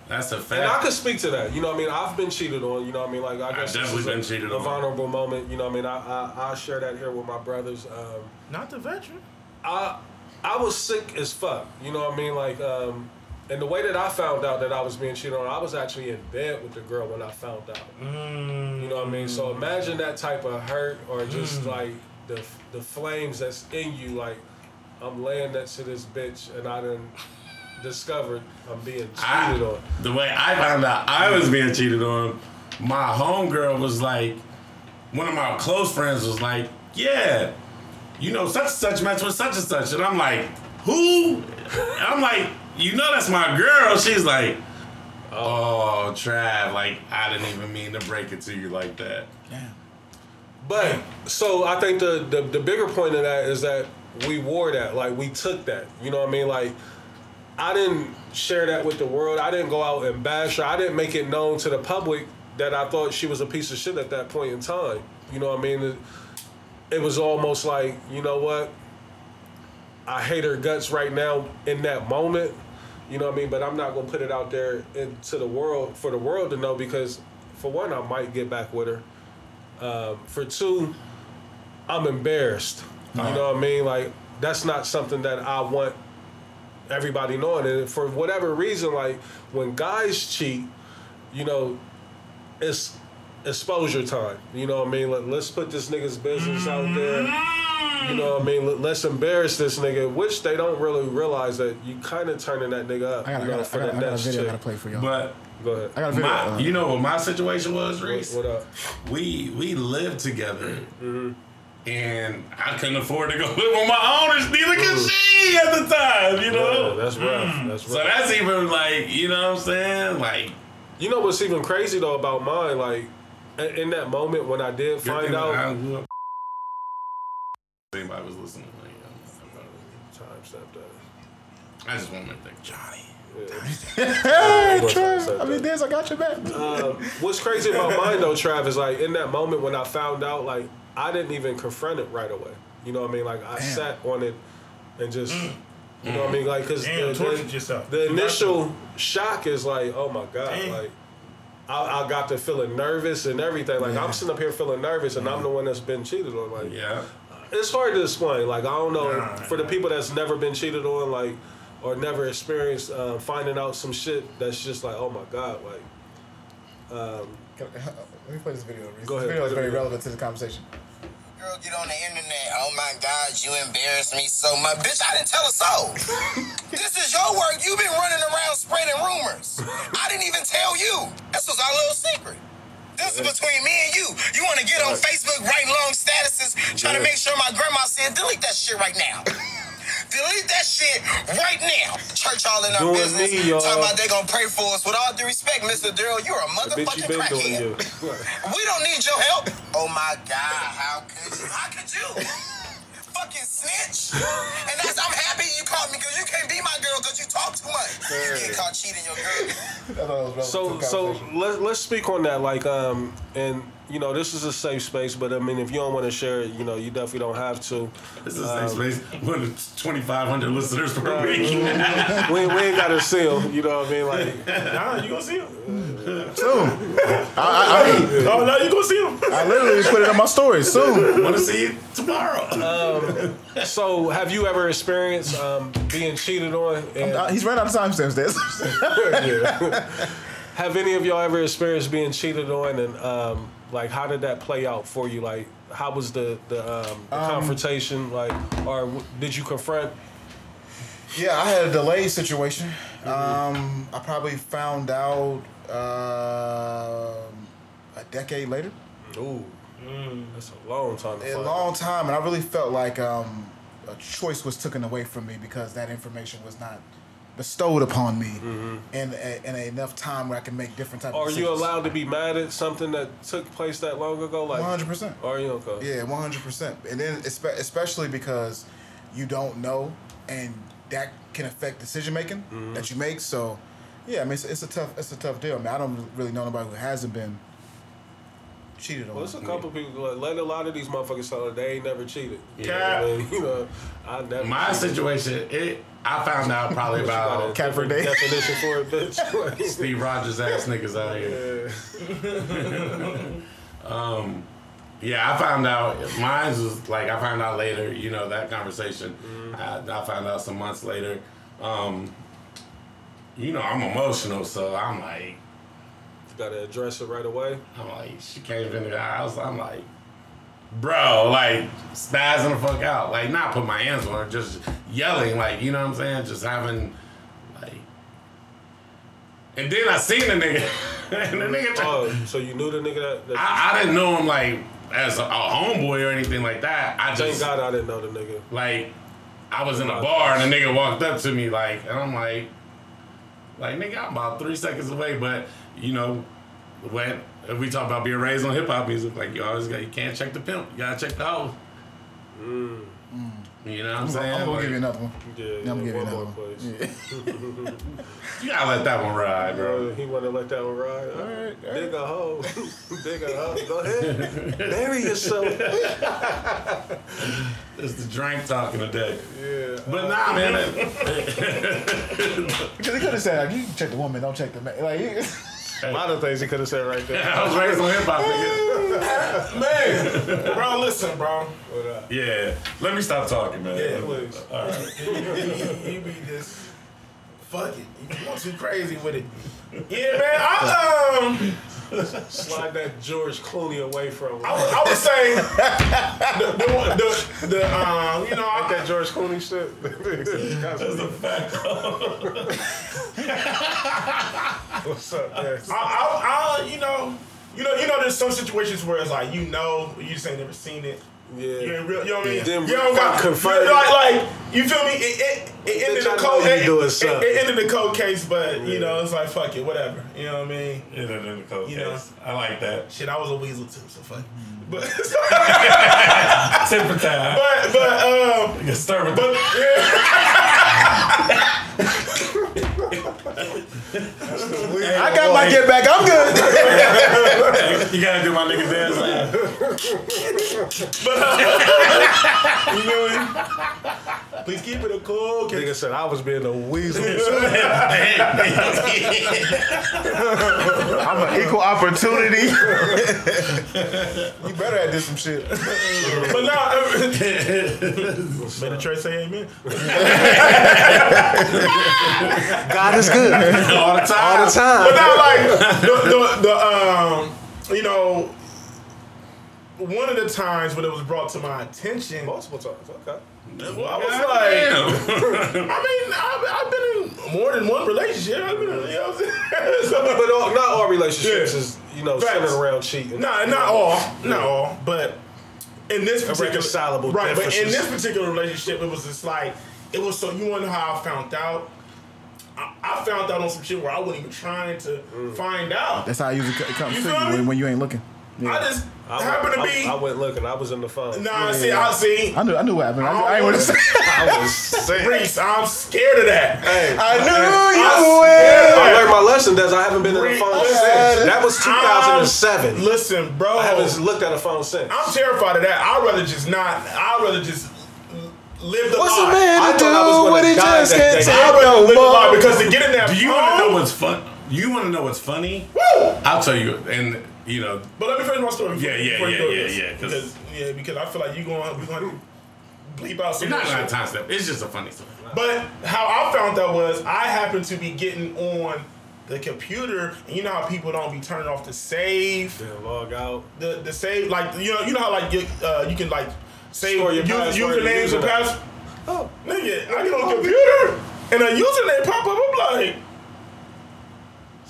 That's a fact. And I fact. could speak to that. You know what I mean? I've been cheated on. You know what I mean? Like I guess this definitely been a, cheated a on. vulnerable moment. You know what I mean? I I, I share that here with my brothers. Um, Not the veteran. I I was sick as fuck. You know what I mean? Like, um, and the way that I found out that I was being cheated on, I was actually in bed with the girl when I found out. Mm. You know what I mean? So imagine that type of hurt or just like the the flames that's in you. Like, I'm laying next to this bitch and I didn't discovered I'm being cheated I, on. the way I found out I was being cheated on, my homegirl was like, one of my close friends was like, yeah, you know, such and such match with such and such. And I'm like, who? I'm like, you know that's my girl. She's like, oh, Trav, like, I didn't even mean to break it to you like that. Yeah. But so I think the, the the bigger point of that is that we wore that, like we took that. You know what I mean? Like I didn't share that with the world. I didn't go out and bash her. I didn't make it known to the public that I thought she was a piece of shit at that point in time. You know what I mean? It, was almost like, you know what? I hate her guts right now in that moment. You know what I mean? But I'm not gonna put it out there into the world for the world to know because for one, I might get back with her. Um, for two, I'm embarrassed. You know what I mean? Like that's not something that I want everybody knowing. And for whatever reason, like when guys cheat, you know, it's exposure time. You know what I mean? Let, let's put this nigga's business out there. You know what I mean? Let, let's embarrass this nigga, which they don't really realize that you kind of turning that nigga up. I got, you I know, got, for I got, the I got a next video I gotta play for y'all. But Go ahead. I got a video. my, uh, you know what my situation was, Reese? what up? we we lived together, Mm-hmm. and I couldn't afford to go live on my own. Neither could she at the time, you Mm. Yeah, know. that's rough. That's rough. so that's even like you know what I'm saying, like. You know what's even crazy though about mine? Like in that moment when I did find thing out. I Anybody was listening? Like, I'm- I'm Timestamp that. I just want to thank Johnny. Hey, Trav. I mean? Dez, I got your back. Um, what's crazy about mine though, Trav, is like in that moment when I found out, like I didn't even confront it right away. You know what I mean? Like I sat on it and just, you know what I mean? Like because the, the, the initial shock is like, oh my god, Damn. like. I, I got to feeling nervous and everything. Like I'm sitting up here feeling nervous, and I'm the one that's been cheated on. Like Yeah. it's hard to explain. Like I don't know Nah, for the people that's never been cheated on, like or never experienced uh, finding out some shit that's just like, oh my god, like Let me play this video. Reese. Go ahead, This video is very video. relevant to the conversation. Girl, get on the internet. Oh my God, you embarrass me so much. Bitch, I didn't tell a soul. this is your work. You've been running around spreading rumors. I didn't even tell you. This was our little secret. This is between me and you. You want to get on Facebook writing long statuses, trying to make sure my grandma said, delete that shit right now. delete that shit right now. Church all in our Doing business. me, y'all. Talking about they gonna pray for us. With all due respect, Mr. Darrell, you're a bitch, you motherfucking crackhead. We don't need your help. Oh my God, how could you? How could you? Fucking snitch. And that's I'm happy you caught me because you can't be my girl because you talk too much. You get caught cheating your girl. I thought it was relevant So so conversation. let let's speak on that. Like um and you know this is a safe space, but I mean if you don't want to share it, you know you definitely don't have to. This is a safe space with 2,500 listeners per week. We, we ain't got to see seal. You know what I mean? Like Nah, you gonna see him. Soon. I, I, I, mean, Oh no, you gonna see him? I literally just put it on my story. Soon. Want to see you tomorrow? So, have you ever experienced um, being cheated on? And, Uh, he's ran out of timestamps. Des. Yeah. have any of y'all ever experienced being cheated on, and um, like, how did that play out for you? Like, how was the the, um, the confrontation? Like, or w- did you confront? Yeah, I had a delayed situation. Um, I probably found out um a decade later. Ooh, that's a long time. To A find long time, and I really felt like um, a choice was taken away from me because that information was not bestowed upon me in, a, in a enough time where I can make different type Are you allowed to be mad at something that took place that long ago? Like, 100%. Are you okay? Yeah, one hundred percent. And then especially because you don't know, and that can affect decision making Mm-hmm. that you make. So, yeah, I mean, it's, it's a tough, it's a tough deal. I mean, I don't really know anybody who hasn't been cheated on. Well, there's a couple people like let a lot of these motherfuckers tell her they ain't never cheated. You Cap. I mean? you know, I never. My cheated. situation, it. I found out probably You got a about Cat for different day. definition for it, bitch. Steve Rogers ass niggas out here. Yeah. Yeah, I found out. Mine was like I found out later. You know that conversation. I, I found out some months later. Um, you know I'm emotional, so I'm like, You gotta address it right away. I'm like, she came in the house. I'm like, bro, like spazzing the fuck out, like not put my hands on her, just yelling, like you know what I'm saying, just having like. And then I seen the nigga, and the nigga. Oh, so you knew the nigga that? that I, I didn't know him like as a, a homeboy or anything like that. I thank just God I didn't know the nigga. like I was in a bar and a nigga walked up to me like, and I'm like, like nigga, I'm about three seconds away, but you know, when if we talk about being raised on hip hop music, like you always got, you can't check the pimp, you gotta check the hoe. Mm. You know what I'm I'm, saying? gonna Like, give you another one. Yeah, Yeah, I'm gonna give you one another more, one. please. you gotta let that one ride, bro. Bro, he wanna let that one ride. All right, dig a hole, dig a hole. Go ahead, bury yourself. It's the drink talking today. Yeah. But uh, nah, man. Because he could have said, like, you check the woman, don't check the man. Like, he- A lot of things he could have said right there. I was raised on hip hop, nigga. Man, bro, listen, bro. Yeah. Let me stop talking, man. Yeah, please. All right. you be just fuck it. You going too crazy with it. Yeah, man. I um, Slide that George Clooney away from him. I was, I was saying the the, one- the the um, you know, Like that George Clooney shit. That's a fact. What's up, man? I, I, I, you know, you know, you know, there's some situations where it's like you know, you just ain't never seen it. You Yeah. ain't real, you know what I mean? Then you don't got confirm you- like, like you feel me? It, it, it ended the know cold. It, it, it ended the cold case, but you know, it's like fuck it, whatever. You know what I mean? Yeah, in the cold You know. case. I like that. Shit, I was a weasel too, so fuck. it. But Tip for time. but but um. You can start with But yeah, I got my get back. I'm good. You gotta do my nigga dance. you know. Please keep it a cool. case. Nigga said I was being a weasel. I'm an equal opportunity. you better have did some shit. But now, better Trey say amen. God is good All the time. all the time. But now, like the, the, the um, you know, one of the times when it was brought to my attention, Multiple times. Okay. I was like, I mean, I've, I've been in more than one relationship. I've been, in, you know what I'm saying? So- But all, not all relationships Yeah. is you know Facts. centered around cheating. Not not all, not all, but in this particular Irreconcilable right, but in this particular relationship, it was just like it was. So you want to know how I found out? I, I found out on some shit where I wasn't even trying to mm. find out. That's how it usually co- it comes to you when, when you ain't looking. I just I happened to be. I, I went looking. I was in the phone. nah, see, I see. I knew I knew what happened. I, I ain't want to oh. say. I was sick. Reese, I'm scared of that. Hey, I knew I'm you scared. would. I learned my lesson. Des. I haven't been in the phone Listen, since. That was 2007. Listen, bro. I haven't looked at a phone since. I'm terrified of that. I'd rather just not. I'd rather just live the What's a man to I do gonna when he just can't day. take I'd rather no live the lie more? because to get in that Do you want to know what's fun? You want to know what's funny? Woo! I'll tell you. And you know, But let me finish my story. Before, Yeah, yeah, before you yeah, go yeah, this. yeah, 'cause- Because yeah, because I feel like you going we going to bleep out some you're not more gonna time step. It's just a funny story. But how I found that was I happened to be getting on the computer, and you know how people don't be turning off the save, Then log out. the the save like you know you know how like you, uh, you can like save Store your use- password and usernames and username. pass. Oh, nigga, I get on the computer and a username pop up. I'm like,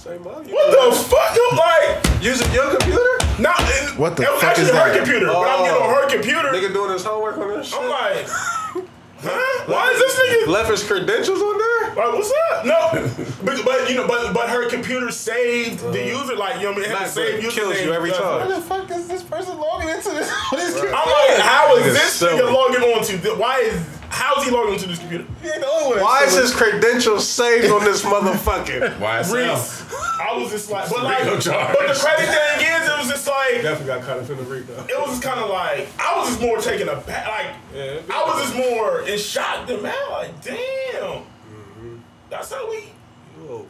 Same money. what the fuck? I'm like, Using your computer? not and What the it was fuck actually is her that? computer, but I'm getting on her computer. Nigga doing his homework on this shit. I'm like, huh? Why is this nigga? Left his credentials on there? Like, what's up? No, but, but you know, but but her computer saved the uh, user. Like, you know, what I mean, it had to Not save good. user Kills you every time. Why the fuck is this person logging into this? What is I'm like, how is this silly. nigga logging onto? The, why is how's he logging into this computer? He ain't the only one. Why is his credentials saved on this motherfucker? Why Reese, itself? I was just like, but like, Rico but the crazy thing is, it was just like, Definitely got caught up in the read though. it was just kind of like, I was just more taken aback. Like, Yeah. I was just more in shock than mad. Like, damn, Mm-hmm. that's how we,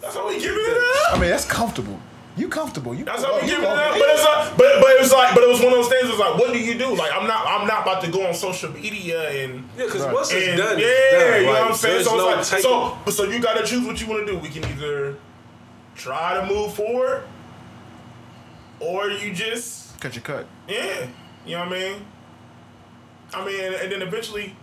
that's how we giving it up. I mean, that's comfortable. You comfortable. You. That's how we you giving it up. But it's like, but but it was like, but it was one of those things. It was like, what do you do? Like, I'm not, I'm not about to go on social media and. Yeah, because Right. once it's And, done, yeah, it's done. you know what I'm saying. there's So, no it's like, taking- so, so you gotta choose what you want to do. We can either try to move forward, or you just, Cut your cut. yeah, you know what I mean. I mean, and then eventually,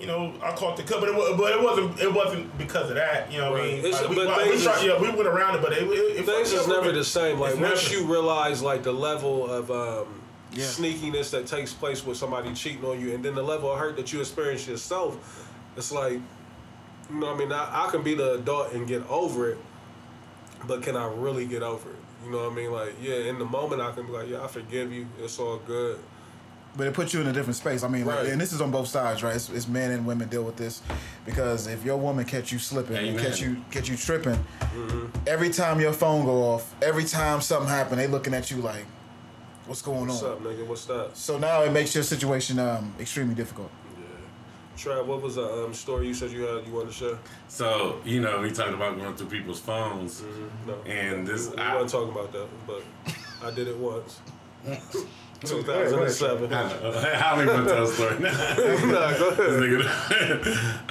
you know, I caught the cut, but it, wa- but it wasn't, it wasn't because of that. You know what I mean? It's- Like, we, but like, we things tried, is- yeah, we went around it, but it, it, it Things fucked is never the same. Like once never. you realize like the level of um, Yeah. sneakiness that takes place with somebody cheating on you, and then the level of hurt that you experience yourself, it's like, you know, what I mean, I, I can be the adult and get over it, but can I really get over it? You know what I mean? Like, yeah, in the moment I can be like, yeah, I forgive you. It's all good. But it puts you in a different space. I mean, like, and this is on both sides, right? It's, it's men and women deal with this because if your woman catch you slipping and Amen. catch you catch you tripping, every time your phone go off, every time something happen, they looking at you like, "What's going What's on?" What's up, nigga? What's that? So now it makes your situation um, extremely difficult. Yeah, Trav, what was the um, story you said you had you wanted to share? So you know, we talked about going through people's phones, No. and this. We I, weren't talking about that, but I did it once. Wait, wait. 2007. I know. How many gonna tell a story? nah, go ahead.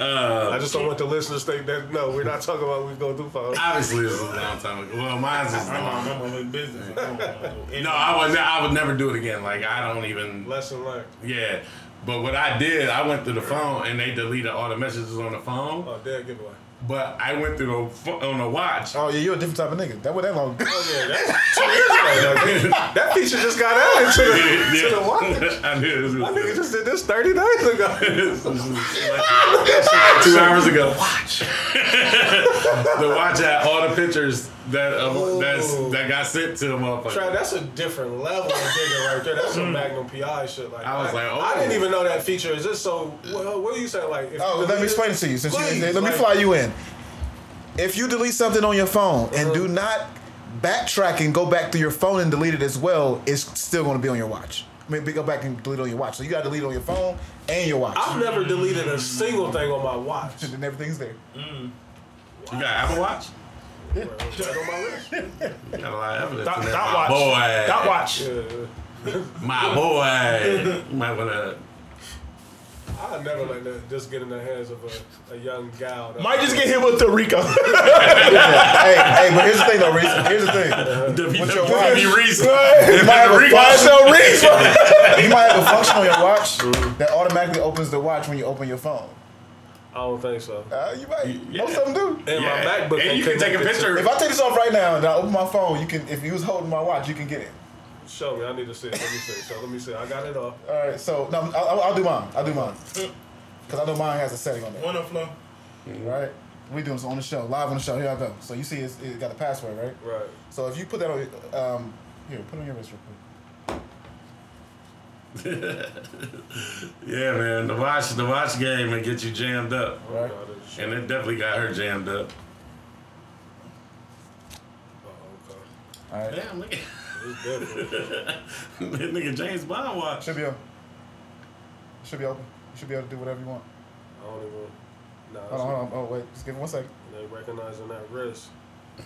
Uh, I just don't want the listeners to think that no, we're not talking about we go through phones. obviously, this was a long time ago. Well, mine's is I'm long. I'm in business. I. No, I would. I would never do it again. Like I don't even. Lesson learned. Yeah. But what I did, I went through the phone and they deleted all the messages on the phone. Oh, dead giveaway. But I went through the on a watch. Oh yeah, you're a different type of nigga. That was that long. Oh yeah, that's two years ago. That feature just got added to the, to the watch. I did. My nigga just did this 30 days ago. two hours ago. Watch. the watch had all the pictures that uh, that's, that got sent to the motherfucker. Try, that's a different level of digging right there. That's some Magnum PI shit. Like I was like, oh. I didn't even know that feature. Is this so? Well, what are you saying? Like, if Oh, let me explain it to you. Since Please, you, let me like- fly you in. If you delete something on your phone and Uh-huh. do not backtrack and go back to your phone and delete it as well, it's still going to be on your watch. I mean, go back and delete it on your watch. So you got to delete it on your phone and your watch. I've never deleted a single thing on my watch. and everything's there. You got Apple Watch? Check on my list. Got a lot of evidence. Dot, in there. dot My watch. boy. Dot watch. Yeah. My boy. You might wanna. I never let that just get in the hands of a, a young gal. Might just get hit with the Rico. hey, hey, but here's the thing though, Reese. Here's the thing. What's your watch? Reese. You might have a Why function, you might have a function on your watch mm-hmm. that automatically opens the watch when you open your phone. I don't think so. Uh, you might. Yeah. Most of them do. And Yeah. my MacBook And ain't you can take a picture. If I take this off right now and I open my phone, you can. If you was holding my watch, you can get it. Show me. I need to see it. Let me see. it. So let me see. I got it off. All right. So no, I'll, I'll, I'll do mine. I'll do mine. Cause I know mine has a setting on it. One up flow. Right. We doing this on the show, live on the show. Here I go. So you see, it's, it got a password, right? Right. So if you put that on, um, here, put it on your wrist real quick. Yeah, man. The watch, the watch game, and get you jammed up, Right. And it definitely got her jammed up. Oh, okay. All right. Damn, look at It's different. nigga James Bond watch. Should be open. Should be open. You should be able to do whatever you want. I don't even. Nah, Hold on, hold on. Oh wait, just give me one second. They recognizing that risk.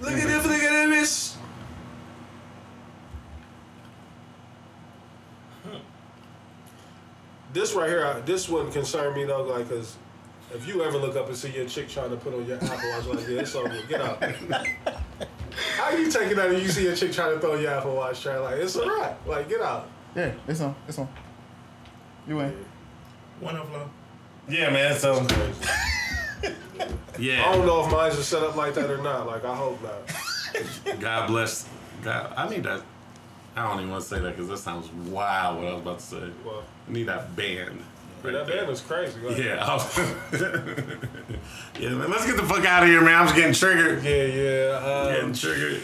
Look at this, look at this. This right here, I- this wouldn't concern me though, like, cause if you ever look up and see your chick trying to put on your Apple Watch like this, it's over. Get out. How you taking that if you see a chick trying to throw your Apple Watch try like it's a wrap? Like, get out. Yeah, it's on. It's on. You win. One of them. Yeah, man. So yeah. I don't know if mine's are set up like that or not. Like, I hope not. God bless. God, I need that. I don't even want to say that because that sounds wild. What I was about to say. Well, I need that band. yeah, that band was crazy. Like, Yeah. Was- yeah, man. Let's get the fuck out of here, man. I'm just getting triggered. Yeah, yeah. Getting Um, triggered.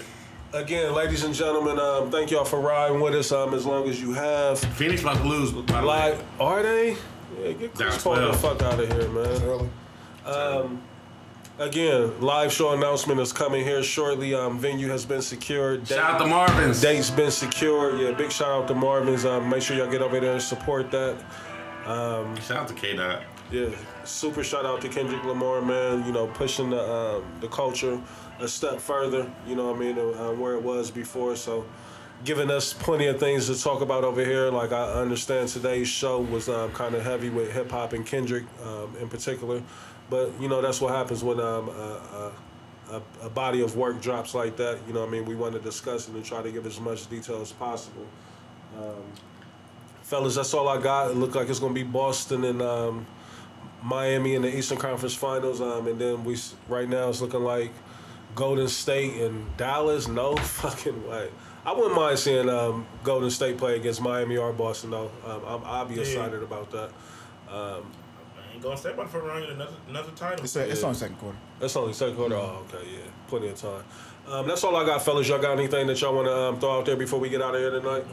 again, ladies and gentlemen, um, thank y'all for riding with us. Um, as long as you have. Phoenix about to lose. By the way. Like, are they? Yeah, get Chris Paul the fuck out of here, man. Early. Um, again, live show announcement is coming here shortly. Um, venue has been secured. Shout out to Marvin's. Date's been secured. Yeah, big shout out to Marvin's. Um, make sure y'all get over there and support that. Shout out to K Dot. Yeah, super shout out to Kendrick Lamar, man. You know, pushing the um, the culture a step further. You know what I mean, uh, where it was before. So, giving us plenty of things to talk about over here. Like I understand today's show was um, kind of heavy with hip hop and Kendrick um, in particular, but you know that's what happens when um, a, a, a body of work drops like that. You know I mean. We want to discuss it and try to give as much detail as possible. Fellas, that's all I got. It looked like it's gonna be Boston and um, Miami in the Eastern Conference Finals, um, and then we right now it's looking like Golden State and Dallas. No fucking way. I wouldn't mind seeing um, Golden State play against Miami or Boston though. Um, I'm, I'll be excited about that. I ain't gonna step up for run another another title. It's, a, it's on second quarter. That's only second quarter. Oh, okay, yeah, plenty of time. Um, that's all I got, fellas. Y'all got anything that y'all want to um, throw out there before we get out of here tonight?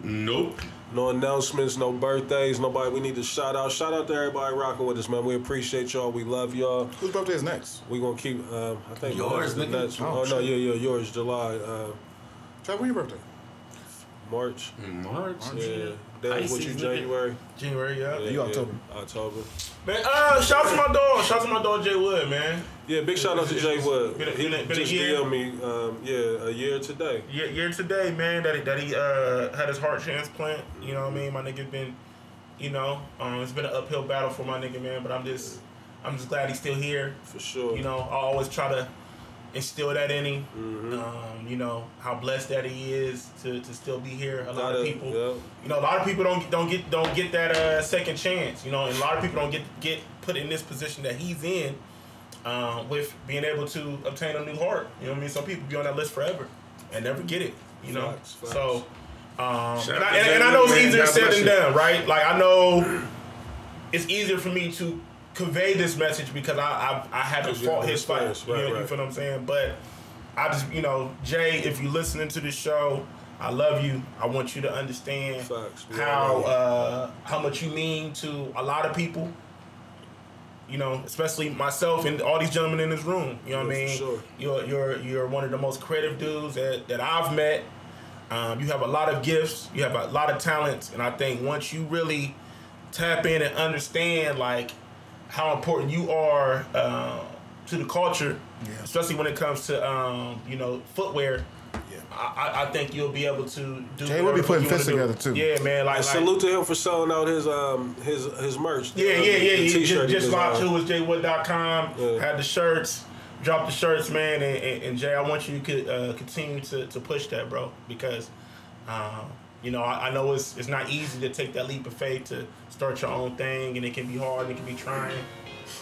Nope. No announcements, no birthdays, nobody we need to shout out. Shout out to everybody rocking with us, man. We appreciate y'all. We love y'all. Whose birthday is next? We gonna keep. Um, I think Yours, mine's nigga. next one. Oh, Oh, no, yeah, yeah, yours, July, uh, Chad, when your birthday? March. March. Yeah, Dave, what you January? January, yeah. Yeah, You October. Yeah, October. Man, uh, shout out to my dog. Shout out to my dog Jay Wood, man. Yeah, big shout out to Jay Wood. Been He been a- been a just year. DM'd me. Um, yeah, a year today. Year, year today, man, that he, that he uh, had his heart transplant. You know what I mean? My nigga been, you know, um, it's been an uphill battle for my nigga, man. But I'm just, I'm just glad he's still here. For sure. You know, I always try to instill that in him. Mm-hmm. Um, you know how blessed that he is to, to still be here. A lot of people, yeah. you know, a lot of people don't don't get don't get that uh, second chance. You know, and a lot of people don't get get put in this position that he's in uh, with being able to obtain a new heart. You know what I mean? Some people be on that list forever and never get it. You know, Facts, facts. so. Um, and, I, and, and I know it's easier said than done, right? Like I know it's easier for me to convey this message because I I, I haven't fought his fight. experience, you, right, know, you feel what I'm saying? But I just you know Jay, if you're listening to this show, I love you. I want you to understand Facts. How all love you. uh, how much you mean to a lot of people. You know, especially myself and all these gentlemen in this room. You know what I mean? sure. You're you're you're one of the most creative dudes that, that I've met. Um, you have a lot of gifts. You have a lot of talents, and I think once you really tap in and understand like how important you are uh, to the culture, especially when it comes to um, you know footwear. I, I- I think you'll be able to do. Jay will be putting you fists together, too. Yeah, man. Like, like salute to him for selling out his um his his merch. yeah, Um, yeah, yeah. the You t-shirt just, he just locked designed. to was jwood.com. Yeah. Had the shirts, dropped the shirts, man. And, and, and Jay, I want you to uh, continue to, to push that, bro, because um, you know I, I know it's it's not easy to take that leap of faith to start your own thing, and it can be hard, and it can be trying.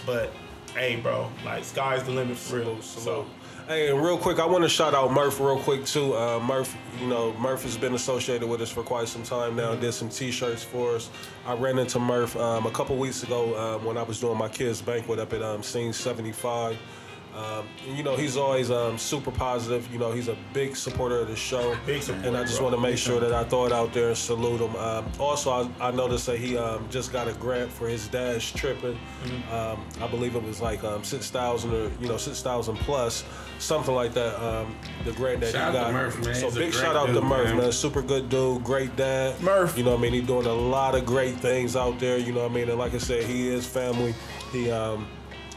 But hey, bro, like sky's the limit for real. So. Hey, and real quick, I want to shout out Murph real quick too. Uh, Murph, you know, Murph has been associated with us for quite some time now. Did some T-shirts for us. I ran into Murph um, a couple weeks ago um, when I was doing my kids' banquet up at um, Scene 75. Um, you know, he's always um, super positive. You know, he's a big supporter of the show. Big supporter, And I just want to make sure that I throw it out there and salute him. Um, also, I, I noticed that he um, just got a grant for his dad's tripping. Um, I believe it was like um, six thousand or you know six thousand plus, something like that. Um, the grant that Shout he got. Murph. So He's big shout out to Murph, man. man. Super good dude, great dad. Murph. You know what I mean? He's doing a lot of great things out there. You know what I mean? And like I said, he is family. He um,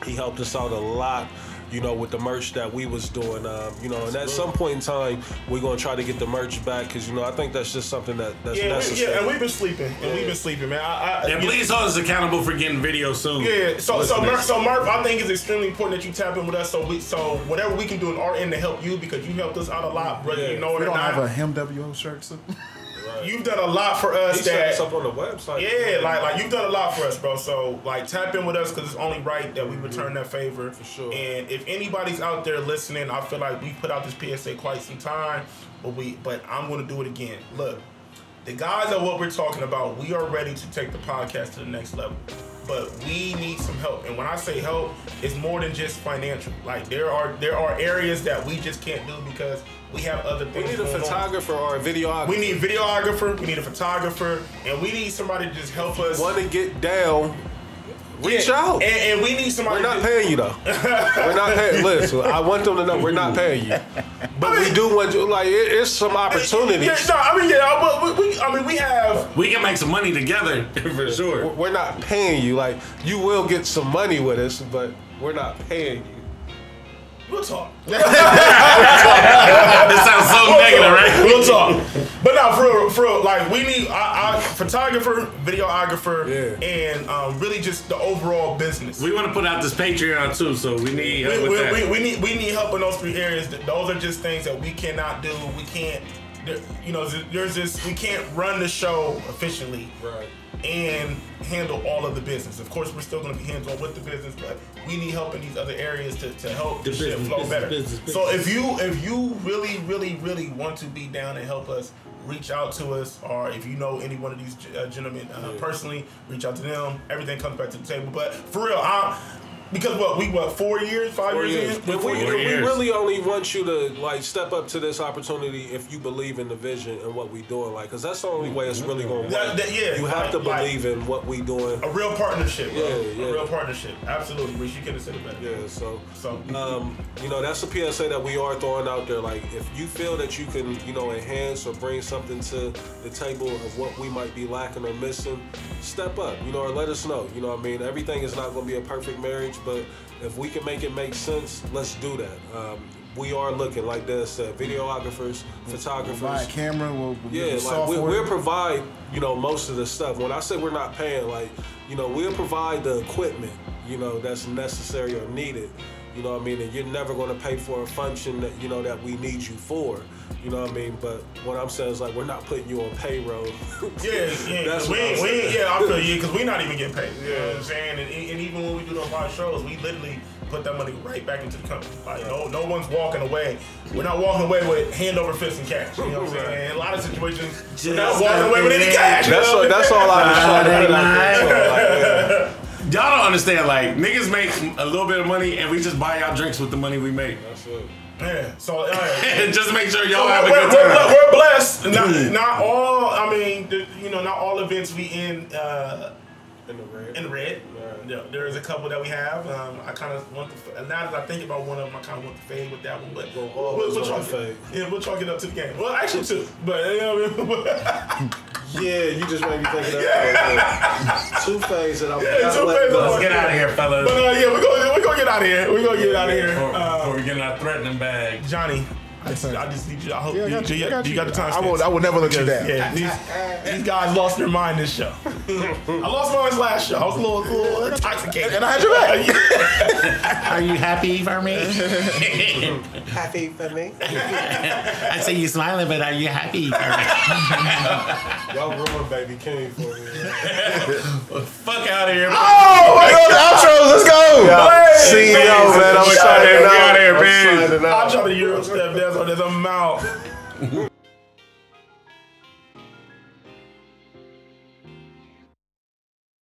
he helped us out a lot you know, with the merch that we was doing. Um, you know, and at some point in time, we're gonna try to get the merch back because you know I think that's just something that that's Yeah, necessary. yeah, and we've been sleeping, and we've been sleeping, man. I, I, And you- please hold us accountable for getting video soon. Yeah, so so Murph, so Murph, I think it's extremely important that you tap in with us. So we, so whatever we can do in our end to help you because you helped us out a lot, brother. Yeah. you know it We or don't not. have a him WO shirt, so. You've done a lot for us. he set that us up on the website. yeah, like like you've done a lot for us, bro. So like tap in with us because it's only right that we return mm-hmm. that favor. For sure. And if anybody's out there listening, I feel like we put out this PSA quite some time, but we but I'm gonna do it again. Look, the guys are what we're talking about. We are ready to take the podcast to the next level. But we need some help. And when I say help, it's more than just financial. Like there are there are areas that we just can't do because we have other We need a going on. photographer or a videographer. We need a videographer. We need a photographer, and we need somebody to just help us. want to get down. Reach Yeah, out. and, and we need somebody. We're not to, paying you though. we're not paying. Listen, I want them to know we're not paying you, but we do want you. Like it, it's some opportunities. Yeah, no, I mean, yeah, but we, we, I mean, we have. we can make some money together for sure. We're not paying you. Like you will get some money with us, but we're not paying you. We'll talk. This sounds so negative, right? We'll talk. But now, for real, for real, like we need a, a photographer, videographer, Yeah. and um, really just the overall business. We want to put out this Patreon too, so we need help we, with we, that. we, we need we need help in those three areas. Those are just things that we cannot do. We can't, you know, there's this. We can't run the show efficiently Right. And handle all of the business. Of course, we're still going to be hands on with the business, but we need help in these other areas to, to help the, The shit flow business, better. business, So if you if you really really really want to be down and help us. Reach out to us, or if you know any one of these uh, gentlemen uh, personally, reach out to them. Everything comes back to the table. But for real, I because what we what four years, five Four years, years. in? If we, Four if we years. really only want you to like step up to this opportunity if you believe in the vision and what we doing, like, cause that's the only way it's really gonna work. That- that- yeah, you have to like- like- believe in what we doing. a real partnership, bro. Yeah, yeah. A real partnership. Absolutely. Rich, you could have said it better. Yeah, so So um, you know that's a PSA that we are throwing out there. Like, if you feel that you can, you know, enhance or bring something to the table of what we might be lacking or missing, step up, you know, or let us know. You know, what I mean, everything is not going to be a perfect marriage, but if we can make it make sense, let's do that. Um, we are looking, like Des said, videographers, photographers. Buy a camera. We'll, we'll Yeah, like software. we, we'll provide, you know, most of the stuff. When I say we're not paying, like, you know, we'll provide the equipment, you know, that's necessary or needed. You know what I mean? And you're never going to pay for a function that, you know, that we need you for. You know what I mean? But what I'm saying is, like, we're not putting you on payroll. Yeah, yeah. That's 'cause what we ain't, I'm we saying. yeah, I feel you because we're not even getting paid. You know what I'm saying? And, and even when we do those live shows, we literally put that money right back into the company. Like no, no one's walking away. We're not walking away with hand over fist and cash. You know what I'm saying? In a lot of situations, we're not walking away with any cash. you That's know? what, that's all I was trying to put out there. So, like, yeah. Y'all don't understand. Like niggas make a little bit of money, and we just buy y'all drinks with the money we make. That's it. Yeah. So uh, just make sure y'all have a we're, good we're, time. we're blessed. Not, not all. I mean, the, you know, not all events we in uh, In the red. in the red. Yeah, there is a couple that we have. Um, I kind of want to. Now that I think about one of them, I kind of want to fade with that one. But Go we'll, always we'll, want chalk to it. fade. Yeah, we'll chalk it up to the game. Well, actually two. But you know what I mean. Yeah, you just made me think of that. Two phase that I'm Yeah, two let phase go. Let's get out of here, fellas. but uh, yeah, we're gonna we're gonna get out of here. We're gonna get out of here. Before, Uh, before we get in our threatening bag. Johnny, I just, I just need you. I hope Yeah, I you, got you. you, I got you you. got the time. I will. I will never let you down. Yeah, these, these guys lost their mind this show. I lost mine last show. I was a little, a little intoxicated. And I had your back. Are you happy for me? Happy for me. I see you smiling, but are you happy for me? Y'all ruined Baby Keem for me. Fuck out of here. Oh, my God, the outros. Let's go. CEO, man. I'm Shut excited it now. down here, man. I'm trying to Euro step. There's, there's a mouth.